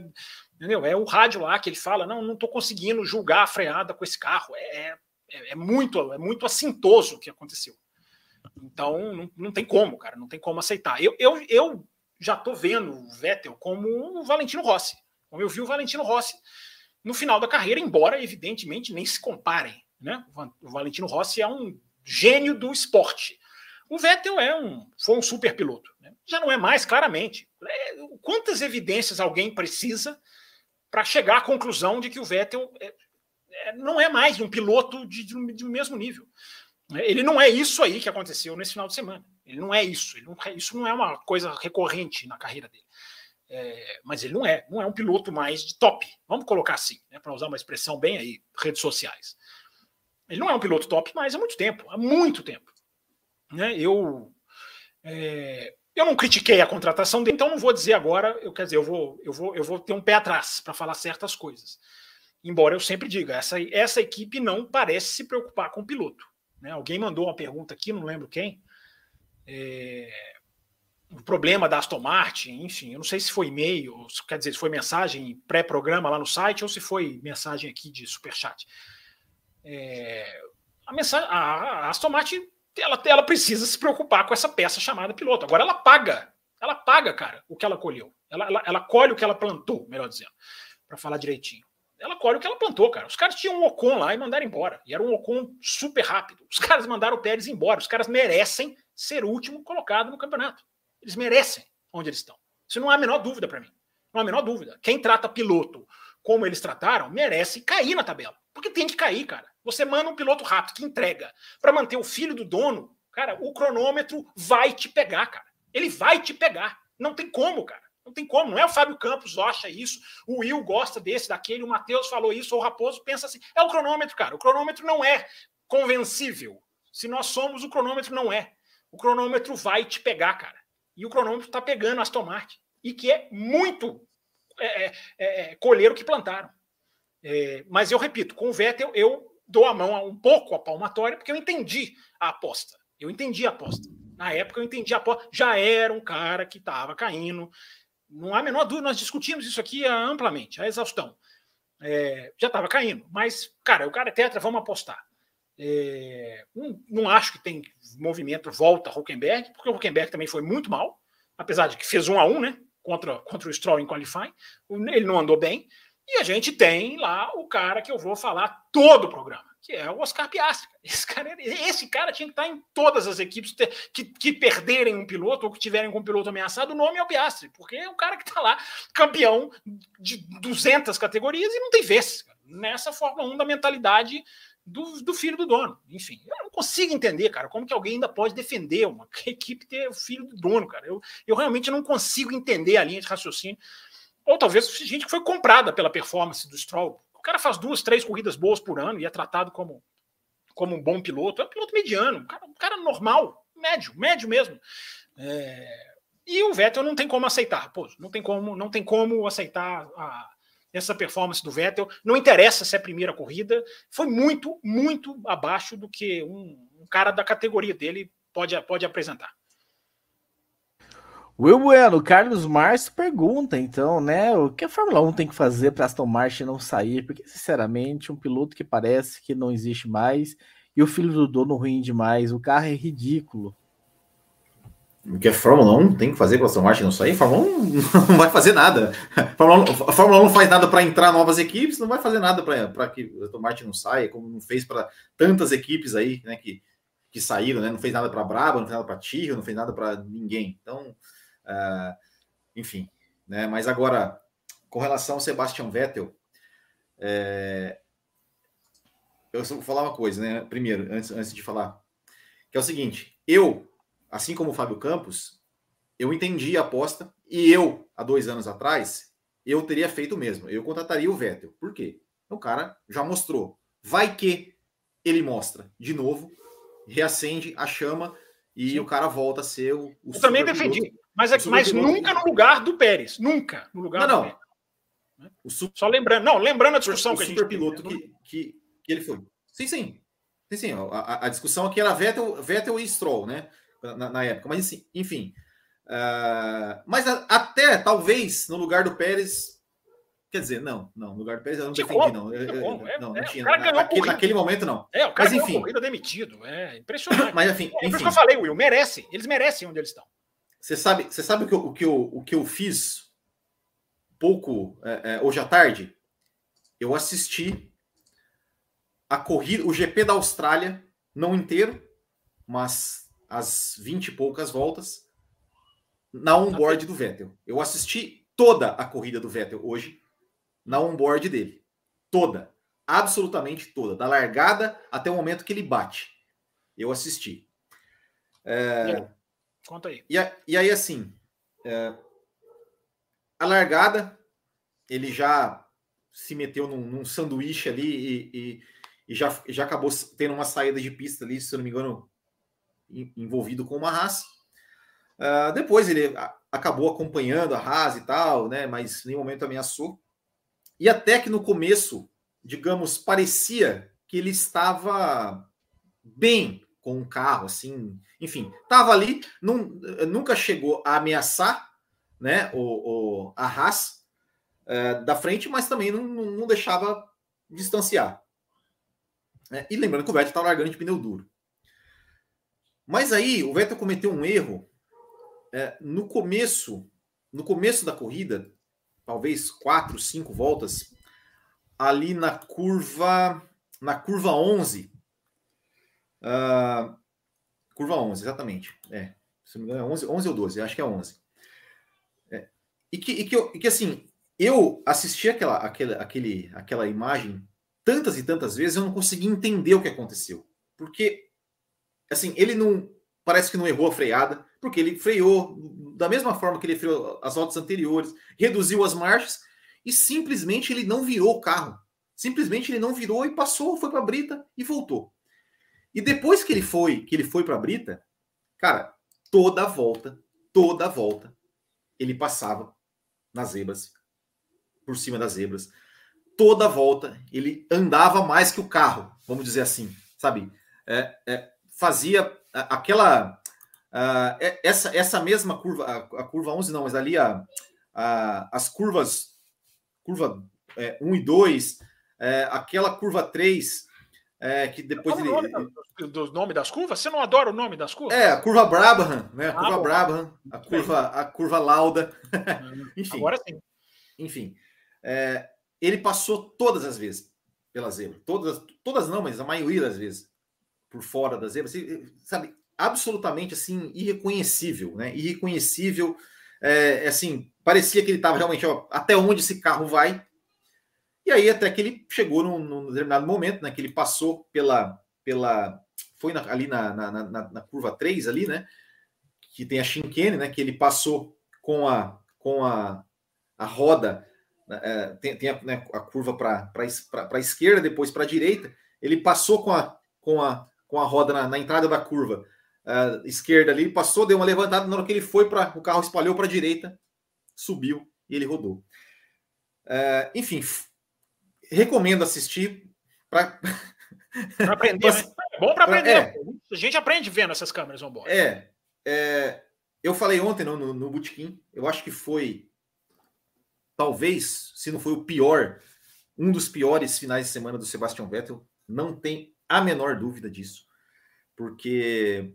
Entendeu? É o rádio lá que ele fala: não, não estou conseguindo julgar a freada com esse carro. É, é, é, muito, é muito assintoso o que aconteceu. Então, não, não tem como, cara, não tem como aceitar. Eu, eu, eu já estou vendo o Vettel como o Valentino Rossi. Como eu vi o Valentino Rossi no final da carreira, embora, evidentemente, nem se comparem. Né? O Valentino Rossi é um gênio do esporte. O Vettel é um, foi um super piloto. Né? Já não é mais, claramente. É, quantas evidências alguém precisa para chegar à conclusão de que o Vettel é, é, não é mais um piloto de, de, de, mesmo nível? Ele não é isso aí que aconteceu nesse final de semana. Ele não é isso. Não, isso não é uma coisa recorrente na carreira dele. É, mas ele não é, não é um piloto mais de top. Vamos colocar assim, né, para usar uma expressão bem aí, redes sociais. Ele não é um piloto top, mas há muito tempo, há muito tempo. Né? Eu, é, eu não critiquei a contratação dele, então não vou dizer agora, eu quer dizer, eu vou, eu vou, eu vou ter um pé atrás para falar certas coisas. Embora eu sempre diga, essa, essa equipe não parece se preocupar com o piloto. Né? Alguém mandou uma pergunta aqui, não lembro quem. É, o problema da Aston Martin, enfim, eu não sei se foi e-mail, quer dizer, se foi mensagem pré-programa lá no site ou se foi mensagem aqui de superchat. É, a, mensagem, a, Aston Martin ela, ela precisa se preocupar com essa peça chamada piloto. Agora ela paga, ela paga, cara, o que ela colheu. Ela, ela, ela colhe o que ela plantou, melhor dizendo, para falar direitinho. Ela colhe o que ela plantou, cara. Os caras tinham um Ocon lá e mandaram embora. E era um Ocon super rápido. Os caras mandaram o Pérez embora. Os caras merecem ser o último colocado no campeonato. Eles merecem onde eles estão. Isso não há a menor dúvida para mim. Não há a menor dúvida. Quem trata piloto como eles trataram, merece cair na tabela. Porque tem que cair, cara. Você manda um piloto rápido que entrega para manter o filho do dono, cara, o cronômetro vai te pegar, cara. Ele vai te pegar. Não tem como, cara. Não tem como. Não é o Fábio Campos acha isso, o Will gosta desse, daquele, o Matheus falou isso, o Raposo pensa assim. É o cronômetro, cara. O cronômetro não é convencível. Se nós somos, o cronômetro não é. O cronômetro vai te pegar, cara. E o cronômetro está pegando as tomates. E que é muito é, é, é, colher o que plantaram. É, mas eu repito, com o Vettel eu dou a mão um pouco a palmatória, porque eu entendi a aposta. Eu entendi a aposta. Na época eu entendi a aposta. Já era um cara que estava caindo. Não há a menor dúvida, nós discutimos isso aqui amplamente, a exaustão. É, já estava caindo. Mas, cara, o cara é tetra, vamos apostar. É, não, não, acho que tem movimento volta a Huckenberg, porque o Huckenberg também foi muito mal, apesar de que fez um a um, né? Contra, contra o Stroll em qualifying. Ele não andou bem. E a gente tem lá o cara que eu vou falar todo o programa, que é o Oscar Piastri. Esse cara, esse cara tinha que estar em todas as equipes que, que perderem um piloto ou que tiverem com um piloto ameaçado, o nome é o Piastri, porque é o cara que está lá, campeão de 200 categorias e não tem vez nessa Fórmula 1 da mentalidade do, do, filho do dono. Enfim, eu não consigo entender, cara, como que alguém ainda pode defender uma equipe ter o filho do dono, cara. Eu, eu realmente não consigo entender a linha de raciocínio. Ou talvez gente que foi comprada pela performance do Stroll. O cara faz duas, três corridas boas por ano e é tratado como, como um bom piloto. É um piloto mediano, um cara, um cara normal, médio, médio mesmo. É... E o Vettel não tem como aceitar, pô, não tem como, não tem como aceitar a, essa performance do Vettel. Não interessa se é a primeira corrida, foi muito, muito abaixo do que um, um cara da categoria dele pode, pode apresentar. Will Bueno, Carlos Márcio pergunta, então, né, o que a Fórmula 1 tem que fazer para Aston Martin não sair? Porque, sinceramente, um piloto que parece que não existe mais e o filho do dono ruim demais, o carro é ridículo. O que a Fórmula 1 tem que fazer para Aston Martin não sair? A Fórmula 1 não vai fazer nada. A Fórmula 1, a Fórmula 1 não faz nada para entrar novas equipes, não vai fazer nada para que a Aston Martin não saia, como não fez para tantas equipes aí, né, que, que saíram, né? Não fez nada para Braba, não fez nada para Tiro, não fez nada para ninguém. Então, Uh, enfim, né? Mas agora, com relação ao Sebastian Vettel, é, eu vou falar uma coisa, né? Primeiro, antes, antes de falar, que é o seguinte: eu, assim como o Fábio Campos, eu entendi a aposta e eu, há dois anos atrás, eu teria feito o mesmo. Eu contrataria o Vettel. Por quê? O cara já mostrou. Vai que ele mostra de novo, reacende a chama e Sim. o cara volta a ser o. o eu também defendi. Mas, é mas nunca no lugar do Pérez. Nunca no lugar não, do não. Pérez. O super... Só lembrando, não, lembrando a discussão o que a gente piloto que, que, que, ele foi. Sim, sim. Sim, sim. A, a, discussão aqui era Vettel, Vettel e Stroll, né? Na, na época. Mas assim, enfim. Uh, mas a, até talvez no lugar do Pérez Quer dizer, não, não, no lugar do Pérez eu não defendi, como, não. Eu- tinha eu- como, é, não, é, não o tinha. Naquele, momento, não. É, o cara Mas, enfim. corrida demitido. É impressionante. Mas, enfim, É por isso que eu falei, Will, merece. Eles merecem onde eles estão. Você sabe, você sabe o, que eu, o, que eu, o que eu fiz pouco é, é, hoje à tarde? Eu assisti a corrida, o GP da Austrália, não inteiro, mas as 20 e poucas voltas, na onboard do Vettel. Eu assisti toda a corrida do Vettel hoje na onboard dele. Toda. Absolutamente toda. Da largada até o momento que ele bate. Eu assisti. É, Conta aí. e, a- e aí, assim, é, a largada, ele já se meteu num, num sanduíche ali e, e- e já, já acabou tendo uma saída de pista ali, se eu não me engano, en- envolvido com uma Haas. Ah, depois ele acabou acompanhando a Haas e tal, né? Mas em nenhum momento ameaçou. E até que no começo, digamos, parecia que ele estava bem com o carro, assim, enfim, estava ali, nun- nunca chegou a ameaçar, né, o, o- a Haas eh, da frente, mas também não, não- não deixava distanciar. né? E lembrando que o Vettel estava largando de pneu duro. Mas aí o Vettel cometeu um erro eh, no começo, no começo da corrida, talvez quatro, cinco voltas, ali na curva, na curva 11, ah, curva 11, exatamente. É, se não me engano, é 11, 11 ou 12, acho que é 11. É, e, que, e, que, eu- e que, assim, eu assisti aquela, aquela, aquele, aquela imagem tantas e tantas vezes, eu não consegui entender o que aconteceu. Porque, assim, ele não. Parece que não errou a freada, porque ele freou da mesma forma que ele freou as voltas anteriores, reduziu as marchas e simplesmente ele não virou o carro. Simplesmente ele não virou e passou, foi para a brita e voltou. E depois que ele foi, que ele foi para a brita, cara, toda a volta, toda a volta, ele passava nas zebras, por cima das zebras. Toda a volta ele andava mais que o carro, vamos dizer assim, sabe? É, é, fazia aquela é- essa essa mesma curva, a, a curva 11 não, mas ali a, a- as curvas curva é, 1 e 2, é, aquela curva 3 é, que depois ele, do, do nome das curvas? Você não adora o nome das curvas? é, a curva Brabham, né? A curva Ah. Brabham, a curva, a curva Lauda. Enfim, Agora sim. enfim. é, ele passou todas as vezes pela zebra. Todas, todas não, mas a maioria das vezes por fora da zebra. assim, Sabe, absolutamente assim, irreconhecível, né? Irreconhecível. É, assim, parecia que ele estava realmente, ó, até onde esse carro vai. E aí, até que ele chegou num, num determinado momento, né? Que ele passou pela. pela foi na- ali na, na, na- na curva 3 ali, né? Que tem a chicane, né? Que ele passou com a, com a, a roda, né, é, tem, tem a, né, a curva para a esquerda, depois para a direita. Ele passou com a, com a, com a roda na, na entrada da curva ah, esquerda ali, passou, deu uma levantada. Na hora que ele foi para o carro espalhou para a direita, subiu e ele rodou. Ah, enfim, recomendo assistir para aprender, né? É bom pra Pra- aprender. é. A gente aprende vendo essas câmeras board. É, é, eu falei ontem no, no, no Botequim, eu acho que foi, talvez, se não foi o pior, um dos piores finais de semana do Sebastian Vettel, não tem a menor dúvida disso, porque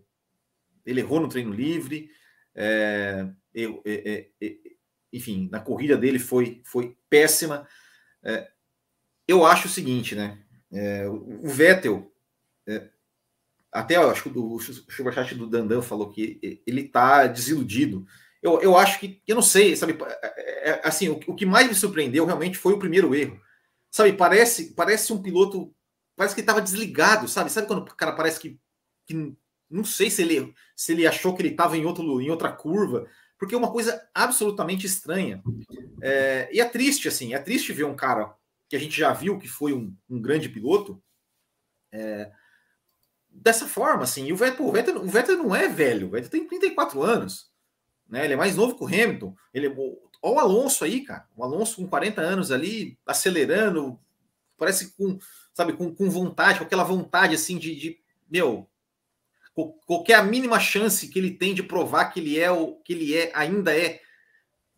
ele errou no treino livre, é, eu- é, é, é, enfim, na corrida dele foi, foi péssima. É, eu acho o seguinte, né? é, o o Vettel, é, até acho que o superchat do Dandan falou que ele tá desiludido. Eu, eu acho que, eu não sei, sabe, é, é, assim, o, o que mais me surpreendeu realmente foi o primeiro erro. Sabe, parece, parece um piloto, parece que estava desligado, sabe? Sabe quando o cara parece que, que não sei se ele, se ele achou que ele estava em, em outra curva, porque é uma coisa absolutamente estranha. É, e é triste, assim, é triste ver um cara que a gente já viu que foi um, um grande piloto, é, dessa forma, assim. O Vettel, o Vettel, o Vettel não é velho, o Vettel tem 34 anos, né? Ele é mais novo que o Hamilton. Ele, o, olha o Alonso aí, cara. O Alonso com 40 anos ali, acelerando, parece com, sabe, com, com vontade, com aquela vontade assim de, de meu, qualquer a mínima chance que ele tem de provar que ele é o que ele é, ainda é,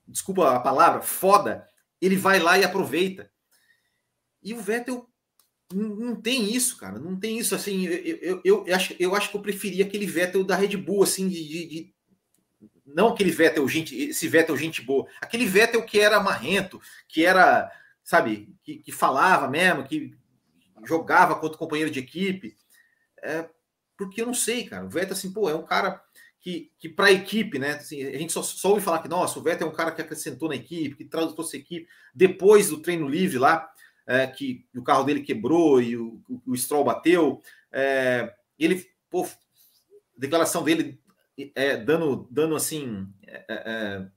desculpa a palavra, foda, ele vai lá e aproveita. E o Vettel não, tem isso, cara. Não tem isso. Assim, eu, eu, eu, eu, acho, eu acho que eu preferia aquele Vettel da Red Bull, assim, de, de, de não aquele Vettel, gente, esse Vettel gente boa, aquele Vettel que era marrento, que era, sabe, que, que falava mesmo, que jogava contra o companheiro de equipe. É, porque eu não sei, cara. O Vettel, assim, pô, é um cara que, que para a equipe, né? Assim, a gente só, só ouve falar que, nossa, o Vettel é um cara que acrescentou na equipe, que trouxe a equipe. Depois do treino livre lá, é, que o carro dele quebrou e o, o, Stroll bateu, é, ele, pô, declaração dele é, dando, dando assim, é, é,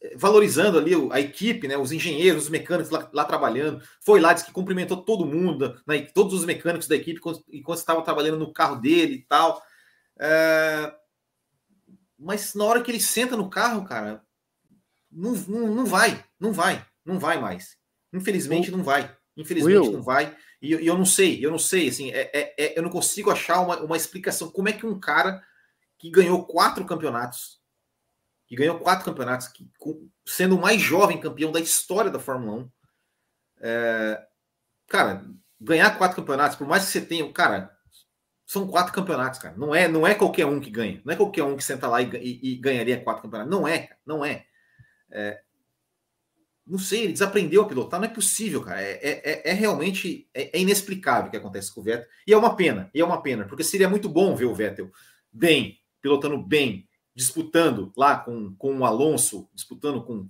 é, valorizando ali a equipe, né, os engenheiros, os mecânicos lá, lá, trabalhando, foi lá, disse que cumprimentou todo mundo, né, todos os mecânicos da equipe enquanto estava trabalhando no carro dele e tal. Mas na hora que ele senta no carro, cara, não, não, não vai, não vai, não vai mais. Infelizmente, não vai. Infelizmente, Will. não vai. E, e, eu não sei, eu não sei, assim, é, é, é, eu não consigo achar uma, uma explicação. Como é que um cara que ganhou quatro campeonatos, que ganhou quatro campeonatos, que, sendo o mais jovem campeão da história da Fórmula 1, é, cara, ganhar quatro campeonatos, por mais que você tenha, cara, são quatro campeonatos, cara. Não é, não é qualquer um que ganha. Não é qualquer um que senta lá e, e, e ganharia quatro campeonatos. Não é. Não é. é. Não sei, ele desaprendeu a pilotar. Não é possível, cara. É, é, é, é realmente é, é, inexplicável o que acontece com o Vettel. E é uma pena. E é uma pena, porque seria muito bom ver o Vettel bem, pilotando bem, disputando lá com, com o Alonso, disputando com,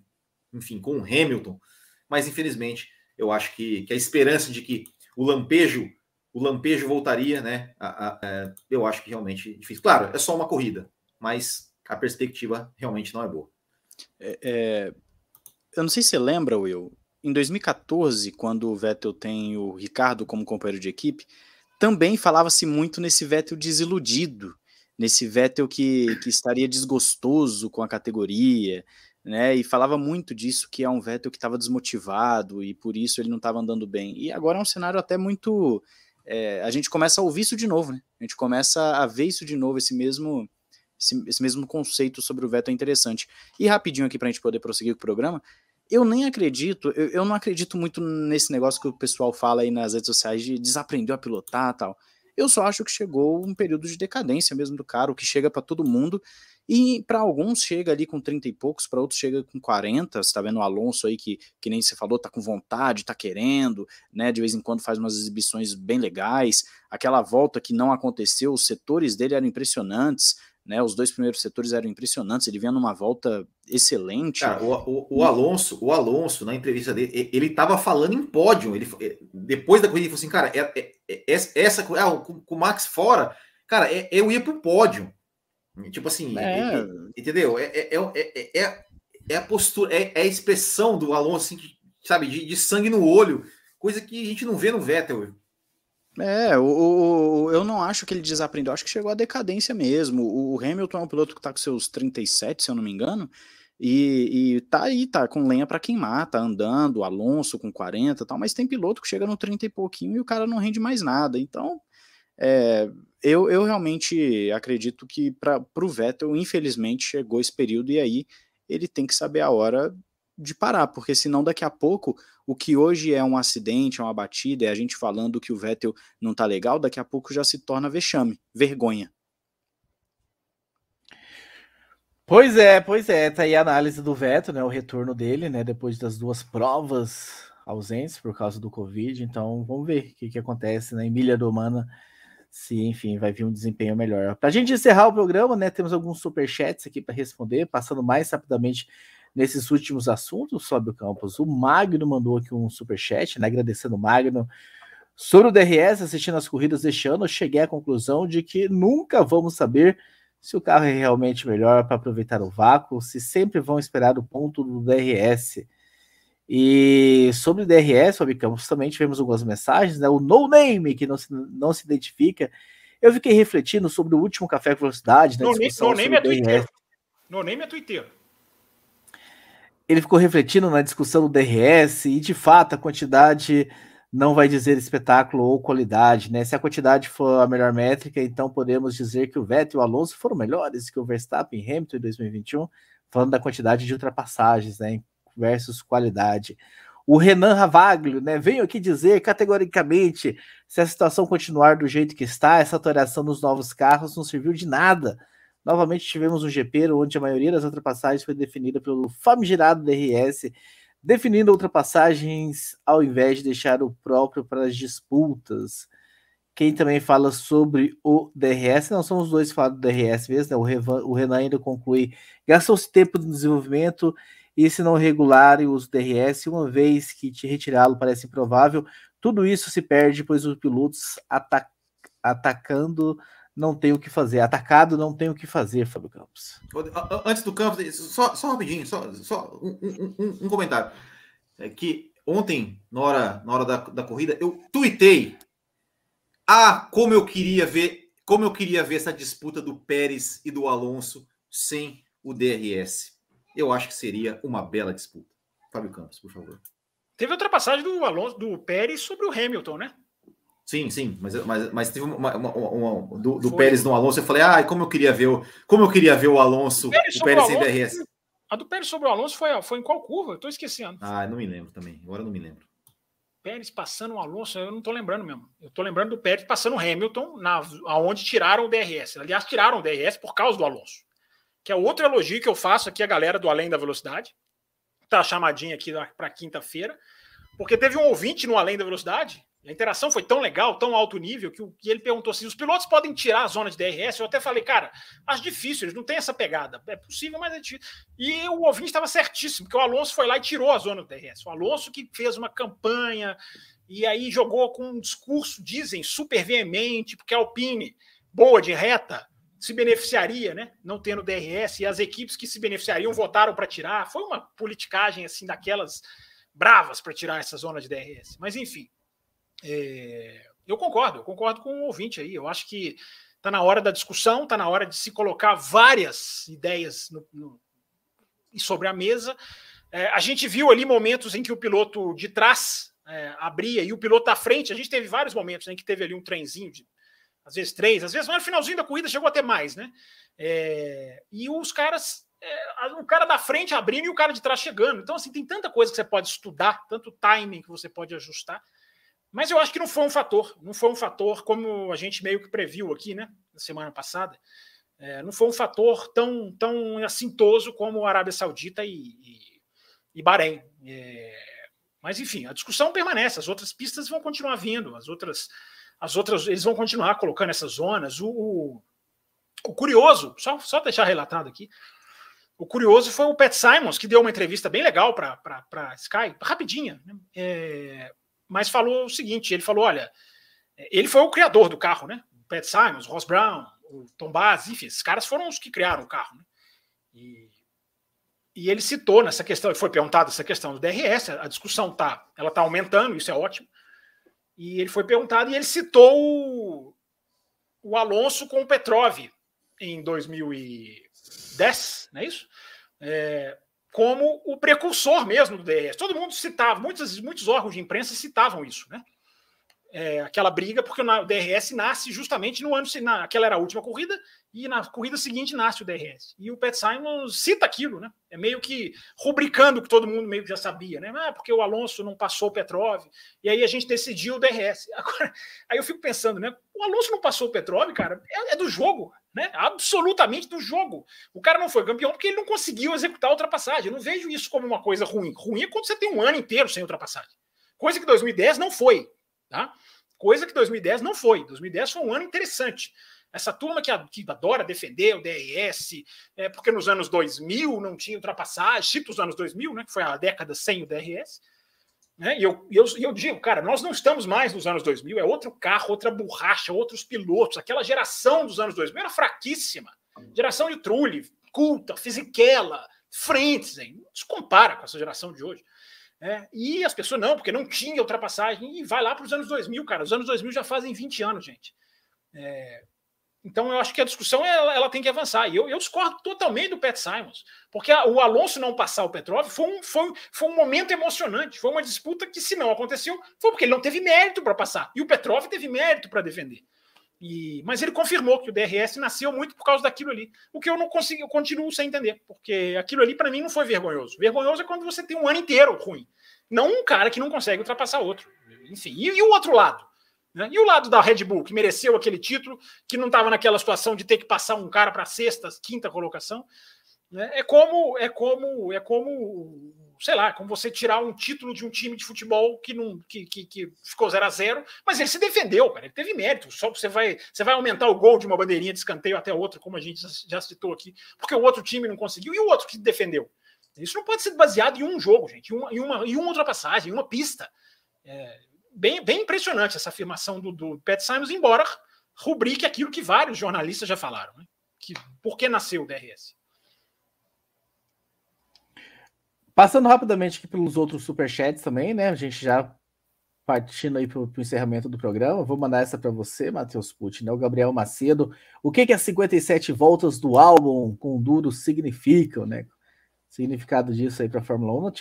enfim, com o Hamilton. Mas infelizmente, eu acho que, que a esperança de que o lampejo o lampejo voltaria, né? A, a, a, é, eu acho que realmente difícil. Claro, é só uma corrida, mas a perspectiva realmente não é boa. É, é, eu não sei se você lembra, Will, em 2014, quando o Vettel tem o Ricardo como companheiro de equipe, também falava-se muito nesse Vettel desiludido, nesse Vettel que, que estaria desgostoso com a categoria, né? E falava muito disso, que é um Vettel que estava desmotivado e por isso ele não estava andando bem. E agora é um cenário até muito é, a gente começa a ouvir isso de novo, né? A gente começa a ver isso de novo, esse mesmo, esse, esse mesmo conceito sobre o veto é interessante. E rapidinho aqui para a gente poder prosseguir com o programa, eu nem acredito, eu, eu, não acredito muito nesse negócio que o pessoal fala aí nas redes sociais de desaprender a pilotar tal. Eu só acho que chegou um período de decadência mesmo do cara, o que chega para todo mundo e para alguns chega ali com 30 e poucos, para outros chega com 40. Você tá vendo o Alonso aí que, que nem você falou, tá com vontade, tá querendo, né? De vez em quando faz umas exibições bem legais. Aquela volta que não aconteceu, os setores dele eram impressionantes. Né, os dois primeiros setores eram impressionantes, ele vinha numa volta excelente. Cara, o, o, o, Alonso, o Alonso, na entrevista dele, ele estava falando em pódio. Ele, depois da corrida, ele falou assim: cara, é, é, é, essa, ah, com, com o Max fora, cara, é, eu ia pro pódio. Tipo assim, é. entendeu? É, é, é, é, é, a postura, é, a expressão do Alonso, assim, sabe, de, de, sangue no olho, coisa que a gente não vê no Vettel. É, o, o, eu não acho que ele desaprendeu, acho que chegou à decadência mesmo. O, o Hamilton é um piloto que tá com seus 37, se eu não me engano, e, e tá aí, tá com lenha para queimar, tá andando, Alonso com 40 e tal, mas tem piloto que chega no 30 e pouquinho e o cara não rende mais nada. Então, é, eu, eu realmente acredito que para o Vettel, infelizmente, chegou esse período e aí ele tem que saber a hora de parar, porque senão daqui a pouco o que hoje é um acidente, é uma batida, é a gente falando que o Vettel não tá legal, daqui a pouco já se torna vexame, vergonha. Pois é, pois é, tá aí a análise do Vettel, né, o retorno dele, né, depois das duas provas ausentes por causa do Covid, então vamos ver o que, que acontece na Emília Romana se, enfim, vai vir um desempenho melhor. Para a gente encerrar o programa, né, temos alguns superchats aqui para responder, passando mais rapidamente nesses últimos assuntos sobre o campus. O Magno mandou aqui um superchat, né, agradecendo o Magno. Sobre o DRS, assistindo as corridas deste ano, cheguei à conclusão de que nunca vamos saber se o carro é realmente melhor para aproveitar o vácuo, se sempre vão esperar o ponto do DRS. E sobre o DRS, Fabi Campos, também tivemos algumas mensagens, né? O No Name, que não se, não se identifica. Eu fiquei refletindo sobre o último Café com Velocidade, né? No, no Name é Twitter. No Name é Twitter. Ele ficou refletindo na discussão do DRS e, de fato, a quantidade não vai dizer espetáculo ou qualidade, né? Se a quantidade for a melhor métrica, então podemos dizer que o Vettel e o Alonso foram melhores que o Verstappen e Hamilton em 2021, falando da quantidade de ultrapassagens, né? versus qualidade. O Renan Ravaglio, né, veio aqui dizer categoricamente se a situação continuar do jeito que está, essa atualização dos novos carros não serviu de nada. Novamente tivemos um GP onde a maioria das ultrapassagens foi definida pelo famigerado DRS, definindo ultrapassagens ao invés de deixar o próprio para as disputas. Quem também fala sobre o DRS, não são os dois falam do DRS mesmo, né? o, Revan, o Renan ainda conclui, gastou-se tempo de desenvolvimento e se não regular o uso DRS, uma vez que te retirá-lo parece improvável, tudo isso se perde, pois os pilotos ata atacando não tem o que fazer. Atacado não tem o que fazer, Fábio Campos. Antes do Campos, só, só rapidinho, só, só um, um, um, comentário. É que ontem, na hora, na hora da, da corrida, eu tuitei. Ah, como eu queria ver, como eu queria ver essa disputa do Pérez e do Alonso sem o DRS. Eu acho que seria uma bela disputa. Fábio Campos, por favor. Teve ultrapassagem do Alonso, do Pérez sobre o Hamilton, né? Sim, sim, mas, mas, mas teve uma, uma, uma, uma do, do Pérez no Alonso. Eu falei, ah, como eu queria ver o, como eu queria ver o Alonso, o Pérez, o Pérez sem DRS. A do Pérez sobre o Alonso foi, foi em qual curva? Eu tô esquecendo. Ah, não me lembro também. Agora não me lembro. Pérez passando o Alonso, eu não tô lembrando mesmo. Eu tô lembrando do Pérez passando o Hamilton, na, aonde tiraram o DRS. Aliás, tiraram o DRS por causa do Alonso. Que é outro elogio que eu faço aqui a galera do Além da Velocidade. Tá chamadinha aqui para quinta-feira. Porque teve um ouvinte no Além da Velocidade a interação foi tão legal, tão alto nível, que, que ele perguntou assim: os pilotos podem tirar a zona de DRS? Eu até falei, cara, acho difícil, eles não têm essa pegada. É possível, mas é difícil. E o ouvinte estava certíssimo, porque o Alonso foi lá e tirou a zona do DRS. O Alonso que fez uma campanha e aí jogou com um discurso, dizem, super veemente, porque a Alpine, boa de reta, se beneficiaria, né? Não tendo DRS, e as equipes que se beneficiariam votaram para tirar. Foi uma politicagem assim daquelas bravas para tirar essa zona de DRS. Mas enfim. É, eu concordo, eu concordo com o ouvinte aí. Eu acho que está na hora da discussão, está na hora de se colocar várias ideias no, no, sobre a mesa. É, a gente viu ali momentos em que o piloto de trás é, abria e o piloto da frente. A gente teve vários momentos em que teve ali um trenzinho de às vezes três, às vezes no finalzinho da corrida chegou até mais, né? É, e os caras, é, o cara da frente abrindo e o cara de trás chegando. Então, assim, tem tanta coisa que você pode estudar, tanto timing que você pode ajustar. Mas eu acho que não foi um fator, não foi um fator como a gente meio que previu aqui, né, na semana passada. É, não foi um fator tão, tão assintoso como a Arábia Saudita e, e, e Bahrein. É, mas enfim, a discussão permanece, as outras pistas vão continuar vindo, as outras, as outras, eles vão continuar colocando essas zonas. O, o, o curioso, só, só deixar relatado aqui, o curioso foi o Pat Simons, que deu uma entrevista bem legal para Sky, rapidinha, né? é, mas falou o seguinte: ele falou, olha, ele foi o criador do carro, né? O Pat Simons, o Ross Brown, o Tom Bass, enfim, esses caras foram os que criaram o carro, né? E, e ele citou nessa questão, foi perguntado essa questão do DRS, a discussão tá, ela tá aumentando, isso é ótimo. E ele foi perguntado e ele citou o, o Alonso com o Petrov em 2010, não é isso? É, como o precursor mesmo do DRS. Todo mundo citava, muitos, muitos órgãos de imprensa citavam isso, né? É, aquela briga, porque o DRS nasce justamente no ano, na, aquela era a última corrida, e na corrida seguinte nasce o DRS. E o Pat Simon cita aquilo, né? É meio que rubricando o que todo mundo meio que já sabia, né? Ah, porque o Alonso não passou o Petrov, e aí a gente decidiu o DRS. Agora, aí eu fico pensando, né? O Alonso não passou o Petrov, cara, é, é do jogo né? Absolutamente do jogo. O cara não foi campeão porque ele não conseguiu executar a ultrapassagem. Eu não vejo isso como uma coisa ruim. Ruim é quando você tem um ano inteiro sem ultrapassagem. Coisa que 2010 não foi, tá? Coisa que 2010 não foi. 2010 foi um ano interessante. Essa turma que, adora defender o DRS, é, porque nos anos 2000 não tinha ultrapassagem, cito os anos 2000, né, que foi a década sem o DRS, né? E eu, eu, eu digo, cara, nós não estamos mais nos anos 2000, é outro carro, outra borracha, outros pilotos. Aquela geração dos anos 2000 era fraquíssima. Geração de Trulli, Culta, Fisichella, Frentzen, não se compara com essa geração de hoje. É, e as pessoas não, porque não tinha ultrapassagem. E vai lá para os anos 2000, cara. Os anos 2000 já fazem 20 anos, gente. É, então, eu acho que a discussão ela, ela tem que avançar. E eu, eu, discordo totalmente do Pat Simons, porque a, o Alonso não passar o Petrov foi um, foi, foi um momento emocionante. Foi uma disputa que, se não aconteceu, foi porque ele não teve mérito para passar. E o Petrov teve mérito para defender. E, mas ele confirmou que o DRS nasceu muito por causa daquilo ali. O que eu não consigo, eu continuo sem entender, porque aquilo ali para mim não foi vergonhoso. Vergonhoso é quando você tem um ano inteiro ruim, não um cara que não consegue ultrapassar outro. Enfim, e, e o outro lado? Né? E o lado da Red Bull, que mereceu aquele título, que não estava naquela situação de ter que passar um cara para sexta, quinta colocação. Né? É como é como é como sei lá, como você tirar um título de um time de futebol que não que, que, que ficou 0 a 0 mas ele se defendeu, cara, ele teve mérito. Só você vai você vai aumentar o gol de uma bandeirinha de escanteio até outra, como a gente já citou aqui, porque o outro time não conseguiu e o outro que defendeu. Isso não pode ser baseado em um jogo, gente, em uma, em uma, em uma ultrapassagem, em uma pista. É, bem, bem impressionante essa afirmação do, do Pat Simons, embora rubrique aquilo que vários jornalistas já falaram, né? que por que nasceu o DRS. Passando rapidamente aqui pelos outros superchats também, né? A gente já partindo aí para o encerramento do programa, vou mandar essa para você, Matheus Pucci, né? O Gabriel Macedo. O que, que as 57 voltas do álbum com duro significam, né? Significado disso aí para a Fórmula 1.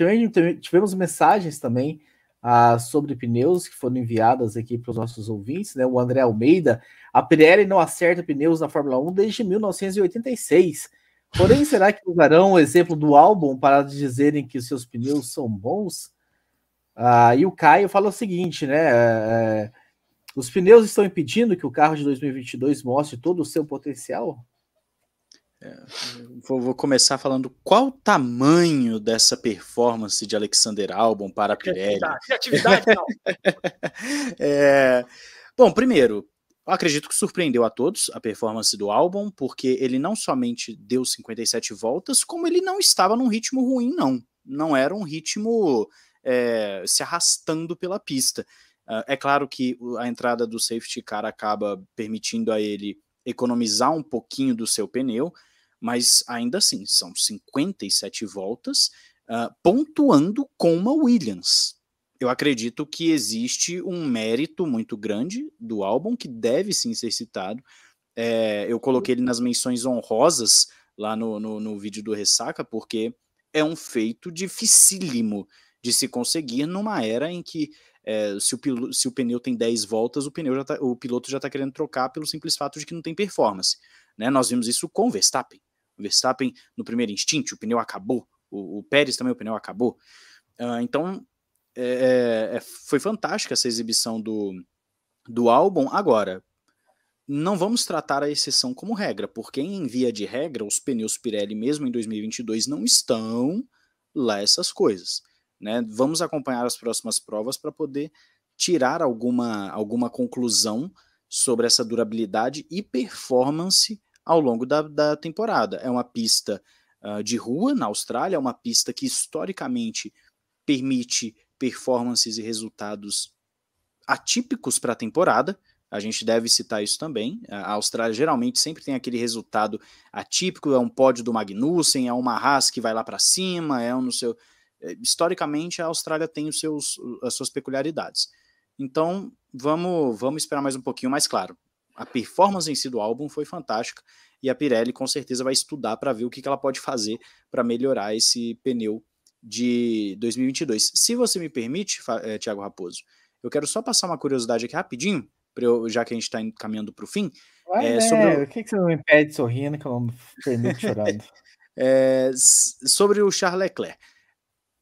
Tivemos mensagens também ah, sobre pneus que foram enviadas aqui para os nossos ouvintes, né? O André Almeida. A Pirelli não acerta pneus na Fórmula 1 desde 1986. Porém, será que usarão o exemplo do álbum para dizerem que seus pneus são bons? Ah, e o Caio fala o seguinte, né? É, os pneus estão impedindo que o carro de 2022 mostre todo o seu potencial? É, vou, vou, começar falando qual o tamanho dessa performance de Alexander Albon para a Pirelli. Criatividade, não. é, bom, primeiro, eu acredito que surpreendeu a todos a performance do álbum, porque ele não somente deu 57 voltas, como ele não estava num ritmo ruim, não. Não era um ritmo é, se arrastando pela pista. Uh, é claro que a entrada do safety car acaba permitindo a ele economizar um pouquinho do seu pneu, mas ainda assim, são 57 voltas, uh, pontuando com uma Williams eu acredito que existe um mérito muito grande do álbum que deve sim ser citado. É, eu coloquei ele nas menções honrosas lá no, no, no, vídeo do Ressaca, porque é um feito dificílimo de se conseguir numa era em que é, se, o, se, o, pneu tem 10 voltas, o, pneu tá, o piloto já está querendo trocar pelo simples fato de que não tem performance. Né? Nós vimos isso com o Verstappen. O Verstappen, no primeiro instinto, o pneu acabou. O, o Pérez também, o pneu acabou. Uh, então, é, é, é, foi fantástica essa exibição do, do álbum. Agora, não vamos tratar a exceção como regra, porque em via de regra, os pneus Pirelli, mesmo em 2022, não estão lá essas coisas. Né? Vamos acompanhar as próximas provas para poder tirar alguma, alguma conclusão sobre essa durabilidade e performance ao longo da, da temporada. É uma pista uh, de rua na Austrália, é uma pista que historicamente permite performances e resultados atípicos para a temporada. A gente deve citar isso também. A Austrália geralmente sempre tem aquele resultado atípico, é um pódio do Magnussen, é uma Haas que vai lá para cima, é um no seu é, historicamente a Austrália tem os seus as suas peculiaridades. Então, vamos vamos esperar mais um pouquinho, mais claro. A performance em si do álbum foi fantástica e a Pirelli com certeza vai estudar para ver o que ela pode fazer para melhorar esse pneu de 2022. Se você me permite, é, Tiago Raposo, eu quero só passar uma curiosidade aqui rapidinho, eu, já que a gente está caminhando para o fim. Vai, é, sobre o... que, que você não me impede sorrindo que eu não permito chorando? é, sobre o Charles Leclerc.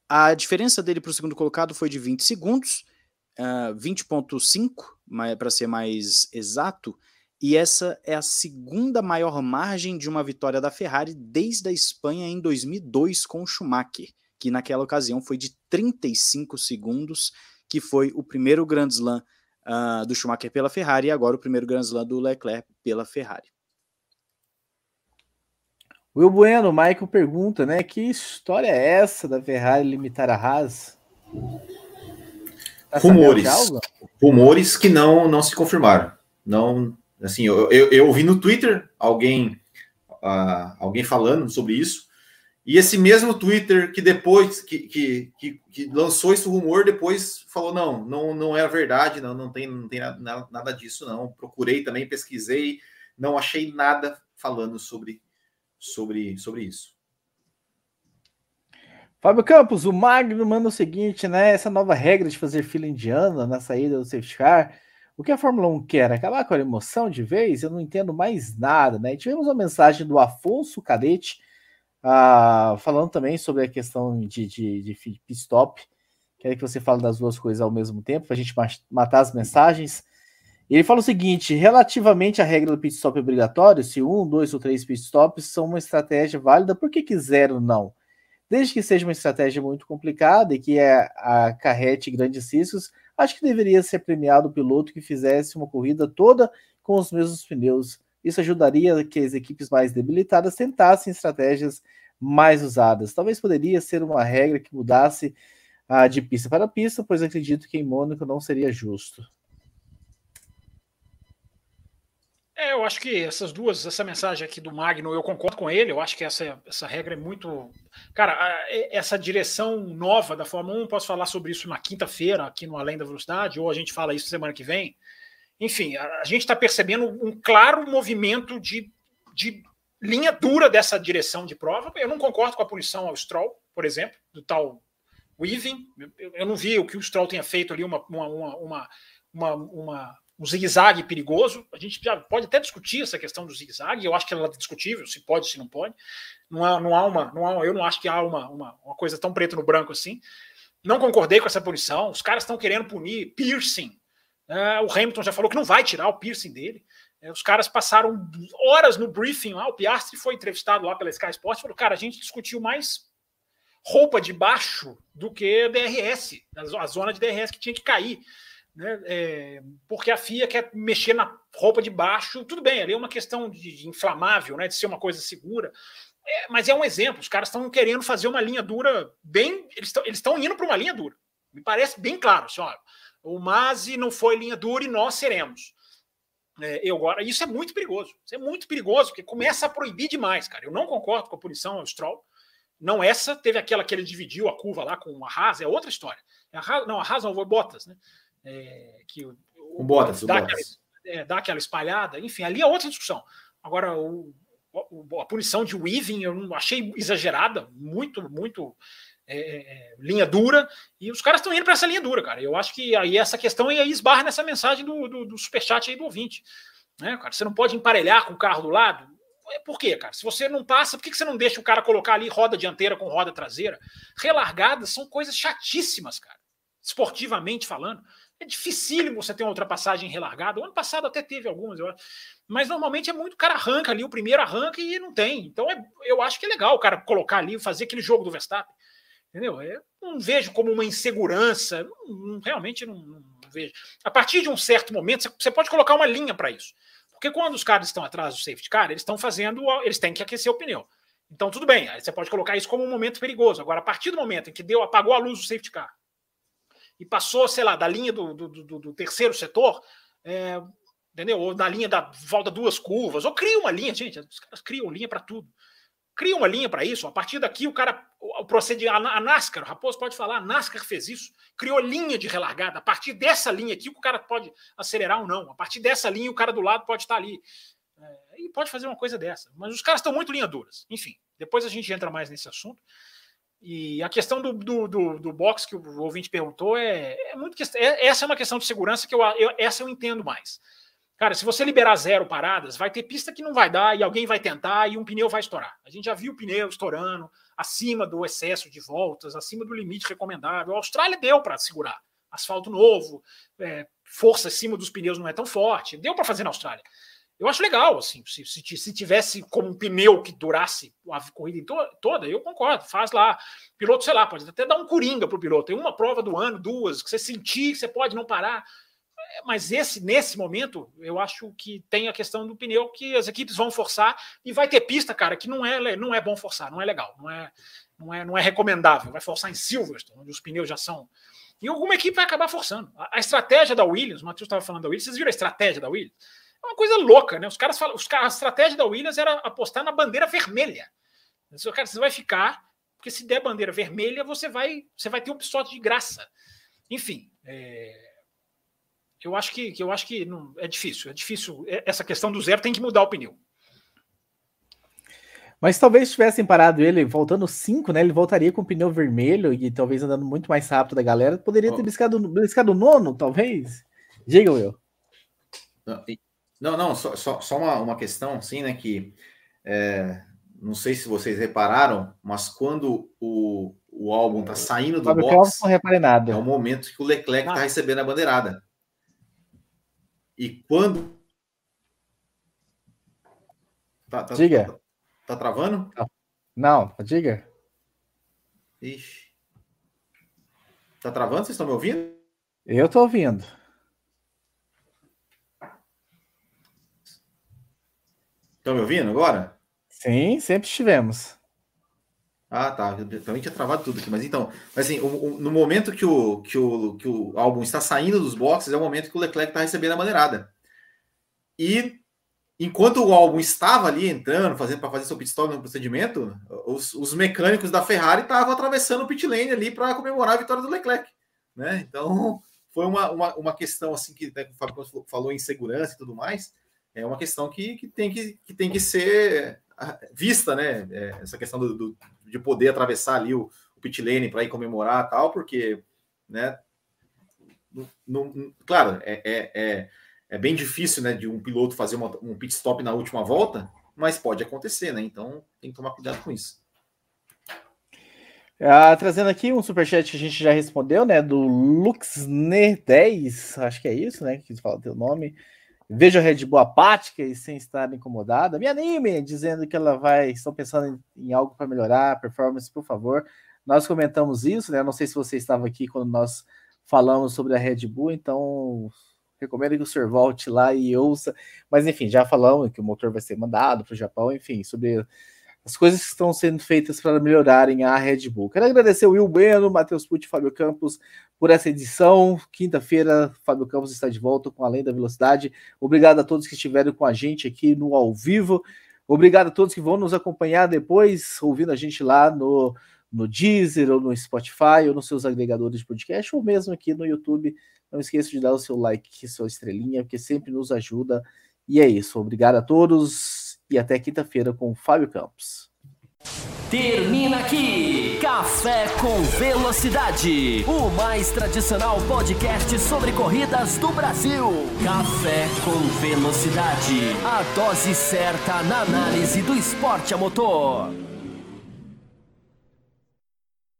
A diferença dele para o segundo colocado foi de 20 segundos, uh, 20.5, para ser mais exato, e essa é a segunda maior margem de uma vitória da Ferrari desde a Espanha em 2002 com o Schumacher que naquela ocasião foi de 35 segundos, que foi o primeiro Grand Slam uh, do Schumacher pela Ferrari e agora o primeiro Grand Slam do Leclerc pela Ferrari. Will Bueno, Michael pergunta, né? Que história é essa da Ferrari limitar a Haas? Tá rumores. Rumores que não, não se confirmaram. Não, assim, eu, eu, eu ouvi no Twitter alguém, uh, alguém falando sobre isso, e esse mesmo Twitter que depois que, que, que, que, lançou esse rumor, depois falou: não, não, não é verdade, não, não tem, não tem nada, nada disso, não. Procurei também, pesquisei, não achei nada falando sobre, sobre, sobre isso. Fábio Campos, o Magno manda o seguinte, né? Essa nova regra de fazer fila indiana na saída do safety car O que a Fórmula 1 quer? Acabar com a emoção de vez? Eu não entendo mais nada, né? E tivemos uma mensagem do Afonso Cadete uh, falando também sobre a questão de, de, de pit stop. Quero que você fale das duas coisas ao mesmo tempo, para a gente matar as mensagens. Ele fala o seguinte: relativamente à regra do pit stop obrigatório, se um, dois ou três pit stops são uma estratégia válida, por que, que zero não? Desde que seja uma estratégia muito complicada e que é, acarrete grandes riscos, acho que deveria ser premiado o piloto que fizesse uma corrida toda com os mesmos pneus. Isso ajudaria que as equipes mais debilitadas tentassem estratégias mais usadas. Talvez poderia ser uma regra que mudasse ah, de pista para pista, pois acredito que em Mônaco não seria justo. É, eu acho que essas duas, essa mensagem aqui do Magno, eu concordo com ele. Eu acho que essa, essa regra é muito. Cara, essa direção nova da Fórmula 1, posso falar sobre isso na quinta-feira, aqui no Além da Velocidade, ou a gente fala isso semana que vem. Enfim, a, gente está percebendo um claro movimento de, de linha dura dessa direção de prova. Eu não concordo com a punição ao Stroll, por exemplo, do tal Weaving. Eu, eu não vi o que o Stroll tenha feito ali, uma, uma, uma, uma, uma um zigue-zague perigoso. A gente já pode até discutir essa questão do zigue-zague. Eu acho que ela é discutível, se pode, se não pode. Não há, não há uma, não há, eu não acho que há uma, uma, uma coisa tão preto no branco assim. Não concordei com essa punição. Os caras estão querendo punir piercing. É, o Hamilton já falou que não vai tirar o piercing dele. É, os caras passaram horas no briefing lá. O Piastri foi entrevistado lá pela Sky Sports. Falou, cara, a gente discutiu mais roupa de baixo do que DRS, a zona de DRS que tinha que cair né? É, porque a FIA quer mexer na roupa de baixo, tudo bem, ali é uma questão de, de inflamável, né? De ser uma coisa segura. É, mas é um exemplo, os caras estão querendo fazer uma linha dura bem. Eles estão indo para uma linha dura. Me parece bem claro, assim, o Masi não foi linha dura e nós seremos. É, eu agora, isso é muito perigoso. Isso é muito perigoso, porque começa a proibir demais, cara. Eu não concordo com a punição ao Stroll. Não essa, teve aquela que ele dividiu a curva lá com a Haas, é outra história. A Haas, não, a Haas não foi Bottas, né? É, que o, o Bottas, dá, o aquela, é, dá aquela espalhada, enfim, ali é outra discussão. Agora, o, o, a punição de Weaving eu não achei exagerada, muito, muito é, é, é linha dura, e os caras estão indo para essa linha dura, cara. Eu acho que aí essa questão aí esbarra nessa mensagem do, do, do superchat aí do ouvinte. Né, cara? Você não pode emparelhar com o carro do lado. Por quê, cara? Se você não passa, por que você não deixa o cara colocar ali roda dianteira com roda traseira? Relargadas são coisas chatíssimas, cara. Esportivamente falando. É dificílimo você ter uma ultrapassagem relargada. O ano passado até teve algumas, eu. Mas normalmente é muito o cara arranca ali, o primeiro arranca e não tem. Então é, eu acho que é legal o cara colocar ali, fazer aquele jogo do Verstappen. Entendeu? Eu não vejo como uma insegurança. Não, não, realmente não, não, vejo. A partir de um certo momento, você pode colocar uma linha para isso. Porque quando os caras estão atrás do safety car, eles estão fazendo. Eles têm que aquecer o pneu. Então, tudo bem, você pode colocar isso como um momento perigoso. Agora, a partir do momento em que deu, apagou a luz do safety car, e passou, sei lá, da linha do, do, do, do terceiro setor, é, entendeu? Ou da linha da volta duas curvas, ou cria uma linha, gente, os caras criam linha para tudo. Cria uma linha para isso. A partir daqui, o cara o procede a, a NASCAR, o Raposo pode falar, a NASCAR fez isso, criou linha de relargada. A partir dessa linha aqui, o cara pode acelerar ou não. A partir dessa linha, o cara do lado pode estar ali. É, e pode fazer uma coisa dessa. Mas os caras estão muito linha duras. Enfim, depois a gente entra mais nesse assunto. E a questão do, do, do, do box que o ouvinte perguntou é, é muito é, essa é uma questão de segurança que eu, eu, essa eu entendo mais. Cara, se você liberar zero paradas, vai ter pista que não vai dar e alguém vai tentar e um pneu vai estourar. A gente já viu o pneu estourando acima do excesso de voltas, acima do limite recomendável. A Austrália deu para segurar. Asfalto novo, é, força acima dos pneus não é tão forte. Deu para fazer na Austrália. Eu acho legal, assim, se, se, se, tivesse como um pneu que durasse a corrida to toda, eu concordo, faz lá. Piloto, sei lá, pode até dar um coringa para o piloto. Tem uma prova do ano, duas, que você sentir, você pode não parar. É, mas esse, nesse momento, eu acho que tem a questão do pneu que as equipes vão forçar e vai ter pista, cara, que não é, não é bom forçar, não é legal, não é, não é, não é recomendável. Vai forçar em Silverstone, onde os pneus já são. E alguma equipe vai acabar forçando. A estratégia da Williams, o Matheus estava falando da Williams, vocês viram a estratégia da Williams? É uma coisa louca, né? Os caras falam, os, a estratégia da Williams era apostar na bandeira vermelha. Cara, você vai ficar, porque se der bandeira vermelha, você vai, você vai ter um pistote de graça. Enfim, é, eu acho que, eu acho que não, é difícil, é difícil. É, essa questão do zero tem que mudar o pneu. Mas talvez tivessem parado ele, voltando 5, né? Ele voltaria com o pneu vermelho e talvez andando muito mais rápido da galera. Poderia ter oh. buscado, buscado o nono, talvez. Diga, eu. Não, não, só, só, só uma, uma questão, assim, né, que é, não sei se vocês repararam, mas quando o, o álbum tá saindo do box, não reparei nada. é o momento que o Leclerc ah. tá recebendo a bandeirada. E quando... Tá, tá, diga. Tá, tá travando? Não, diga. Ixi. Tá travando? Vocês estão me ouvindo? Eu tô ouvindo. Estão me ouvindo agora? Sim, sempre estivemos. Ah, tá. Eu também tinha travado tudo aqui. Mas então, assim, o, o, no momento que o, que, o, que o álbum está saindo dos boxes, é o momento que o Leclerc está recebendo a maneirada. E enquanto o álbum estava ali entrando, fazendo para fazer seu pit stop no procedimento, os, os mecânicos da Ferrari estavam atravessando o pit lane ali para comemorar a vitória do Leclerc. Né? Então, foi uma, uma, uma questão assim que né, o Fábio falou em segurança e tudo mais é uma questão que, que, tem, que, que tem que ser ah, vista, né? É, essa questão do, do, de poder atravessar ali o, o pit lane para ir comemorar tal, porque, né? claro, é, é, é, é, bem difícil, né, de um piloto fazer uma, um pit stop na última volta, mas pode acontecer, né? Então tem que tomar cuidado com isso. Ah, trazendo aqui um superchat que a gente já respondeu, né? Do Luxner10, acho que é isso, né? Que fala teu nome. Vejo a Red Bull apática e sem estar incomodada. Me anime, dizendo que ela vai. Estão pensando em, em algo para melhorar a performance, por favor. Nós comentamos isso, né? Não sei se você estava aqui quando nós falamos sobre a Red Bull, então recomendo que o senhor volte lá e ouça. Mas enfim, já falamos que o motor vai ser mandado para o Japão, enfim, sobre as coisas que estão sendo feitas para melhorarem a Red Bull. Quero agradecer o Will Bueno, Matheus Pucci e Fábio Campos por essa edição. Quinta-feira, Fábio Campos está de volta com Além da Velocidade. Obrigado a todos que estiveram com a gente aqui no ao vivo. Obrigado a todos que vão nos acompanhar depois, ouvindo a gente lá no, no Deezer, ou no Spotify, ou nos seus agregadores de podcast, ou mesmo aqui no YouTube. Não esqueça de dar o seu like, sua estrelinha, porque sempre nos ajuda. E é isso. Obrigado a todos e até quinta-feira com o Fábio Campos. Termina aqui Café com Velocidade, o mais tradicional podcast sobre corridas do Brasil. Café com Velocidade, a dose certa na análise do esporte a motor.